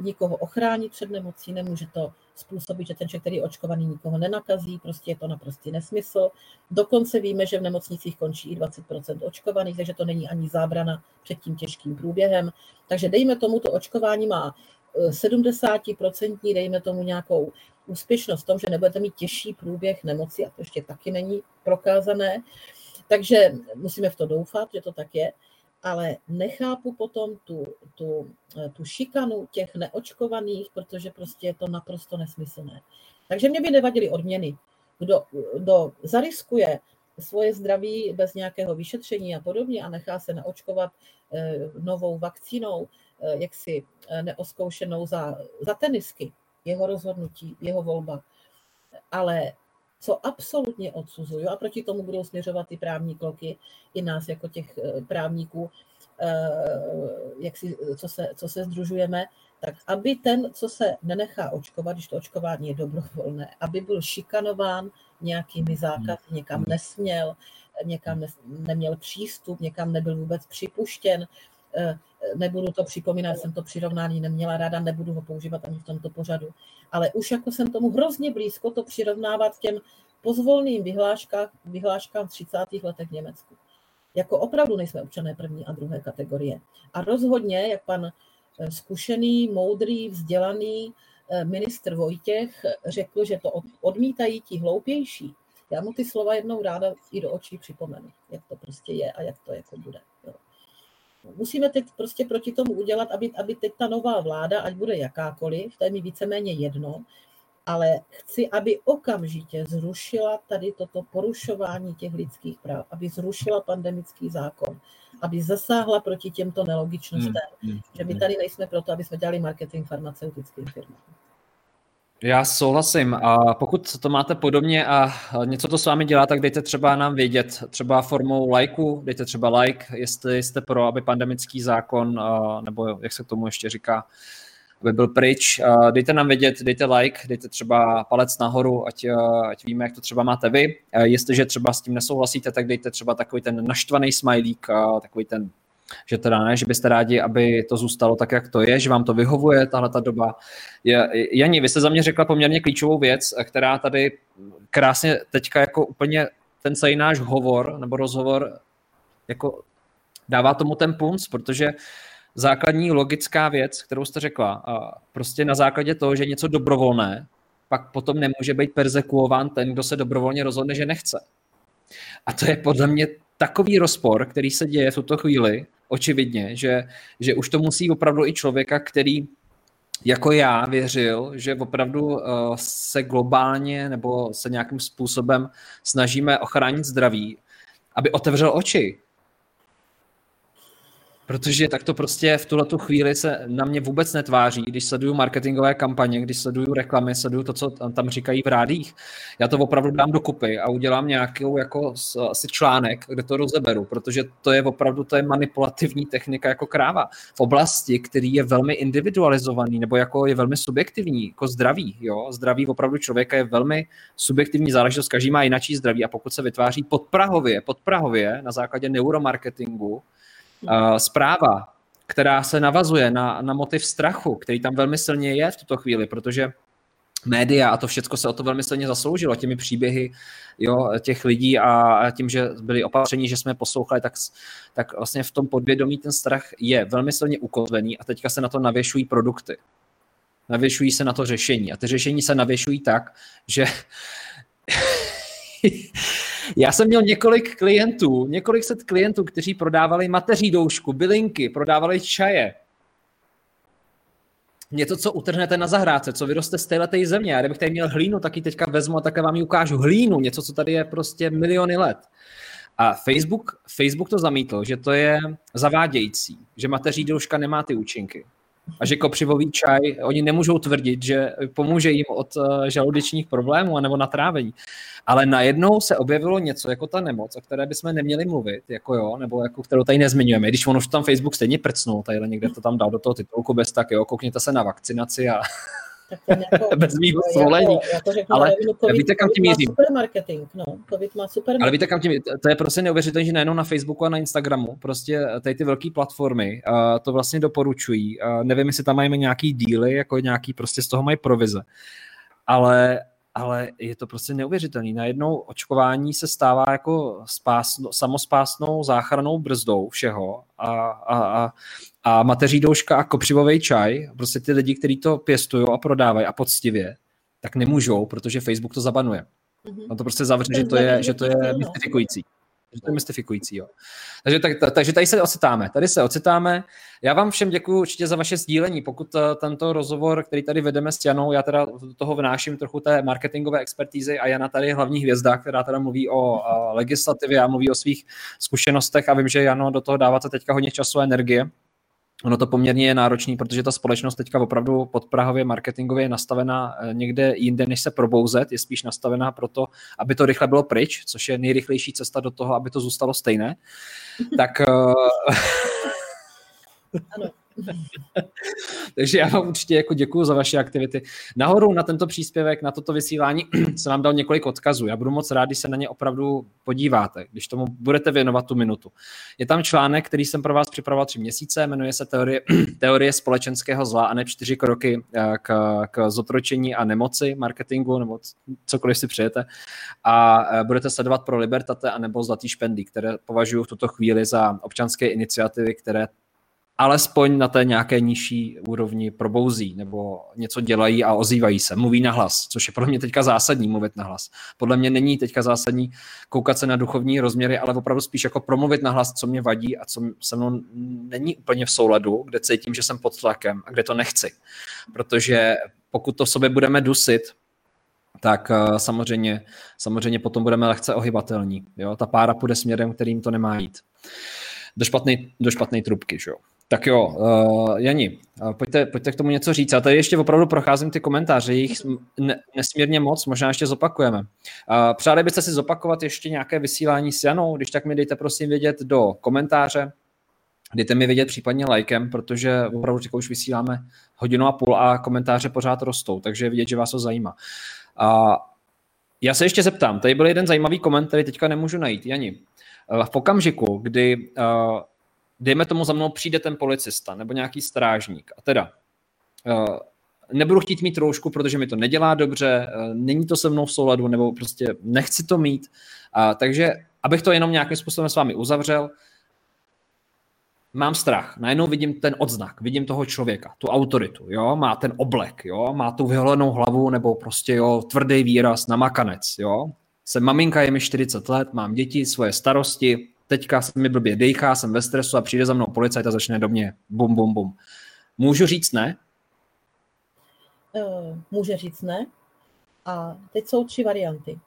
nikoho ochránit před nemocí, nemůže to způsobit, že ten člověk, který je očkovaný, nikoho nenakazí, prostě je to naprostý nesmysl. Dokonce víme, že v nemocnicích končí i 20% očkovaných, takže to není ani zábrana před tím těžkým průběhem. Takže dejme tomu, to očkování má 70%, eh, dejme tomu nějakou úspěšnost v tom, že nebudete mít těžší průběh nemoci, a to ještě taky není prokázané. Takže musíme v to doufat, že to tak je ale nechápu potom tu, tu, eh, tu šikanu těch neočkovaných, protože prostě je to naprosto nesmyslné. Takže mě by nevadily odměny. Kdo, kdo zariskuje svoje zdraví bez nějakého vyšetření a podobně a nechá se naočkovat eh, novou vakcínou, eh, jaksi neoskoušenou za, za tenisky, jeho rozhodnutí, jeho volba. Ale co absolutně odsuzuju, a proti tomu budou směřovat ty právní kroky, i nás jako těch eh, právníků, eh, jak si, co, se, co se združujeme, tak aby ten, co se nenechá očkovat, když to očkování je dobrovolné, aby byl šikanován nějakými zákazy, někam nesměl, někam neměl přístup, někam nebyl vůbec připuštěn. Nebudu to připomínat, jsem to přirovnání neměla ráda, nebudu ho používat ani v tomto pořadu, ale už jako jsem tomu hrozně blízko to přirovnávat těm pozvolným vyhláškám, vyhláškám v 30. letech v Německu. Jako opravdu nejsme občané první a druhé kategorie. A rozhodně, jak pan eh, zkušený, moudrý, vzdělaný eh, ministr Vojtěch řekl, že to odmítají ti hloupější. Já mu ty slova jednou ráda i do očí připomenu, jak to prostě je a jak to jako bude. Jo. Musíme teď prostě proti tomu udělat, aby, aby teď ta nová vláda, ať bude jakákoliv, to je mi víceméně jedno, ale chci, aby okamžitě zrušila tady toto porušování těch lidských práv, aby zrušila pandemický zákon, aby zasáhla proti těmto nelogičnostem, hmm, hmm, že my hmm. tady nejsme proto, aby jsme dělali marketing farmaceutickým firmám. Já souhlasím a pokud to máte podobně a něco to s vámi dělá, tak dejte třeba nám vědět, třeba formou lajku, dejte třeba like, jestli jste pro, aby pandemický zákon, nebo jak se tomu ještě říká, aby byl pryč. Dejte nám vědět, dejte like, dejte třeba palec nahoru, ať, ať víme, jak to třeba máte vy. Jestliže třeba s tím nesouhlasíte, tak dejte třeba takový ten naštvaný smajlík, takový ten že teda ne, že byste rádi, aby to zůstalo tak, jak to je, že vám to vyhovuje, tahle ta doba. Janí, vy jste za mě řekla poměrně klíčovou věc, která tady krásně teďka jako úplně ten celý náš hovor nebo rozhovor jako dává tomu ten punc, protože základní logická věc, kterou jste řekla, prostě na základě toho, že je něco dobrovolné, pak potom nemůže být persekuován ten, kdo se dobrovolně rozhodne, že nechce. A to je podle mě takový rozpor, který se děje v tuto chvíli, očividně, že, že už to musí opravdu i člověka, který jako já věřil, že opravdu uh, se globálně nebo se nějakým způsobem snažíme ochránit zdraví, aby otevřel oči Protože tak to prostě v tuhle chvíli se na mě vůbec netváří, když sleduju marketingové kampaně, když sleduju reklamy, sleduju to, co tam říkají v rádích. Já to opravdu dám dokupy a udělám nějakou jako asi článek, kde to rozeberu, protože to je opravdu to je manipulativní technika jako kráva. V oblasti, který je velmi individualizovaný nebo jako je velmi subjektivní, jako zdraví. Jo? Zdraví opravdu člověka je velmi subjektivní záležitost, každý má jináčí zdraví a pokud se vytváří podprahově, podprahově na základě neuromarketingu, Uh, zpráva, která se navazuje na, na motiv strachu, který tam velmi silně je v tuto chvíli, protože média a to všechno se o to velmi silně zasloužilo těmi příběhy jo, těch lidí a tím, že byli opatření, že jsme poslouchali, tak, tak vlastně v tom podvědomí ten strach je velmi silně ukotvený a teďka se na to navěšují produkty. Navěšují se na to řešení a ty řešení se navěšují tak, že Já jsem měl několik klientů, několik set klientů, kteří prodávali mateří doušku, bylinky, prodávali čaje. Něco, co utrhnete na zahrádce, co vyroste z této země. Já kdybych tady měl hlínu, tak ji teďka vezmu a také vám ji ukážu. Hlínu, něco, co tady je prostě miliony let. A Facebook, Facebook to zamítl, že to je zavádějící, že mateří douška nemá ty účinky a že kopřivový čaj, oni nemůžou tvrdit, že pomůže jim od eh, žaludečních problémů nebo natrávení. Ale najednou se objevilo něco jako ta nemoc, o které bychom neměli mluvit, jako jo, nebo jako kterou tady nezmiňujeme. Když on už tam Facebook stejně prcnul, tady někde to tam dal do toho titulku bez tak, jo, koukněte se na vakcinaci a jako, bez mýho svolení. Jako, jako řeknu, ale COVID, víte, kam tím mířím. Super marketing, no. COVID má super Ale víte, kam tím To je prostě neuvěřitelné, že nejenom na Facebooku a na Instagramu, prostě tady ty velké platformy uh, to vlastně doporučují. Uh, nevím, jestli tam mají nějaký díly, jako nějaký prostě z toho mají provize. Ale ale je to prostě neuvěřitelný. Najednou očkování se stává jako spásno, samospásnou záchranou brzdou všeho a, a, a, a mateří douška a kopřivový čaj, prostě ty lidi, kteří to pěstují a prodávají a poctivě, tak nemůžou, protože Facebook to zabanuje. Mm-hmm. On to prostě zavře, že to je, že to je mystifikující. Že to je mystifikující, jo. Takže, tak, takže tady se ocitáme. Tady se ocitáme. Já vám všem děkuji určitě za vaše sdílení. Pokud uh, tento rozhovor, který tady vedeme s Janou, já teda do toho vnáším trochu té marketingové expertízy a Jana tady je hlavní hvězda, která teda mluví o uh, legislativě a mluví o svých zkušenostech a vím, že Jano do toho dáváte teďka hodně času a energie. Ono to poměrně je náročný, protože ta společnost teďka opravdu podprahově marketingově je nastavená eh, někde jinde, než se probouzet, je spíš nastavená proto, aby to rychle bylo pryč, což je nejrychlejší cesta do toho, aby to zůstalo stejné. Tak... Eh, ano, Takže já vám určitě jako děkuji za vaše aktivity. Nahoru na tento příspěvek, na toto vysílání jsem vám dal několik odkazů. Já budu moc rád, když se na ně opravdu podíváte, když tomu budete věnovat tu minutu. Je tam článek, který jsem pro vás připravoval tři měsíce, jmenuje se Teorie, teorie společenského zla a ne čtyři kroky eh, k, k zotročení a nemoci marketingu nebo cokoliv si přijete. A eh, budete sledovat pro Libertate a nebo Zlatý špendy, které považuji v tuto chvíli za občanské iniciativy, které alespoň na té nějaké nižší úrovni probouzí nebo něco dělají a ozývají se, mluví na hlas, což je pro mě teďka zásadní mluvit na hlas. Podle mě není teďka zásadní koukat se na duchovní rozměry, ale opravdu spíš jako promluvit na hlas, co mě vadí a co se mnou není úplně v souladu, kde cítím, že jsem pod tlakem a kde to nechci. Protože pokud to v sobě budeme dusit, tak uh, samozřejmě, samozřejmě potom budeme lehce ohybatelní. Jo? Ta pára půjde směrem, kterým to nemá jít. Do špatné do trubky, že jo. Tak jo, uh, Jani, uh, pojďte, pojďte k tomu něco říct. Já tady ještě opravdu procházím ty komentáře, jich ne, nesmírně moc, možná ještě zopakujeme. Uh, přáli byste si zopakovat ještě nějaké vysílání s Janou, když tak mi dejte prosím vědět do komentáře, dejte mi vědět případně lajkem, protože opravdu říkám, už vysíláme hodinu a půl a komentáře pořád rostou, takže je vidět, že vás to zajímá. Uh, já se ještě zeptám, tady byl jeden zajímavý koment, který teďka nemůžu najít. Jani, v okamžiku, kdy uh, dejme tomu za mnou přijde ten policista nebo nějaký strážník a teda uh, nebudu chtít mít roušku, protože mi to nedělá dobře, uh, není to se mnou v souladu nebo prostě nechci to mít. Uh, takže abych to jenom nějakým způsobem s vámi uzavřel, mám strach. Najednou vidím ten odznak, vidím toho člověka, tu autoritu, jo, má ten oblek, jo, má tu vyholenou hlavu nebo prostě, jo, tvrdý výraz, namakanec, jo. Jsem maminka, je mi 40 let, mám děti, svoje starosti, teďka se mi blbě dejchá, jsem ve stresu a přijde za mnou policajt a začne do mě bum, bum, bum. Můžu říct ne? Uh, může říct ne. A teď jsou tři varianty.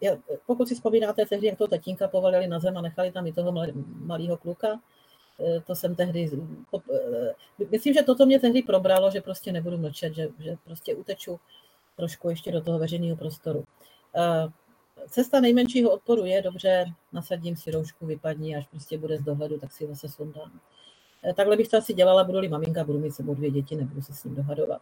Uh, pokud si vzpomínáte tehdy, jak to tatínka povalili na zem a nechali tam i toho malého kluka, uh, to jsem tehdy, myslím, že toto mě tehdy probralo, že prostě nebudu mlčet, že, že prostě uteču trošku ještě do toho veřejného prostoru cesta nejmenšího odporu je, dobře, nasadím si roušku, vypadni, až prostě bude z dohledu, tak si zase sundám. Eh, takhle bych to asi dělala, budu-li maminka, budu mít sebou dvě děti, nebudu se s ním dohadovat.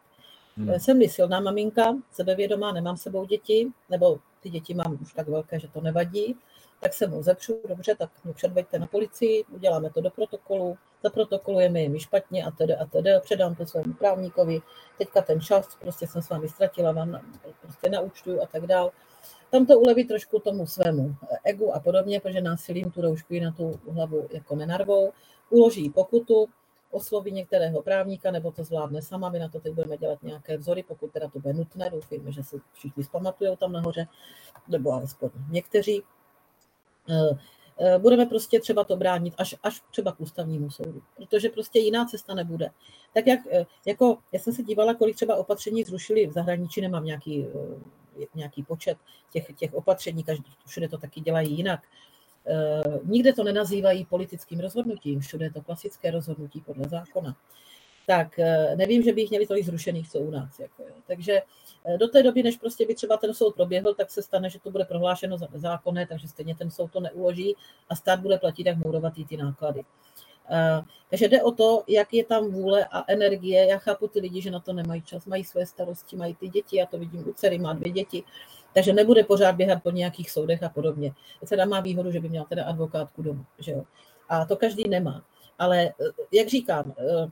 Hmm. Eh, jsem-li silná maminka, sebevědomá, nemám sebou děti, nebo ty děti mám už tak velké, že to nevadí, tak se mu zepřu, dobře, tak mě předveďte na policii, uděláme to do protokolu, zaprotokolujeme je mi špatně a tedy a tedy, předám to svému právníkovi, teďka ten čas, prostě jsem s vámi ztratila, vám prostě naučtuju a tak dál tam to uleví trošku tomu svému egu a podobně, protože násilím tu roušku na tu hlavu jako nenarvou, uloží pokutu, osloví některého právníka, nebo to zvládne sama, my na to teď budeme dělat nějaké vzory, pokud teda to bude nutné, doufujeme, že si všichni zpamatují tam nahoře, nebo alespoň někteří. Eh, eh, budeme prostě třeba to bránit až, až třeba k ústavnímu soudu, protože prostě jiná cesta nebude. Tak jak, eh, jako, já jsem se dívala, kolik třeba opatření zrušili v zahraničí, nemám nějaký nějaký počet těch, těch opatření, každý, všude to taky dělají jinak. E, nikde to nenazývají politickým rozhodnutím, všude je to klasické rozhodnutí podle zákona. Tak e, nevím, že by jich měli tolik zrušených, co u nás. Jako, jo. Takže e, do té doby, než prostě by třeba ten soud proběhl, tak se stane, že to bude prohlášeno za zákonné, takže stejně ten soud to neuloží a stát bude platit jak mourovatý ty náklady. Eh, takže jde o to, jak je tam vůle a energie. Já chápu ty lidi, že na to nemají čas, mají své starosti, mají ty děti, já to vidím u dcery, má dvě děti, takže nebude pořád běhat po nějakých soudech a podobně. Dcera má výhodu, že by měla teda advokátku doma, že jo. A to každý nemá. Ale eh, jak říkám, eh,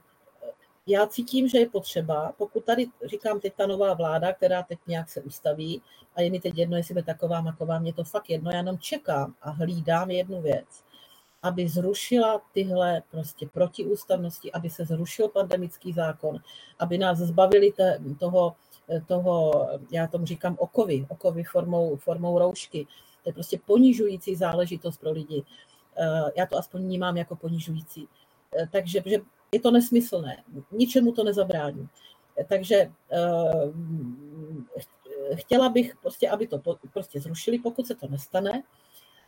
já cítím, že je potřeba, pokud tady říkám teď ta nová vláda, která teď nějak se ustaví, a je mi teď jedno, jestli bude taková, maková, mě to fakt jedno, já jenom čekám a hlídám jednu věc, aby zrušila tyhle prostě protiústavnosti, aby se zrušil pandemický zákon, aby nás zbavili te, toho, toho, já tomu říkám okovy, okovy formou, formou roušky. To je prostě ponižující záležitost pro lidi. Eh, já to aspoň vnímám jako ponižující. Eh, takže že je to nesmyslné, ničemu to nezabrání. Takže eh, chtěla bych prostě, aby to prostě zrušili, pokud se to nestane,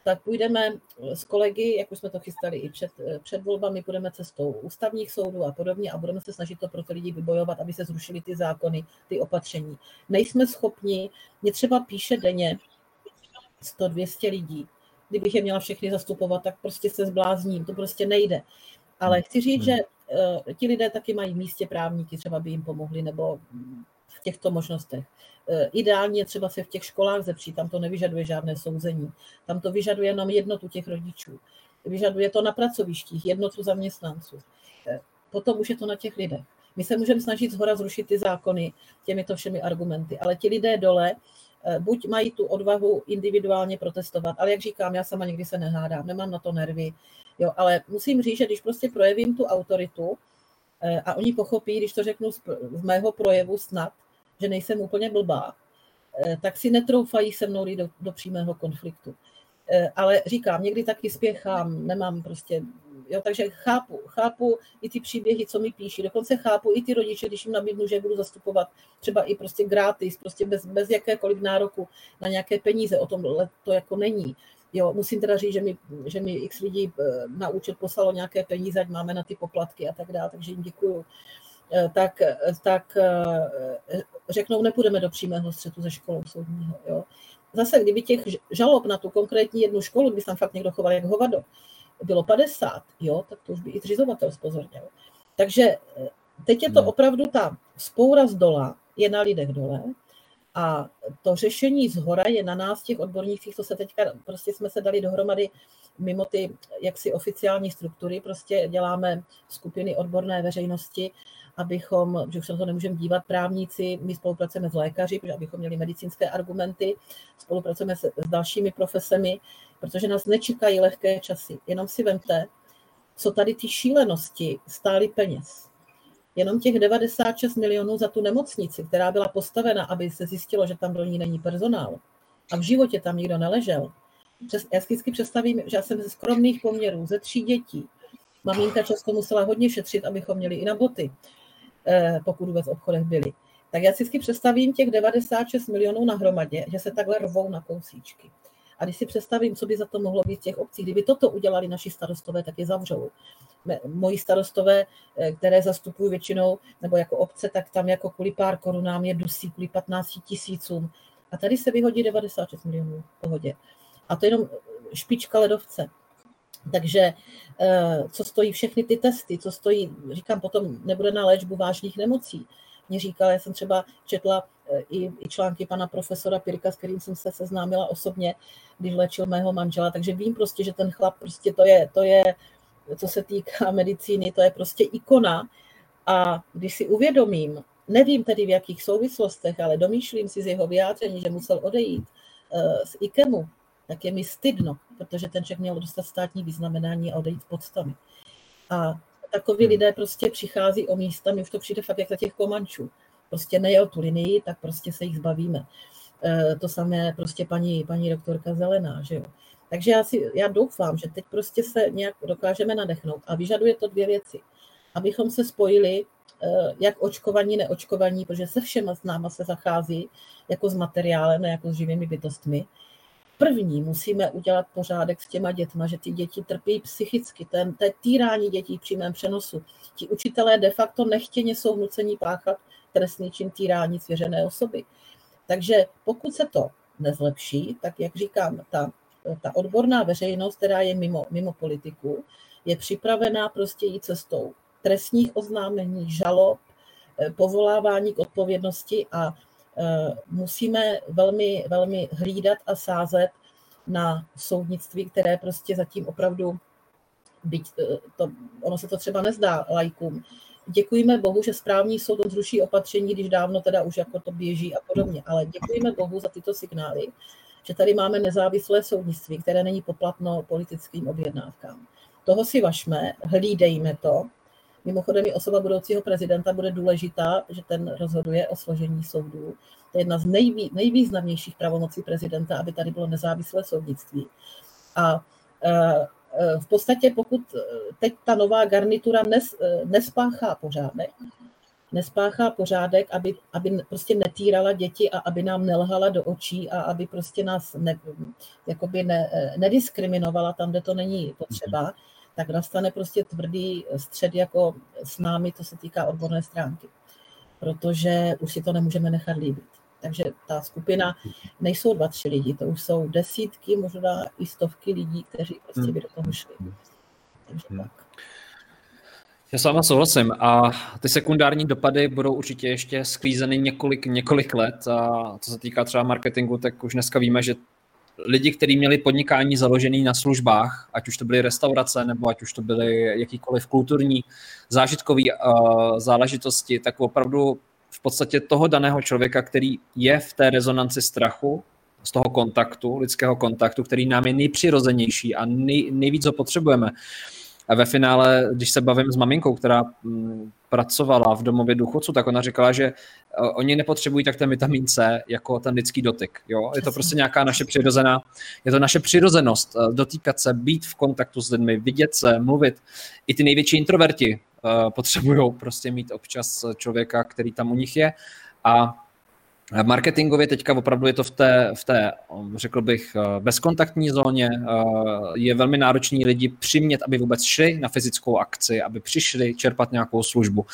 tak půjdeme s kolegy, jak už jsme to chystali i před, před volbami, půjdeme cestou ústavních soudů a podobně a budeme se snažit to pro ty lidi vybojovat, aby se zrušily ty zákony, ty opatření. Nejsme schopni, mě třeba píše denně 100-200 lidí. Kdybych je měla všechny zastupovat, tak prostě se zblázním, to prostě nejde. Ale chci říct, že uh, ti lidé taky mají v místě právníky, třeba by jim pomohli, nebo v těchto možnostech. Uh, ideálně třeba se v těch školách zepřít, tam to nevyžaduje žádné souzení. Tam to vyžaduje jenom jednotu těch rodičů. Vyžaduje to na pracovištích, jednotu zaměstnanců. Uh, potom už je to na těch lidech. My se můžeme snažit zhora zrušit ty zákony těmito všemi argumenty, ale ti lidé dole Eh, buď mají tu odvahu individuálně protestovat, ale jak říkám, já sama nikdy se nehádám, nemám na to nervy, jo, ale musím říct, že když prostě projevím tu autoritu a oni pochopí, když to řeknu z mého projevu snad, že nejsem úplně blbá, eh, tak si netroufají se mnou do, do přímého konfliktu. Ale říkám, někdy taky spěchám, nemám prostě Jo, takže chápu, chápu i ty příběhy, co mi píší. Dokonce chápu i ty rodiče, když jim nabídnu, že budu zastupovat třeba i prostě gratis, prostě bez, bez jakékoliv nároku na nějaké peníze. O tom to jako není. Jo, musím teda říct, že mi, že mi x lidí eh, na účet poslalo nějaké peníze, ať máme na ty poplatky a tak dále, takže jim děkuju. Eh, tak, tak eh, řeknou, nepůjdeme do přímého střetu ze školou soudního. Jo. Zase, kdyby těch žalob na tu konkrétní jednu školu, kdyby tam fakt někdo choval jak hovado, bylo 50, jo, tak to už by i zřizovatel spozorněl. Takže eh, teď je to hmm. opravdu ta spoura z dola, je na lidech dole a to řešení z hora je na nás, těch odbornících, co se teďka, prostě jsme se dali dohromady mimo ty jaksi oficiální struktury, prostě děláme skupiny odborné veřejnosti, abychom, že už se na to nemůžeme dívat, právníci, my spolupracujeme s lékaři, abychom měli medicínské argumenty, spolupracujeme s, s dalšími profesemi, protože nás nečekají lehké časy. Jenom si vemte, co tady ty šílenosti stály peněz. Jenom těch 96 milionů za tu nemocnici, která byla postavena, aby se zjistilo, že tam do ní není personál. A v životě tam nikdo neležel. Přes, já si vždycky představím, že já jsem ze skromných poměrů, ze tří dětí. Maminka často musela hodně šetřit, abychom měli i na boty, pokud vůbec v obchodech byli. Tak já si vždycky představím těch 96 milionů na hromadě, že se takhle rvou na kousíčky. A když si představím, co by za to mohlo být v těch obcích, kdyby toto udělali naši starostové, tak je zavřou. Moji starostové, eh, které zastupují většinou, nebo jako obce, tak tam jako kvůli pár korunám je dusí, kvůli 15 tisícům. A tady se vyhodí 96 milionů v pohodě. A to je jenom špička ledovce. Takže eh, co stojí všechny ty testy, co stojí, říkám, potom nebude na léčbu vážných nemocí. Mě říkala, já jsem třeba četla eh, i, i články pana profesora Pirka, s kterým jsem se seznámila osobně, když léčil mého manžela, takže vím prostě, že ten chlap prostě to je, to je, co se týká medicíny, to je prostě ikona. A když si uvědomím, nevím tedy v jakých souvislostech, ale domýšlím si z jeho vyjádření, že musel odejít eh, z IKEMu, tak je mi stydno, protože ten člověk měl dostat státní vyznamenání a odejít podstami. A takoví hmm. lidé prostě přichází o místa, mi už to přijde fakt jak za těch komančů. Prostě nejel tu linii, tak prostě se jich zbavíme. E, to samé prostě paní, paní doktorka Zelená, že jo. Takže já, si, já doufám, že teď prostě se nějak dokážeme nadechnout a vyžaduje to dvě věci. Abychom se spojili, e, jak očkovaní, neočkovaní, protože se všema s náma se zachází jako s materiálem, ne jako s živými bytostmi první musíme udělat pořádek s těma dětma, že ty děti trpí psychicky, ten, ten týrání dětí v přímém přenosu. Ti učitelé de facto nechtěně jsou nuceni páchat trestný čin týrání svěřené osoby. Takže pokud se to nezlepší, tak jak říkám, ta, ta odborná veřejnost, která je mimo, mimo politiku, je připravená prostě jít cestou trestních oznámení, žalob, eh, povolávání k odpovědnosti a musíme velmi, velmi hlídat a sázet na soudnictví, které prostě zatím opravdu, byť eh, to, ono se to třeba nezdá lajkům, děkujeme Bohu, že správní soud zruší opatření, když dávno teda už jako to běží a podobně, ale děkujeme Bohu za tyto signály, že tady máme nezávislé soudnictví, které není poplatno politickým objednávkám. Toho si vašme, hlídejme to, Mimochodem i osoba budoucího prezidenta bude důležitá, že ten rozhoduje o složení soudů. To je jedna z nejvý, nejvýznamnějších pravomocí prezidenta, aby tady bylo nezávislé soudnictví. A e, e, v podstatě, pokud teď ta nová garnitura nes, e, nespáchá pořádek, nespáchá pořádek, aby, aby prostě netýrala děti a aby nám nelhala do očí a aby prostě nás ne, jakoby ne, nediskriminovala tam, kde to není potřeba, tak nastane prostě tvrdý střed jako s námi, to se týká odborné stránky. Protože už si to nemůžeme nechat líbit. Takže ta skupina nejsou dva, tři lidi, to už jsou desítky, možná i stovky lidí, kteří prostě by do toho šli. Takže hmm. tak. Já s váma souhlasím a ty sekundární dopady budou určitě ještě sklízeny několik, několik let a co se týká třeba marketingu, tak už dneska víme, že lidi, kteří měli podnikání založené na službách, ať už to byly restaurace, nebo ať už to byly jakýkoliv kulturní zážitkové uh, záležitosti, tak opravdu v podstatě toho daného člověka, který je v té rezonanci strachu, z toho kontaktu, lidského kontaktu, který nám je nejpřirozenější a nej, nejvíc ho potřebujeme, a ve finále, když se bavím s maminkou, která mm, pracovala v domově důchodců, tak ona říkala, že eh, oni nepotřebují tak ten vitamin C jako ten lidský dotyk. Jo? Je to prostě nějaká naše přirozená, je to naše přirozenost eh, dotýkat se, být v kontaktu s lidmi, vidět se, mluvit. I ty největší introverti uh, potřebují prostě mít občas člověka, který tam u nich je. A Marketingově teďka opravdu je to v té, v té, řekl bych, eh, bezkontaktní zóně. Eh, je velmi náročný lidi přimět, aby vůbec šli na fyzickou akci, aby přišli čerpat nějakou službu.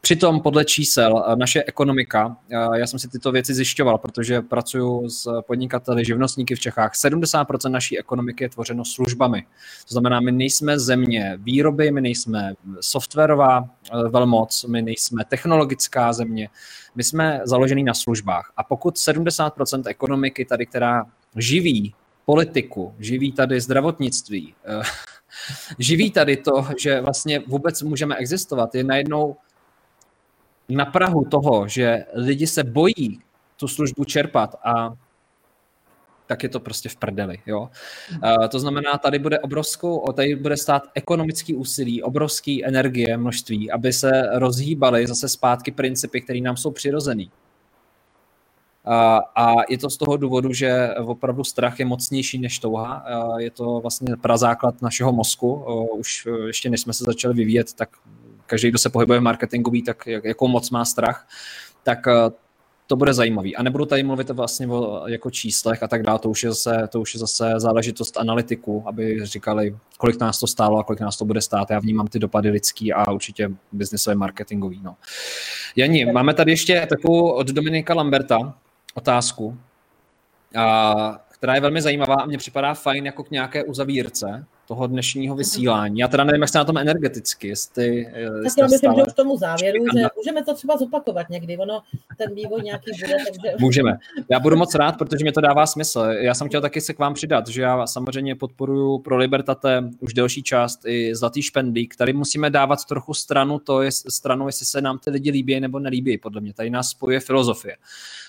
Přitom podle čísel eh, naše ekonomika, já jsem si tyto věci zjišťoval, protože pracuji s podnikateli, živnostníky v Čechách, 70% naší ekonomiky je tvořeno službami. To znamená, my nejsme země výroby, my nejsme softwarová velmoc, my nejsme technologická země, my jsme založení na službách a pokud 70% ekonomiky tady, která živí politiku, živí tady zdravotnictví, eh, živí tady to, že vlastně vůbec můžeme existovat, je najednou na Prahu toho, že lidi se bojí tu službu čerpat a tak je to prostě v prdeli. Jo? Uh, to znamená, tady bude obrovskou, tady bude stát ekonomický úsilí, obrovský energie, množství, aby se rozhýbaly zase zpátky principy, které nám jsou přirozený. A je to z toho důvodu, že opravdu strach je mocnější než touha. Je to vlastně prazáklad našeho mozku. Už ještě než jsme se začali vyvíjet, tak každý, kdo se pohybuje v marketingový, tak jakou moc má strach, tak to bude zajímavý. A nebudu tady mluvit vlastně o jako číslech a tak dále, to už je zase, to už je zase záležitost analytiků, aby říkali, kolik nás to stálo a kolik nás to bude stát. Já vnímám ty dopady lidský a určitě biznesové marketingový. No. Jani, máme tady ještě takovou od Dominika Lamberta otázku, a, která je velmi zajímavá a mně připadá fajn jako k nějaké uzavírce toho dnešního mhm. vysílání. Já teda nevím, jak jste na tom energeticky, jestli... Eh, tak já myslím, že už k tomu závěru, že můžeme to třeba zopakovat někdy, ono, ten vývoj nějaký bude, takže... Můžeme. Já budu moc rád, protože mě to dává smysl. Já jsem chtěl taky se k vám přidat, že já samozřejmě podporuji pro Libertate už delší část i Zlatý špendlík. Tady musíme dávat trochu stranu, to je stranu, jestli se nám ty lidi líbí nebo nelíbí, podle mě. Tady nás spojuje filozofie.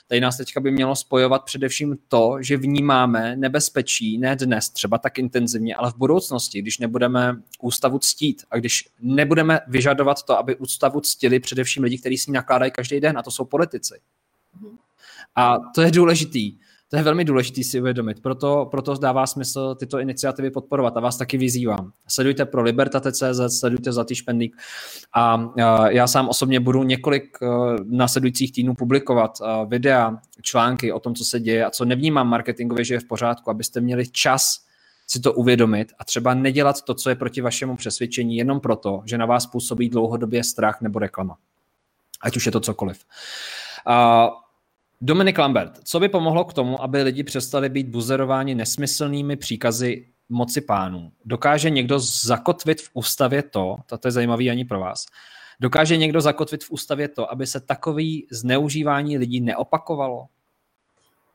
Tady nás teďka by mělo spojovat především to, že vnímáme nebezpečí ne dnes třeba tak intenzivně, ale v budoucnosti, když nebudeme ústavu ctít a když nebudeme vyžadovat to, aby ústavu ctili především lidi, kteří s ní nakládají každý den, a to jsou politici. A to je důležitý. To je velmi důležité si uvědomit, proto, proto dává smysl tyto iniciativy podporovat a vás taky vyzývám. Sledujte pro Libertate.cz, sledujte Zlatý špendlík a já sám osobně budu několik e, následujících týdnů publikovat e, videa, články o tom, co se děje a co nevnímám marketingově, že je v pořádku, abyste měli čas si to uvědomit a třeba nedělat to, co je proti vašemu přesvědčení, jenom proto, že na vás působí dlouhodobě strach nebo reklama. Ať už je to cokoliv. Uh, Dominik Lambert, co by pomohlo k tomu, aby lidi přestali být buzerováni nesmyslnými příkazy moci pánů? Dokáže někdo zakotvit v ústavě to, to je zajímavý ani pro vás, dokáže někdo zakotvit v ústavě to, aby se takový zneužívání lidí neopakovalo?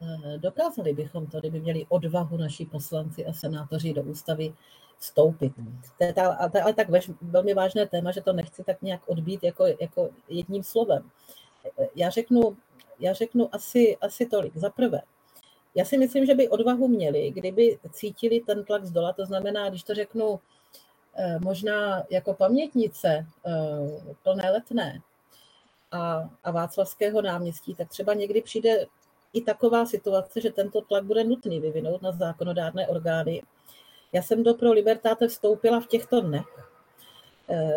Eh, dokázali bychom to, kdyby měli odvahu naši poslanci a senátoři do ústavy vstoupit. To je ta, ale tak velmi vážné téma, že to nechci tak nějak odbít jako, jako jedním slovem. Eh, já řeknu, já řeknu asi, asi tolik. Za prvé, já si myslím, že by odvahu měli, kdyby cítili ten tlak z dola, to znamená, když to řeknu eh, možná jako pamětnice eh, plné letné a, a Václavského náměstí, tak třeba někdy přijde i taková situace, že tento tlak bude nutný vyvinout na zákonodárné orgány. Já jsem do Pro Libertáte vstoupila v těchto dnech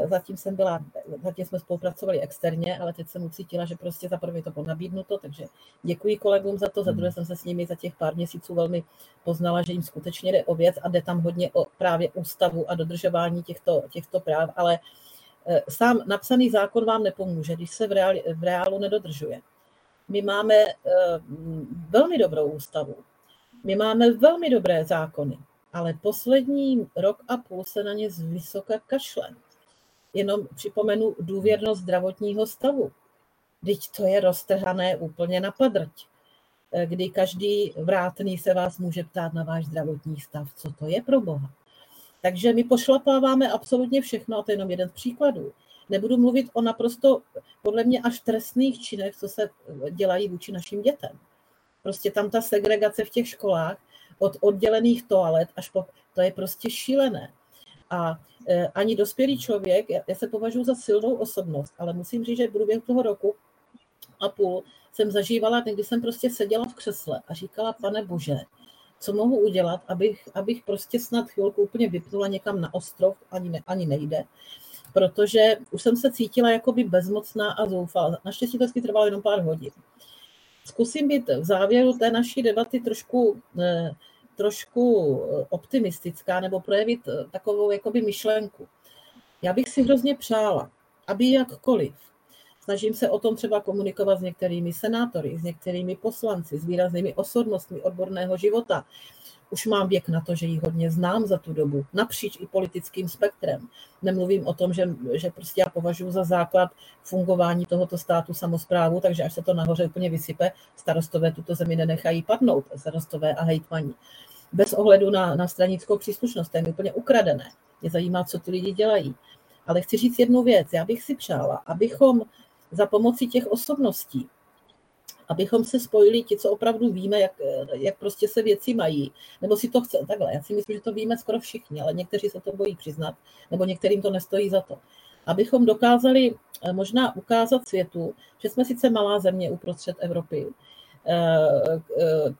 zatím jsem byla, zatím jsme spolupracovali externě, ale teď jsem ucítila, že prostě za prvé to bylo nabídnuto, takže děkuji kolegům za to, za druhé jsem se s nimi za těch pár měsíců velmi poznala, že jim skutečně jde o věc a jde tam hodně o právě ústavu a dodržování těchto, těchto práv, ale eh, sám napsaný zákon vám nepomůže, když se v, reálu, v reálu nedodržuje. My máme eh, velmi dobrou ústavu, my máme velmi dobré zákony, ale poslední rok a půl se na ně z vysoka kašle. Jenom připomenu důvěrnost zdravotního stavu. Teď to je roztrhané úplně na padrť, eh, kdy každý vrátný se vás může ptát na váš zdravotní stav, co to je pro Boha. Takže my pošlapáváme absolutně všechno, a to je jenom jeden z příkladů. Nebudu mluvit o naprosto, podle mě, až trestných činech, co se dělají vůči našim dětem. Prostě tam ta segregace v těch školách od oddělených toalet až po, to je prostě šílené. A e, ani dospělý člověk, já, se považuji za silnou osobnost, ale musím říct, že v průběhu toho roku a půl jsem zažívala, kdy jsem prostě seděla v křesle a říkala, pane bože, co mohu udělat, abych, abych prostě snad chvilku úplně vypnula někam na ostrov, ani, ne, ani nejde, protože už jsem se cítila jakoby bezmocná a zoufalá. Naštěstí to trvalo jenom pár hodin. Zkusím být v závěru té naší debaty trošku, eh, trošku optimistická nebo projevit eh, takovou jakoby myšlenku. Já bych si hrozně přála, aby jakkoliv Snažím se o tom třeba komunikovat s některými senátory, s některými poslanci, s výraznými osobnostmi odborného života. Už mám věk na to, že ji hodně znám za tu dobu, napříč i politickým spektrem. Nemluvím o tom, že, že prostě já považuji za základ fungování tohoto státu samozprávu, takže až se to nahoře úplně vysype, starostové tuto zemi nenechají padnout, starostové a hejtmani. Bez ohledu na, na stranickou příslušnost, to je mi úplně ukradené. Mě zajímá, co ty lidi dělají. Ale chci říct jednu věc. Já bych si přála, abychom za pomoci těch osobností, abychom se spojili ti, co opravdu víme, jak, jak prostě se věci mají, nebo si to chce, takhle, já si myslím, že to víme skoro všichni, ale někteří se to bojí přiznat, nebo některým to nestojí za to. Abychom dokázali eh, možná ukázat světu, že jsme sice malá země uprostřed Evropy, eh, eh,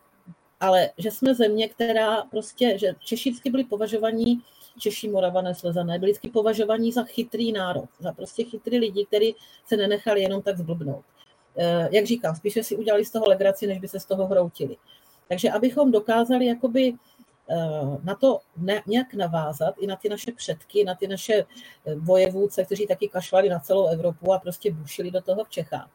ale že jsme země, která prostě, že Češi byli považovaní Češi, Moravané, Slezané byli vždycky považovaní za chytrý národ, za prostě chytrý lidi, kteří se nenechali jenom tak zblbnout. Eh, jak říkám, spíše si udělali z toho legraci, než by se z toho hroutili. Takže abychom dokázali jakoby eh, na to nějak navázat i na ty naše předky, na ty naše eh, vojevůdce, kteří taky kašlali na celou Evropu a prostě bušili do toho v Čechách.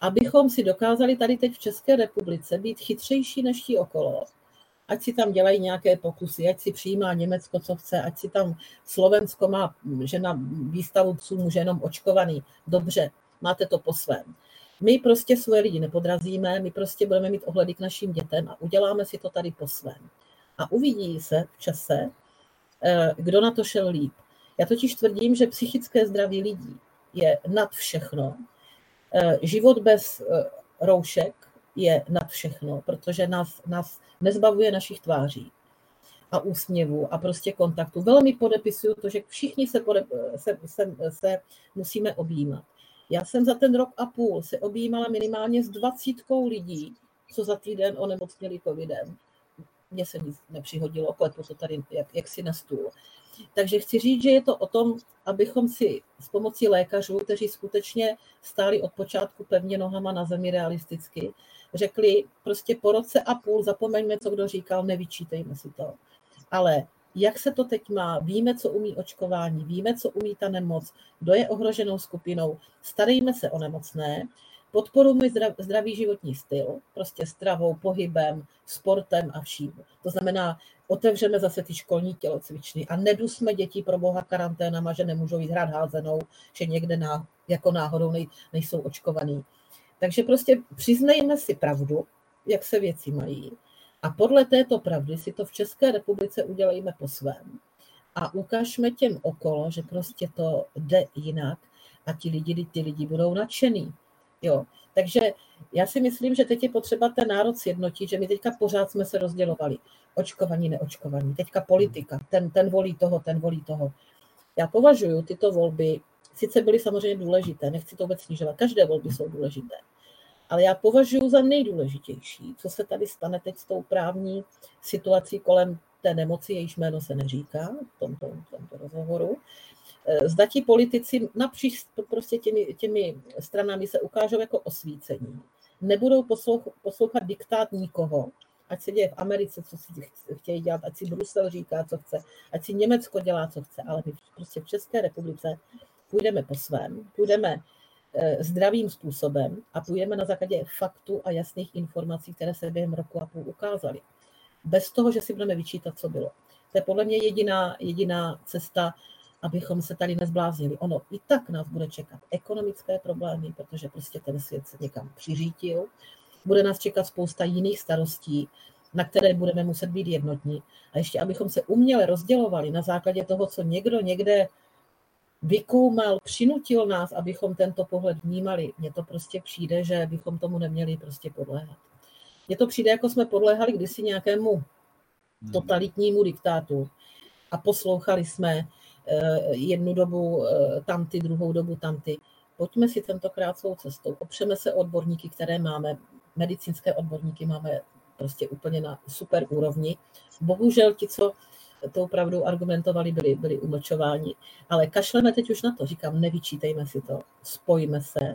Abychom si dokázali tady teď v České republice být chytřejší než ti okolo, ať si tam dělají nějaké pokusy, ať si přijímá Německo, co chce, ať si tam Slovensko má, že na výstavu psů může jenom očkovaný. Dobře, máte to po svém. My prostě svoje lidi nepodrazíme, my prostě budeme mít ohledy k našim dětem a uděláme si to tady po svém. A uvidí se v čase, eh, kdo na to šel líp. Já totiž tvrdím, že psychické zdraví lidí je nad všechno. Eh, život bez eh, roušek je nad všechno, protože nás, nás nezbavuje našich tváří a úsměvů a prostě kontaktu. Velmi podepisuju to, že všichni se, pode, se, se, se musíme objímat. Já jsem za ten rok a půl se objímala minimálně s dvacítkou lidí, co za týden onemocněli covidem. Mně se nic nepřihodilo, klepu to tady jak, jak si na stůl. Takže chci říct, že je to o tom, abychom si s pomocí lékařů, kteří skutečně stáli od počátku pevně nohama na zemi realisticky, řekli prostě po roce a půl, zapomeňme, co kdo říkal, nevyčítejme si to. Ale jak se to teď má, víme, co umí očkování, víme, co umí ta nemoc, kdo je ohroženou skupinou, starejme se o nemocné, podporujeme zdravý životní styl, prostě stravou, pohybem, sportem a vším. To znamená, otevřeme zase ty školní tělocvičny a nedusme děti pro boha karanténama, že nemůžou jít hrát házenou, že někde ná, jako náhodou nej, nejsou očkovaný. Takže prostě přiznejme si pravdu, jak se věci mají. A podle této pravdy si to v České republice udělejme po svém. A ukážme těm okolo, že prostě to jde jinak a ti lidi, ty lidi budou nadšený. Jo. Takže já si myslím, že teď je potřeba ten národ sjednotit, že my teďka pořád jsme se rozdělovali. Očkovaní, neočkovaní. Teďka politika. Ten, ten volí toho, ten volí toho. Já považuji tyto volby, sice byly samozřejmě důležité, nechci to vůbec snižovat, každé volby jsou důležité, ale já považuji za nejdůležitější, co se tady stane teď s tou právní situací kolem té nemoci, jejíž jméno se neříká v tomto, v tomto rozhovoru. Eh, zda ti politici napříč prostě těmi, těmi stranami se ukážou jako osvícení. Nebudou poslouchat, poslouchat diktát nikoho, ať se děje v Americe, co si chtějí dělat, ať si Brusel říká, co chce, ať si Německo dělá, co chce, ale my prostě v České republice půjdeme po svém, půjdeme zdravým způsobem a půjdeme na základě faktů a jasných informací, které se během roku a půl ukázaly. Bez toho, že si budeme vyčítat, co bylo. To je podle mě jediná, jediná cesta abychom se tady nezbláznili. Ono i tak nás bude čekat ekonomické problémy, protože prostě ten svět se někam přiřítil. Bude nás čekat spousta jiných starostí, na které budeme muset být jednotní. A ještě, abychom se uměle rozdělovali na základě toho, co někdo někde vykoumal, přinutil nás, abychom tento pohled vnímali. Mně to prostě přijde, že bychom tomu neměli prostě podléhat. Mně to přijde, jako jsme podléhali kdysi nějakému hmm. totalitnímu diktátu a poslouchali jsme eh, jednu dobu eh, tamty, druhou dobu tamty. Pojďme si tentokrát svou cestou. Opřeme se odborníky, které máme. Medicínské odborníky máme prostě úplně na super úrovni. Bohužel ti, co tou pravdou argumentovali, byli, byli umlčováni. Ale kašleme teď už na to, říkám, nevyčítejme si to, spojíme se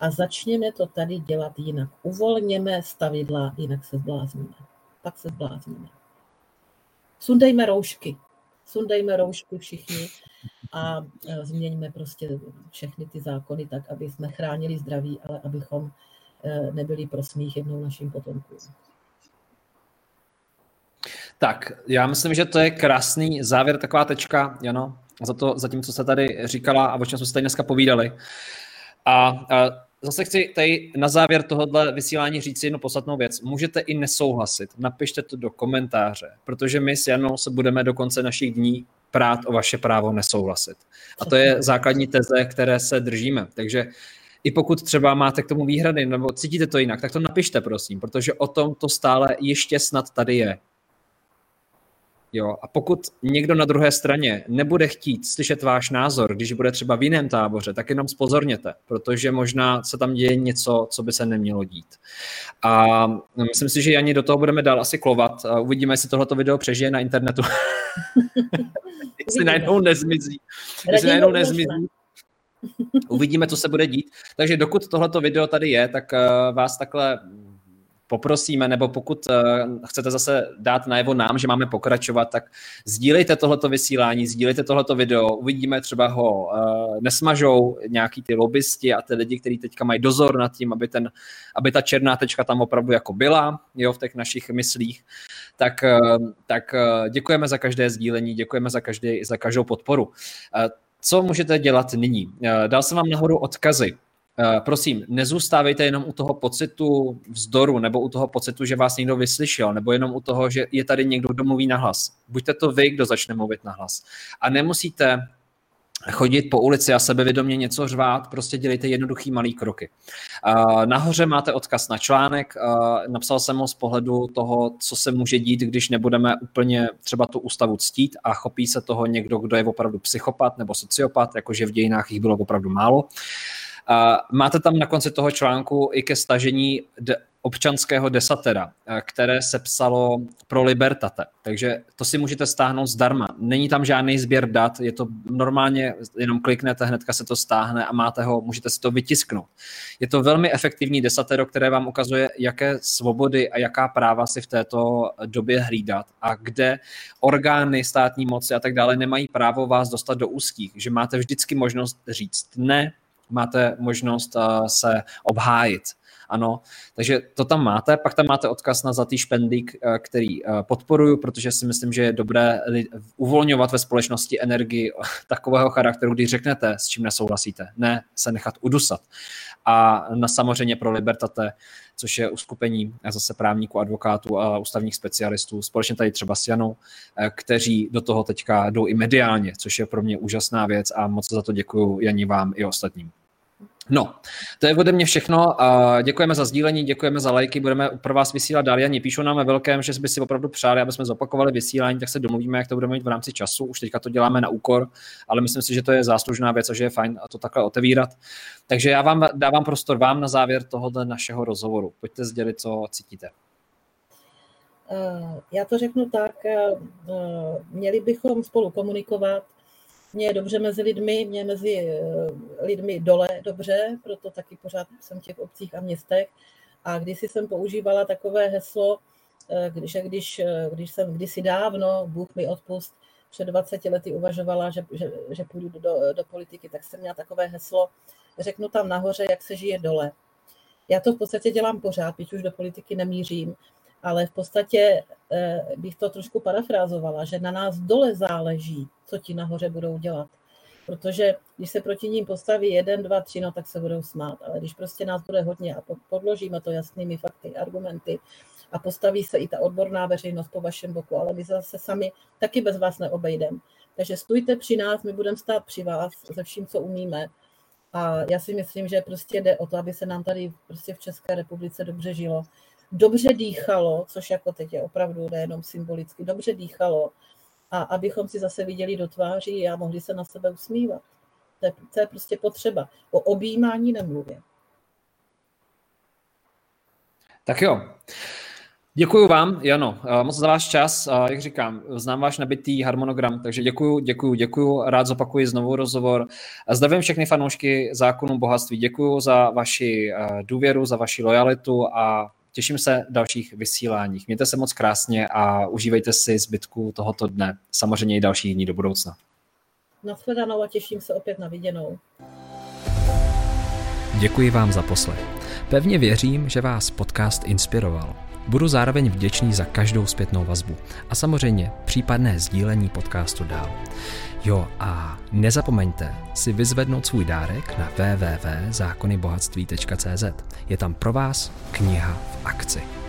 a začněme to tady dělat jinak. Uvolněme stavidla, jinak se zblázníme. Pak se zblázníme. Sundejme roušky. Sundejme roušky všichni a e, změňme prostě všechny ty zákony tak, aby jsme chránili zdraví, ale abychom e, nebyli pro smích jednou našim potomkům. Tak, já myslím, že to je krásný závěr, taková tečka, Jano, za, to, za tím, co se tady říkala a o čem jsme se tady dneska povídali. A, a zase chci tady na závěr tohohle vysílání říct jednu podstatnou věc. Můžete i nesouhlasit, napište to do komentáře, protože my s Janou se budeme do konce našich dní prát o vaše právo nesouhlasit. A to je základní teze, které se držíme. Takže i pokud třeba máte k tomu výhrady nebo cítíte to jinak, tak to napište, prosím, protože o tom to stále ještě snad tady je. Jo, a pokud někdo na druhé straně nebude chtít slyšet váš názor, když bude třeba v jiném táboře, tak jenom spozorněte, protože možná se tam děje něco, co by se nemělo dít. A myslím si, že Jani do toho budeme dál asi klovat. Uvidíme, jestli tohleto video přežije na internetu. jestli najednou nezmizí. Jestli najednou nezmizí. Uvidíme, co se bude dít. Takže dokud tohleto video tady je, tak eh, vás takhle poprosíme, nebo pokud uh, chcete zase dát najevo nám, že máme pokračovat, tak sdílejte tohleto vysílání, sdílejte tohleto video, uvidíme třeba ho uh, nesmažou nějaký ty lobbysti a ty lidi, kteří teďka mají dozor nad tím, aby, ten, aby ta černá tečka tam opravdu jako byla jo, v těch našich myslích, tak, uh, tak děkujeme za každé sdílení, děkujeme za, každý, za každou podporu. Co můžete dělat nyní? Dal jsem vám nahoru odkazy Eh, prosím, nezůstávejte jenom u toho pocitu vzdoru nebo u toho pocitu, že vás někdo vyslyšel, nebo jenom u toho, že je tady někdo, kdo mluví nahlas. Buďte to vy, kdo začne mluvit nahlas. A nemusíte chodit po ulici a sebevědomě něco řvát, prostě dělejte jednoduchý malý kroky. Uh, nahoře máte odkaz na článek, uh, napsal jsem ho z pohledu toho, co se může dít, když nebudeme úplně třeba tu ústavu ctít a chopí se toho někdo, kdo je opravdu psychopat nebo sociopat, jakože v dějinách jich bylo opravdu málo. Máte tam na konci toho článku i ke stažení de- občanského desatera, eh, které se psalo pro Libertate. Takže to si můžete stáhnout zdarma. Není tam žádný sběr dat, je to normálně, jenom kliknete, hnedka se to stáhne a máte ho, můžete si to vytisknout. Je to velmi efektivní desatero, které vám ukazuje, jaké svobody a jaká práva si v této době hlídat a kde orgány státní moci a tak dále nemají právo vás dostat do úzkých, že máte vždycky možnost říct ne, máte možnost uh, se obhájit. Ano, takže to tam máte. Pak tam máte odkaz na Zlatý špendlík, uh, který uh, podporuju, protože si myslím, že je dobré uvolňovat ve společnosti energii takového charakteru, když řeknete, s čím nesouhlasíte. Ne se nechat udusat. A na samozřejmě pro Libertate, což je uskupení zase právníků, advokátů a ústavních specialistů, společně tady třeba s Janou, kteří do toho teďka jdou i mediálně, což je pro mě úžasná věc a moc za to děkuji Janí vám i ostatním. No, to je ode mě všechno. Děkujeme za sdílení, děkujeme za lajky, budeme pro vás vysílat dál. Janí píšou nám ve velkém, že by si opravdu přáli, aby jsme zopakovali vysílání, tak se domluvíme, jak to budeme mít v rámci času. Už teďka to děláme na úkor, ale myslím si, že to je záslužná věc a že je fajn to takhle otevírat. Takže já vám dávám prostor vám na závěr tohoto našeho rozhovoru. Pojďte sdělit, co cítíte. Eh, já to řeknu tak, eh, měli bychom spolu komunikovat, mě je dobře mezi lidmi, mě mezi eh, lidmi dole dobře, proto taky pořád jsem v těch obcích a městech. A když jsem používala takové heslo, eh, že když, eh, když jsem kdysi dávno, Bůh mi odpust, před 20 lety uvažovala, že, že, že půjdu do, do politiky, tak jsem měla takové heslo, řeknu tam nahoře, jak se žije dole. Já to v podstatě dělám pořád, když už do politiky nemířím, ale v podstatě bych to trošku parafrázovala, že na nás dole záleží, co ti nahoře budou dělat. Protože když se proti ním postaví jeden, dva, tři, no tak se budou smát. Ale když prostě nás bude hodně a podložíme to jasnými fakty, argumenty a postaví se i ta odborná veřejnost po vašem boku, ale my zase sami taky bez vás neobejdeme. Takže stůjte při nás, my budeme stát při vás se vším, co umíme. A já si myslím, že prostě jde o to, aby se nám tady prostě v České republice dobře žilo. Dobře dýchalo, což jako teď je opravdu nejenom symbolicky, dobře dýchalo a abychom si zase viděli do tváří a mohli se na sebe usmívat. To je, to je prostě potřeba. O objímání nemluvě. Tak jo. Děkuji vám, Jano, eh, moc za váš čas. Jak říkám, znám váš nabitý harmonogram, takže děkuji, děkuji, děkuji. Rád zopakuji znovu rozhovor. Zdravím všechny fanoušky zákonu bohatství. Děkuji za vaši eh, důvěru, za vaši lojalitu a těším se dalších vysíláních. Mějte se moc krásně a užívejte si zbytku tohoto dne, samozřejmě i dalších dní do budoucna. Nashledanou a těším se opět na viděnou. Děkuji vám za poslech. Pevně věřím, že vás podcast inspiroval. Budu zároveň vděčný za každou zpětnou vazbu a samozřejmě případné sdílení podcastu dál. Jo a nezapomeňte si vyzvednout svůj dárek na www.zákonybohatství.cz. Je tam pro vás kniha v akci.